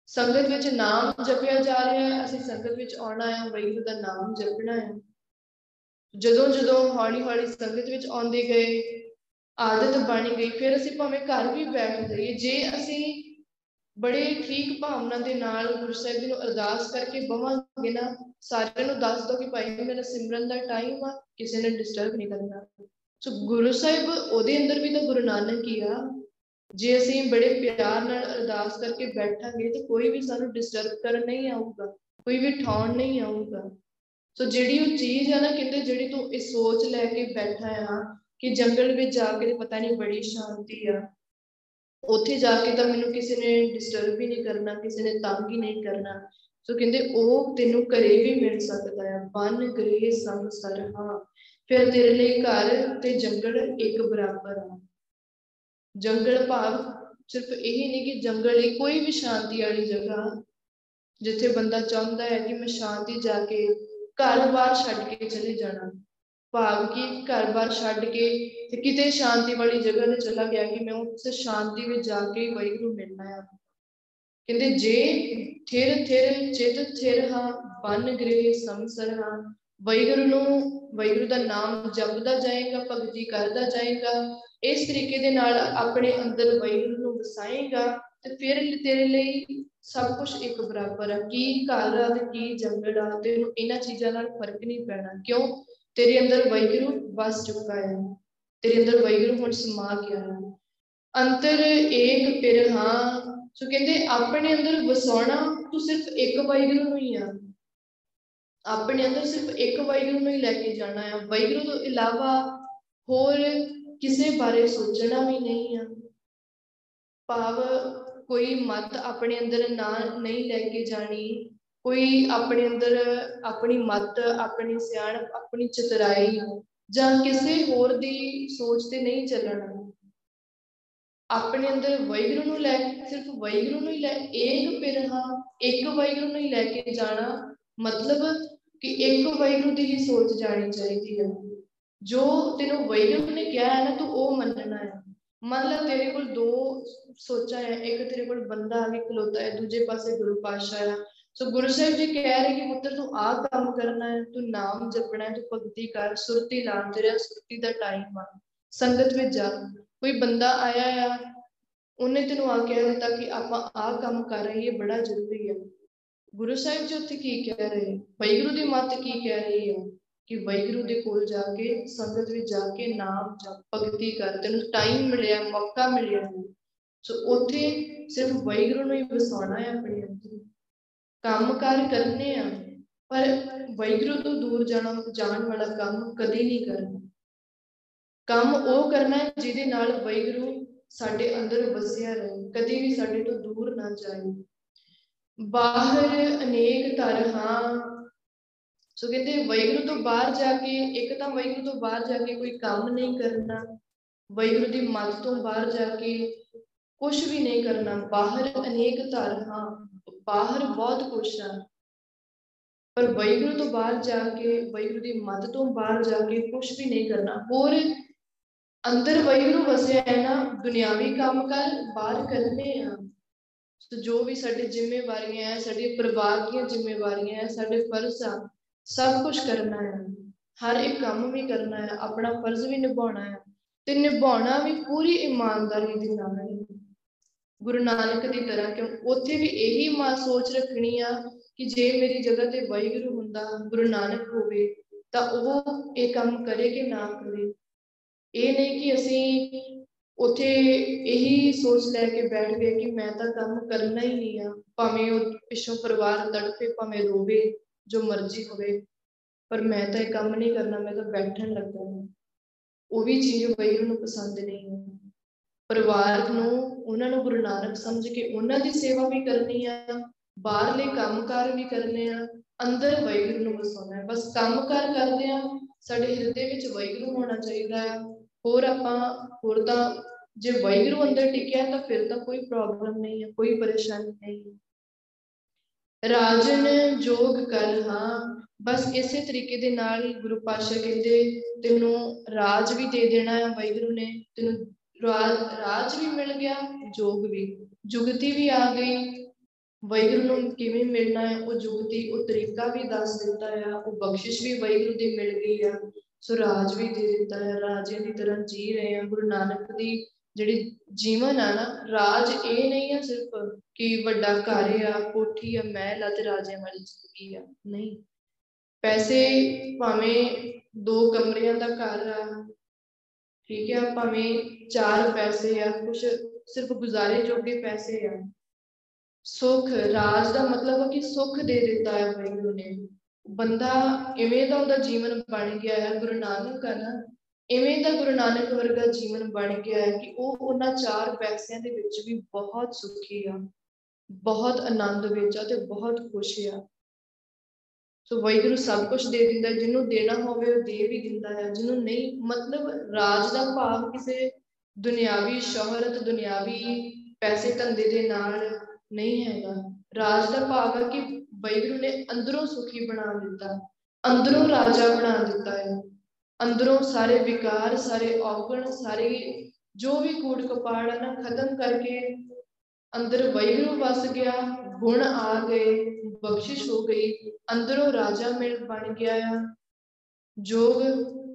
ਸੰਗਤ ਵਿੱਚ ਨਾਮ ਜਪਿਆ ਜਾ ਰਿਹਾ ਹੈ, ਅਸੀਂ ਸੰਗਤ ਵਿੱਚ ਆਉਣਾ ਆ ਵਾਹਿਗੁਰੂ ਦਾ ਨਾਮ ਜਪਣਾ ਹੈ। ਜਦੋਂ ਜਦੋਂ ਹੌਲੀ ਹੌਲੀ ਸੰਗਤ ਵਿੱਚ ਆਉਂਦੇ ਗਏ, ਆਦਤ ਬਣ ਗਈ, ਫਿਰ ਅਸੀਂ ਭਾਵੇਂ ਘਰ ਵੀ ਬੈਠ ਜਾਈਏ, ਜੇ ਅਸੀਂ ਬੜੇ ਠੀਕ ਭਾਵਨਾ ਦੇ ਨਾਲ ਗੁਰੂ ਸਾਹਿਬ ਜੀ ਨੂੰ ਅਰਦਾਸ ਕਰਕੇ ਬਵਾਂਗੇ ਨਾ, ਸਾਰਿਆਂ ਨੂੰ ਦੱਸ ਦੋ ਕਿ ਭਾਈ ਮੇਰਾ ਸਿਮਰਨ ਦਾ ਟਾਈਮ ਆ, ਕਿਸੇ ਨੇ ਡਿਸਟਰਬ ਨਹੀਂ ਕਰਨਾ। ਸੋ ਗੁਰੂ ਸਾਹਿਬ ਉਹਦੇ ਅੰਦਰ ਵੀ ਤਾਂ ਗੁਰੂ ਨਾਨਕ ਹੀ ਆ। ਜੇ ਅਸੀਂ ਬੜੇ ਪਿਆਰ ਨਾਲ ਅਰਦਾਸ ਕਰਕੇ ਬੈਠਾਂਗੇ ਤੇ ਕੋਈ ਵੀ ਸਾਨੂੰ ਡਿਸਟਰਬ ਕਰਨ ਨਹੀਂ ਆਊਗਾ, ਕੋਈ ਵੀ ਠਾਉਣ ਨਹੀਂ ਆਊਗਾ। ਸੋ ਜਿਹੜੀ ਉਹ ਚੀਜ਼ ਆ ਨਾ ਕਹਿੰਦੇ ਜਿਹੜੀ ਤੂੰ ਇਹ ਸੋਚ ਲੈ ਕੇ ਬੈਠਾ ਆ ਕਿ ਜੰਗਲ ਵਿੱਚ ਜਾ ਕੇ ਪਤਾ ਨਹੀਂ ਬੜੀ ਸ਼ਾਂਤੀ ਆ, ਉੱਥੇ ਜਾ ਕੇ ਤਾਂ ਮੈਨੂੰ ਕਿਸੇ ਨੇ ਡਿਸਟਰਬ ਹੀ ਨਹੀਂ ਕਰਨਾ, ਕਿਸੇ ਨੇ ਤੰਗ ਹੀ ਨਹੀਂ ਕਰਨਾ। ਸੋ ਕਹਿੰਦੇ ਉਹ ਤੈਨੂੰ ਘਰੇ ਵੀ ਮਿਲ ਸਕਦਾ ਆ ਬਨ ਗ੍ਰਹਿ ਸੰਸਰਹਾ ਫਿਰ ਤੇਰੇ ਲਈ ਘਰ ਤੇ ਜੰਗਲ ਇੱਕ ਬਰਾਬਰ ਆ। ਜੰਗਲ ਭਾਵ ਸਿਰਫ ਇਹੀ ਨਹੀਂ ਕਿ ਜੰਗਲ ਹੀ ਕੋਈ ਵੀ ਸ਼ਾਂਤੀ ਵਾਲੀ ਜਗ੍ਹਾ ਜਿੱਥੇ ਬੰਦਾ ਚਾਹੁੰਦਾ ਹੈ ਕਿ ਮੈਂ ਸ਼ਾਂਤੀ ਜਾ ਕੇ ਘਰ-ਬਾਰ ਛੱਡ ਕੇ ਚਲੇ ਜਾਣਾ। ਭਾਵ ਕਿ ਘਰ-ਬਾਰ ਛੱਡ ਕੇ ਤੇ ਕਿਤੇ ਸ਼ਾਂਤੀ ਵਾਲੀ ਜਗ੍ਹਾ ਤੇ ਚਲਾ ਗਿਆ ਕਿ ਮੈਂ ਉਸ ਸ਼ਾਂਤੀ ਵਿੱਚ ਜਾ ਕੇ ਵਾਹਿਗੁਰੂ ਮਿਲਣਾ ਹੈ ਕਹਿੰਦੇ ਜੇ ਥਿਰ ਥਿਰ ਚਿਤ ਥਿਰ ਹਾਂ ਬਨ ਗ੍ਰਹਿ ਸੰਸਰ ਹਾਂ, ਵਾਹਿਗੁਰੂ ਨੂੰ ਵਾਹਿਗੁਰੂ ਦਾ ਨਾਮ ਜਪਦਾ ਜਾਏਗਾ, ਭਗਤੀ ਕਰਦਾ ਜਾਏਗਾ ਇਸ ਤਰੀਕੇ ਦੇ ਨਾਲ ਆਪਣੇ ਅੰਦਰ ਵਾਹਿਗੁਰੂ ਨੂੰ ਵਸਾਏਗਾ ਤੇ ਫਿਰ ਤੇਰੇ ਲਈ ਸਭ ਕੁਝ ਇੱਕ ਬਰਾਬਰ ਹੈ ਕੀ ਘਰ ਆ ਤੇ ਕੀ ਜੰਗਲ ਆ ਤੈਨੂੰ ਇਹਨਾਂ ਚੀਜ਼ਾਂ ਨਾਲ ਫ਼ਰਕ ਨਹੀਂ ਪੈਣਾ। ਕਿਉਂ? ਤੇਰੇ ਅੰਦਰ ਵਾਹਿਗੁਰੂ ਵਸ ਚੁੱਕਾ ਹੈ। ਤੇਰੇ ਅੰਦਰ ਵਾਹਿਗੁਰੂ ਹੁਣ ਸਮਾ ਗਿਆ ਹੈ ਅੰਤਰ ਏਕ ਫਿਰ ਹਾਂ। ਸੋ ਕਹਿੰਦੇ ਆਪਣੇ ਅੰਦਰ ਵਸਾਉਣਾ ਤੂੰ ਸਿਰਫ ਇੱਕ ਵਾਹਿਗੁਰੂ ਨੂੰ ਹੀ ਆ। ਆਪਣੇ ਅੰਦਰ ਸਿਰਫ ਇੱਕ ਵਾਹਿਗੁਰੂ ਨੂੰ ਹੀ ਲੈ ਕੇ ਜਾਣਾ ਹੈ ਵਾਹਿਗੁਰੂ ਤੋਂ ਇਲਾਵਾ ਹੋਰ ਕਿਸੇ ਬਾਰੇ ਸੋਚਣਾ ਵੀ ਨਹੀਂ ਆ। ਭਾਵ ਕੋਈ ਮਤ ਆਪਣੇ ਅੰਦਰ ਨਾ, ਨਹੀਂ ਲੈ ਕੇ ਜਾਣੀ, ਕੋਈ ਆਪਣੇ ਅੰਦਰ ਆਪਣੀ ਮਤ, ਆਪਣੀ ਸਿਆਣਪ, ਆਪਣੀ ਚਤਰਾਈ ਜਾਂ ਕਿਸੇ ਹੋਰ ਦੀ ਸੋਚ ਤੇ ਨਹੀਂ ਚੱਲਣਾ। ਆਪਣੇ ਅੰਦਰ ਵੈਗਰੂ ਨੂੰ ਲੈ, ਸਿਰਫ ਵੈਗਰੂ ਨੂੰ ਹੀ ਲੈ, ਇੱਕ ਪਿਰਹਾ ਇੱਕ ਵੈਗਰੂ ਨੂੰ ਹੀ ਲੈ ਕੇ ਜਾਣਾ ਮਤਲਬ ਕਿ ਇੱਕ ਵੈਗਰੂ ਦੀ ਹੀ ਸੋਚ ਜਾਣੀ ਚਾਹੀਦੀ ਹੈ ਜੋ ਤੈਨੂੰ ਵੈਗਰੂ ਨੇ ਕਿਹਾ ਹੈ ਨਾ, ਤੂੰ ਉਹ ਮੰਨਣਾ ਹੈ। ਮੰਨ ਲੈ ਤੇਰੇ ਕੋਲ ਦੋ ਸੋਚਾਂ ਹੈ, ਇੱਕ ਤੇਰੇ ਕੋਲ ਬੰਦਾ ਆ ਕੇ ਖਲੋਤਾ ਹੈ, ਦੂਜੇ ਪਾਸੇ ਗੁਰੂ ਪਾਤਸ਼ਾਹ ਹੈ ਸੋ ਗੁਰੂ ਸਾਹਿਬ ਜੀ ਕਹਿ ਰਹੇ ਕਿ ਪੁੱਤਰ, ਤੂੰ ਆਹ ਕੰਮ ਕਰਨਾ ਹੈ, ਤੂੰ ਨਾਮ ਜਪਣਾ ਹੈ, ਤੂੰ ਭਗਤੀ ਕਰ, ਸੁਰਤੀ ਲਾ ਤੇਰਾ ਸੁਰਤੀ ਦਾ ਟਾਈਮ ਆ। ਸੰਗਤ ਵਿੱਚ ਜਾ। ਕੋਈ ਬੰਦਾ ਆਇਆ ਆ, ਉਹਨੇ ਤੈਨੂੰ ਆ ਕਹਿ ਦਿੱਤਾ ਕਿ ਆਪਾਂ ਆਹ ਕੰਮ ਕਰ ਰਹੇ ਇਹ ਬੜਾ ਜ਼ਰੂਰੀ ਹੈ ਗੁਰੂ ਸਾਹਿਬ ਜੀ ਉੱਥੇ ਕੀ ਕਹਿ ਰਹੇ? ਵੈਗੁਰੂ ਦੀ ਮੱਤ ਕੀ ਕਹਿ ਰਹੀ ਹੈ ਕਿ ਵੈਗੁਰੂ ਦੇ ਕੋਲ ਜਾ ਕੇ, ਸੰਗਤ ਵਿੱਚ ਜਾ ਕੇ ਨਾਮ ਜਪ, ਭਗਤੀ ਕਰ, ਤੈਨੂੰ ਟਾਈਮ ਮਿਲਿਆ, ਮੌਕਾ ਮਿਲਿਆ। ਸੋ ਉੱਥੇ ਸਿਰਫ ਵੈਗੁਰੂ ਨੂੰ ਹੀ ਵਸਾਉਣਾ ਹੈ ਆਪਣੇ ਅੰਦਰ। ਕੰਮ ਕਰ ਕਰਨੇ ਆ, ਪਰ ਵੈਗੁਰੂ ਤੋਂ ਦੂਰ ਜਾਣਾ, ਜਾਣ ਵਾਲਾ ਕੰਮ ਕਦੇ ਨਹੀਂ ਕਰਨਾ। ਕੰਮ ਉਹ ਕਰਨਾ ਹੈ ਜਿਹਦੇ ਨਾਲ ਵੈਗੁਰੂ ਸਾਡੇ ਅੰਦਰ ਵਸਿਆ ਰਹੇ, ਕਦੇ ਵੀ ਸਾਡੇ ਤੋਂ ਦੂਰ ਨਾ ਜਾਏ। ਬਾਹਰ ਅਨੇਕ ਤਰ੍ਹਾਂ ਸੋ ਕਹਿੰਦੇ ਵੈਗੁਰੂ ਤੋਂ ਬਾਹਰ ਜਾ ਕੇ, ਇੱਕ ਤਾਂ ਵੈਗੁਰੂ ਤੋਂ ਬਾਹਰ ਜਾ ਕੇ ਕੋਈ ਕੰਮ ਨਹੀਂ ਕਰਨਾ ਵੈਗੁਰੂ ਦੀ ਮੱਤ ਤੋਂ ਬਾਹਰ ਜਾ ਕੇ ਕੁਝ ਵੀ ਨਹੀਂ ਕਰਨਾ, ਬਾਹਰ ਅਨੇਕ ਤਰ੍ਹਾਂ ਬਾਹਰ ਬਹੁਤ ਕੁਛ ਆ। ਪਰ ਵੈਗੁਰੂ ਤੋਂ ਬਾਹਰ ਜਾ ਕੇ ਵੈਗੁਰੂ ਦੀ ਮੱਤ ਤੋਂ ਬਾਹਰ ਜਾ ਕੇ ਕੁਝ ਵੀ ਨਹੀਂ ਕਰਨਾ। ਹੋਰ ਅੰਦਰ ਵੈਗੁਰੂ ਵਸਿਆ ਹੈ ਨਾ, ਦੁਨਿਆਵੀ ਕੰਮ ਕਰ, ਬਾਹਰ ਕਰਨੇ ਆ। ਸੋ ਜੋ ਵੀ ਸਾਡੇ ਜ਼ਿੰਮੇਵਾਰੀਆਂ ਹੈ, ਸਾਡੇ ਪਰਿਵਾਰ ਦੀਆਂ ਜ਼ਿੰਮੇਵਾਰੀਆਂ ਹੈ, ਸਾਡੇ ਫਰਜ਼ ਆ ਸਭ ਕੁਝ ਕਰਨਾ ਹੈ। ਹਰ ਇੱਕ ਕੰਮ ਵੀ ਕਰਨਾ ਹੈ, ਆਪਣਾ ਫਰਜ਼ ਵੀ ਨਿਭਾਉਣਾ ਹੈ ਤੇ ਨਿਭਾਉਣਾ ਵੀ ਪੂਰੀ ਇਮਾਨਦਾਰੀ ਦੇ ਨਾਲ ਹੈ। ਗੁਰੂ ਨਾਨਕ ਦੀ ਤਰ੍ਹਾਂ ਕਿਉਂ ਉੱਥੇ ਵੀ ਇਹੀ ਮਾ ਸੋਚ ਰੱਖਣੀ ਆ ਕਿ ਜੇ ਮੇਰੀ ਜਗ੍ਹਾ ਤੇ ਵਾਹਿਗੁਰੂ ਹੁੰਦਾ, ਗੁਰੂ ਨਾਨਕ ਹੋਵੇ, ਤਾਂ ਉਹ ਇਹ ਕੰਮ ਕਰੇ ਕਿ ਨਾ ਕਰੇ। ਇਹ ਨਹੀਂ ਕਿ ਅਸੀਂ ਉੱਥੇ ਇਹੀ ਸੋਚ ਲੈ ਕੇ ਬੈਠ ਗਏ ਕਿ ਮੈਂ ਤਾਂ ਕੰਮ ਕਰਨਾ ਹੀ ਨਹੀਂ ਆ, ਭਾਵੇਂ ਉਹ ਪਿੱਛੋਂ ਪਰਿਵਾਰ ਤੜਫੇ, ਭਾਵੇਂ ਰੋਵੇ। ਜੋ ਮਰਜ਼ੀ ਹੋਵੇ, ਪਰ ਮੈਂ ਤਾਂ ਇਹ ਕੰਮ ਨਹੀਂ ਕਰਨਾ, ਮੈਂ ਤਾਂ ਬੈਠਣ ਲੱਗਾ ਹਾਂ। ਉਹ ਵੀ ਚੀਜ਼ ਵਾਹਿਗੁਰੂ ਨੂੰ ਪਸੰਦ ਨਹੀਂ ਹੈ। ਪਰਿਵਾਰ ਨੂੰ, ਉਹਨਾਂ ਨੂੰ ਗੁਰੂ ਨਾਨਕ ਸਮਝ ਕੇ ਉਹਨਾਂ ਦੀ ਸੇਵਾ ਵੀ ਕਰਨੀ ਆ, ਬਾਹਰਲੇ ਕੰਮਕਾਰ ਵੀ ਕਰਨੇ ਆ, ਅੰਦਰ ਵਾਹਿਗੁਰੂ ਨੂੰ ਵਸਾਉਣਾ ਹੈ। ਬਸ ਕੰਮਕਾਰ ਕਰਦੇ ਆ, ਸਾਡੇ ਹਿਰਦੇ ਵਿੱਚ ਵਾਹਿਗੁਰੂ ਹੋਣਾ ਚਾਹੀਦਾ ਹੈ। ਹੋਰ ਆਪਾਂ, ਹੋਰ ਤਾਂ ਜੇ ਵਾਹਿਗੁਰੂ ਅੰਦਰ ਟਿਕਿਆ ਤਾਂ ਫਿਰ ਤਾਂ ਕੋਈ ਪ੍ਰੋਬਲਮ ਨਹੀਂ ਹੈ, ਕੋਈ ਪਰੇਸ਼ਾਨੀ ਨਹੀਂ ਰਾਜਨ ਜੋਗ ਕਰ, ਹਾਂ। ਬਸ ਇਸੇ ਤਰੀਕੇ ਦੇ ਨਾਲ ਗੁਰੂ ਪਾਤਸ਼ਾਹ ਕਹਿੰਦੇ, ਤੈਨੂੰ ਰਾਜ ਵੀ ਦੇ ਦੇਣਾ ਹੈ ਵਾਹਿਗੁਰੂ ਨੇ। ਤੈਨੂੰ ਰਾਜ ਵੀ ਮਿਲ ਗਿਆ, ਜੋਗ ਵੀ। ਜੁਗਤੀ ਵੀ ਆ ਗਈ। ਵਾਹਿਗੁਰੂ ਨੂੰ ਕਿਵੇਂ ਮਿਲਣਾ ਹੈ? ਉਹ ਜੁਗਤੀ, ਉਹ ਤਰੀਕਾ ਵੀ ਦੱਸ ਦਿੱਤਾ ਹੈ ਉਹ ਬਖਸ਼ਿਸ਼ ਵੀ ਵਾਹਿਗੁਰੂ ਦੀ ਮਿਲ ਗਈ ਆ। ਸੋ ਰਾਜ ਵੀ ਦੇ ਦਿੱਤਾ ਹੈ ਰਾਜੇ ਦੀ ਤਰ੍ਹਾਂ ਜੀ ਰਹੇ ਆ। ਗੁਰੂ ਨਾਨਕ ਦੀ ਜਿਹੜੀ ਜੀਵਨ ਆ ਨਾ, ਰਾਜ ਇਹ ਨਹੀਂ ਆ ਸਿਰਫ ਕਿ ਵੱਡਾ ਘਰ ਆ, ਕੋਠੀ ਆ, ਮਹਿਲ ਆ ਤੇ ਰਾਜਿਆਂ ਵਾਲੀ ਜ਼ਿੰਦਗੀ ਆ। ਨਹੀਂ। ਪੈਸੇ ਭਾਵੇਂ ਦੋ ਕਮਰਿਆਂ ਦਾ ਘਰ ਆ, ਠੀਕ ਹੈ ਭਾਵੇਂ ਚਾਰ ਪੈਸੇ ਆ ਕੁਝ ਸਿਰਫ ਗੁਜ਼ਾਰੇ ਜੋਗੇ ਪੈਸੇ ਆ। ਸੁਖ, ਰਾਜ ਦਾ ਮਤਲਬ ਹੈ ਕਿ ਸੁਖ ਦੇ ਦਿੱਤਾ ਹੈ ਵਾਹਿਗੁਰੂ ਨੇ। ਬੰਦਾ ਇਵੇਂ ਦਾ ਉਹਦਾ ਜੀਵਨ ਬਣ ਗਿਆ ਹੈ ਗੁਰੂ ਨਾਨਕ ਆ ਨਾ ਇਵੇਂ ਦਾ ਗੁਰੂ ਨਾਨਕ ਵਰਗਾ ਜੀਵਨ ਬਣ ਗਿਆ ਹੈ ਕਿ ਉਹ ਉਹਨਾਂ ਚਾਰ ਪੈਸਿਆਂ ਦੇ ਵਿੱਚ ਵੀ ਬਹੁਤ ਸੁਖੀ ਆ, ਬਹੁਤ ਆਨੰਦ ਵਿੱਚ ਆ ਤੇ ਬਹੁਤ ਖੁਸ਼ ਆ। ਸੋ ਵਾਹਿਗੁਰੂ ਸਭ ਕੁਝ ਦੇ ਦਿੰਦਾ, ਜਿਹਨੂੰ ਦੇਣਾ ਹੋਵੇ ਉਹ ਦੇ ਵੀ ਦਿੰਦਾ ਹੈ, ਜਿਹਨੂੰ ਨਹੀਂ, ਮਤਲਬ ਰਾਜ ਦਾ ਭਾਵ ਕਿਸੇ ਦੁਨਿਆਵੀ ਸ਼ੋਹਰਤ, ਦੁਨਿਆਵੀ ਪੈਸੇ ਧੰਦੇ ਦੇ ਨਾਲ ਨਹੀਂ ਹੈਗਾ। ਰਾਜ ਦਾ ਭਾਵ ਹੈ ਕਿ ਵਾਹਿਗੁਰੂ ਨੇ ਅੰਦਰੋਂ ਸੁਖੀ ਬਣਾ ਦਿੱਤਾ, ਅੰਦਰੋਂ ਰਾਜਾ ਬਣਾ ਦਿੱਤਾ ਹੈ। ਅੰਦਰੋਂ ਸਾਰੇ ਵਿਕਾਰ ਸਾਰੇ ਔਗਣ ਸਾਰੇ ਜੋ ਵੀ ਕੂੜ ਕਪਾੜ ਹੈ ਨਾ ਖਤਮ ਕਰਕੇ ਅੰਦਰ ਵੈਗਰੂ ਵਸ ਗਿਆ ਗੁਣ ਆ ਗਏ ਬਖਸ਼ਿਸ਼ ਹੋ ਗਈ ਅੰਦਰੋਂ ਰਾਜਾ ਮਿਲ ਬਣ ਗਿਆ ਆ ਜੋਗ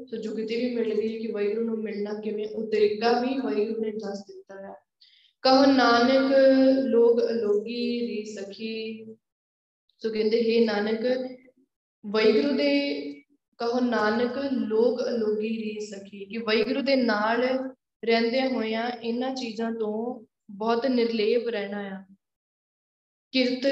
ਸੁਜੁਗਤੀ ਵੀ ਮਿਲ ਗਈ ਕਿ ਵੈਗਰੂ ਨੂੰ ਮਿਲਣਾ ਕਿਵੇਂ ਉਹ ਤਰੀਕਾ ਵੀ ਵੈਗਰੂ ਨੇ ਦੱਸ ਦਿੱਤਾ ਹੈ ਕਹੋ ਨਾਨਕ ਲੋਗ ਅਲੋਗੀ ਰੀ ਸਖੀ ਸੋ ਕਹਿੰਦੇ ਹੈ ਨਾਨਕ ਵੈਗਰੂ ਦੇ ਕਹੋ ਨਾਨਕ ਲੋਗ ਅਲੋਗੀ ਰੀ ਸਖੀ। ਕਿ ਵੈਗਰੂ ਦੇ ਨਾਲ ਰਹਿੰਦੇ ਹੋਇਆਂ ਇਹਨਾਂ ਚੀਜ਼ਾਂ ਤੋਂ ਬਹੁਤ ਨਿਰਲੇਪ ਰਹਿਣਾ ਆ। ਕਿਰਤ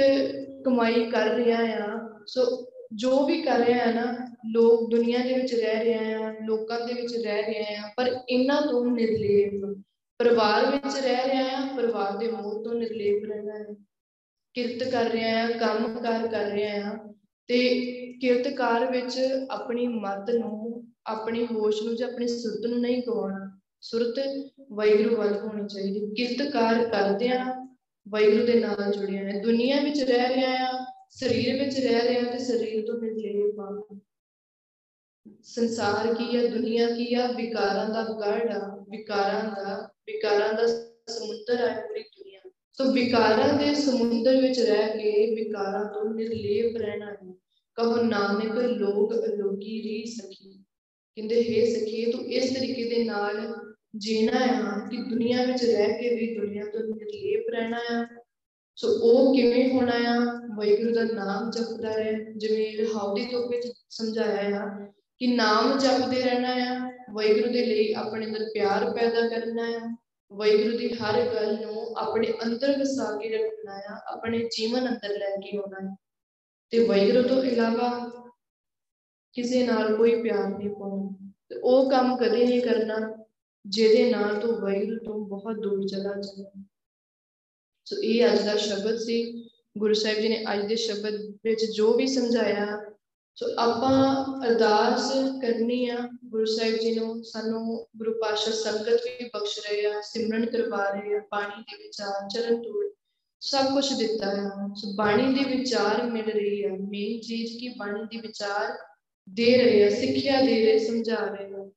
ਕਮਾਈ ਕਰ ਰਿਹਾ ਆ। ਸੋ ਜੋ ਵੀ ਕਰ ਰਿਹਾ ਹੈ ਨਾ, ਲੋਕ ਦੁਨੀਆ ਦੇ ਵਿੱਚ ਰਹਿ ਰਹੇ ਆ, ਲੋਕਾਂ ਦੇ ਵਿੱਚ ਰਹਿ ਰਹੇ ਆ, ਪਰ ਇਹਨਾਂ ਤੋਂ ਨਿਰਲੇਪ। ਪਰਿਵਾਰ ਵਿੱਚ ਰਹਿ ਰਿਹਾ ਆ, ਪਰਿਵਾਰ ਦੇ ਮੋਹ ਤੋਂ ਨਿਰਲੇਪ ਰਹਿਣਾ ਹੈ ਕਿਰਤ ਕਰ ਰਿਹਾ ਆ, ਕੰਮ ਕਾਰ ਕਰ ਰਿਹਾ ਆ। ਤੇ ਕਿਰਤਕਾਰ ਵਿੱਚ ਆਪਣੀ ਮਤ ਨੂੰ, ਆਪਣੀ ਹੋਸ਼ ਨੂੰ ਜਾਂ ਆਪਣੀ ਸੁਰਤ ਨੂੰ ਨਹੀਂ ਗਵਾਉਣਾ। ਸੁਰਤ ਵੈਗਰੂ ਵੱਲ ਹੋਣੀ ਚਾਹੀਦੀ। ਕਿਰਤਕਾਰ ਕਰਦਿਆਂ ਵੈਗਰੂ ਦੇ ਨਾਲ ਜੁੜਿਆ ਹੈ। ਦੁਨੀਆ ਵਿੱਚ ਰਹਿ ਰਿਹਾ ਆ, ਸਰੀਰ ਵਿੱਚ ਰਹਿ ਰਿਹਾ ਤੇ ਸਰੀਰ ਤੋਂ ਨਿਰਲੇਪ ਆ ਸੰਸਾਰ ਕੀ ਹੈ ਦੁਨੀਆ ਕੀ ਆ? ਵਿਕਾਰਾਂ ਦਾ ਗੜ ਆ। ਵਿਕਾਰਾਂ ਦਾ ਵਿਕਾਰਾਂ ਦਾ ਸਮੁੰਦਰ ਹੈ ਪੂਰੀ ਦੁਨੀਆ। ਸੋ ਵਿਕਾਰਾਂ ਦੇ ਸਮੁੰਦਰ ਵਿੱਚ ਰਹਿ ਕੇ ਵਿਕਾਰਾਂ ਤੋਂ ਨਿਰਲੇਪ ਰਹਿਣਾ ਹੈ। ਕਹੋ, ਨਾਨਕ ਲੋਗ ਅਲੋਗੀ ਰੀ ਸਖੀ। ਕਹਿੰਦੇ, ਹੈ ਸਖੀ, ਤੂੰ ਇਸ ਤਰੀਕੇ ਦੇ ਨਾਲ ਜੀਣਾ ਹੈ ਕਿ ਦੁਨੀਆ ਵਿੱਚ ਰਹਿ ਕੇ ਵੀ ਦੁਨੀਆ ਤੋਂ ਨਿਰਲੇਪ ਰਹਿਣਾ ਹੈ ਸੋ ਉਹ ਕਿਵੇਂ ਹੋਣਾ ਆ? ਵਾਹਿਗੁਰੂ ਦਾ ਨਾਮ ਜਪਦਾ ਹੈ। ਜਿਵੇਂ ਰਹਾਉਦੀ ਤੋਂ ਵਿੱਚ ਸਮਝਾਇਆ ਆ ਕਿ ਨਾਮ ਜਪਦੇ ਰਹਿਣਾ ਆ। ਵਾਹਿਗੁਰੂ ਦੇ ਲਈ ਆਪਣੇ ਅੰਦਰ ਪਿਆਰ ਪੈਦਾ ਕਰਨਾ ਆ। ਵਾਹਿਗੁਰੂ ਦੀ ਹਰ ਗੱਲ ਨੂੰ ਆਪਣੇ ਅੰਦਰ ਵਸਾ ਕੇ ਰੱਖਣਾ ਆ। ਆਪਣੇ ਜੀਵਨ ਅੰਦਰ ਲੈ ਕੇ ਆਉਣਾ ਹੈ ਤੇ ਵਾਹਿਗੁਰੂ ਤੋਂ ਇਲਾਵਾ ਕਿਸੇ ਨਾਲ ਕੋਈ ਪਿਆਰ ਨਹੀਂ ਪਾਉਣਾ। ਤੇ ਉਹ ਕੰਮ ਕਦੇ ਨਹੀਂ ਕਰਨਾ ਜਿਹਦੇ ਨਾਲ ਤੂੰ ਵਾਹਿਗੁਰੂ ਤੋਂ ਬਹੁਤ ਦੂਰ ਚਲਾ ਜਾਵੇਂ ਸੋ ਇਹ ਅੱਜ ਦਾ ਸ਼ਬਦ ਸੀ। ਗੁਰੂ ਸਾਹਿਬ ਜੀ ਨੇ ਅੱਜ ਦੇ ਸ਼ਬਦ ਵਿੱਚ ਜੋ ਵੀ ਸਮਝਾਇਆ, ਸੋ ਆਪਾਂ ਅਰਦਾਸ ਕਰਨੀ ਆ ਗੁਰੂ ਸਾਹਿਬ ਜੀ ਨੂੰ। ਸਾਨੂੰ ਗੁਰੂ ਪਾਸ਼ਾ ਸੰਗਤ ਵੀ ਬਖਸ਼ ਰਹੇ ਆ, ਸਿਮਰਨ ਕਰਵਾ ਰਹੇ ਆ ਬਾਣੀ ਦੇ ਵਿਚਾਰ, ਚਰਨ ਧੂੜ ਸਭ ਕੁਝ ਦਿੱਤਾ ਹੈ। ਸੋ ਬਾਣੀ ਦੇ ਵਿਚਾਰ ਮਿਲ ਰਹੀ ਹੈ। ਮੇਨ ਚੀਜ਼ ਕੀ ਬਾਣੀ ਦੇ ਵਿਚਾਰ ਦੇ ਰਹੇ ਆ ਸਿੱਖਿਆ ਦੇ ਰਹੇ, ਸਮਝਾ ਰਹੇ ਆ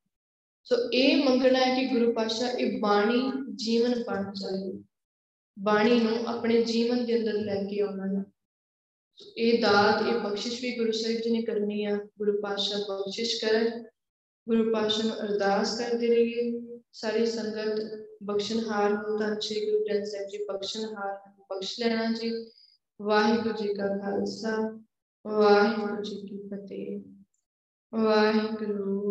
ਸੋ ਇਹ ਮੰਗਣਾ ਹੈ ਕਿ ਗੁਰੂ ਪਾਸ਼ਾ ਇਹ ਬਾਣੀ ਜੀਵਨ ਬਣ ਜਾਏ ਬਾਣੀ ਨੂੰ ਆਪਣੇ ਜੀਵਨ ਦੇ ਅੰਦਰ ਲੈ ਕੇ ਆਉਣਾ ਹੈ। ਇਹ ਦਾਤ, ਇਹ ਬਖਸ਼ਿਸ਼ ਵੀ ਗੁਰੂ ਸਾਹਿਬ ਜੀ ਨੇ ਕਰਨੀ ਆ ਗੁਰੂ ਪਾਤਸ਼ਾਹ ਬਖਸ਼ਿਸ਼ ਕਰਨ। ਗੁਰੂ ਪਾਤਸ਼ਾਹ ਨੂੰ ਅਰਦਾਸ ਕਰਦੇ ਰਹੀਏ। ਸਾਰੀ ਸੰਗਤ ਬਖਸ਼ਣਹਾਰ ਨੂੰ ਤਾਂ ਸ੍ਰੀ ਗੁਰੂ ਗ੍ਰੰਥ ਸਾਹਿਬ ਜੀ ਬਖਸ਼ਣਹਾਰ। ਬਖਸ਼ ਲੈਣਾ ਜੀ। ਵਾਹਿਗੁਰੂ ਜੀ ਕਾ ਖਾਲਸਾ ਵਾਹਿਗੁਰੂ ਜੀ ਕੀ ਫਤਿਹ ਵਾਹਿਗੁਰੂ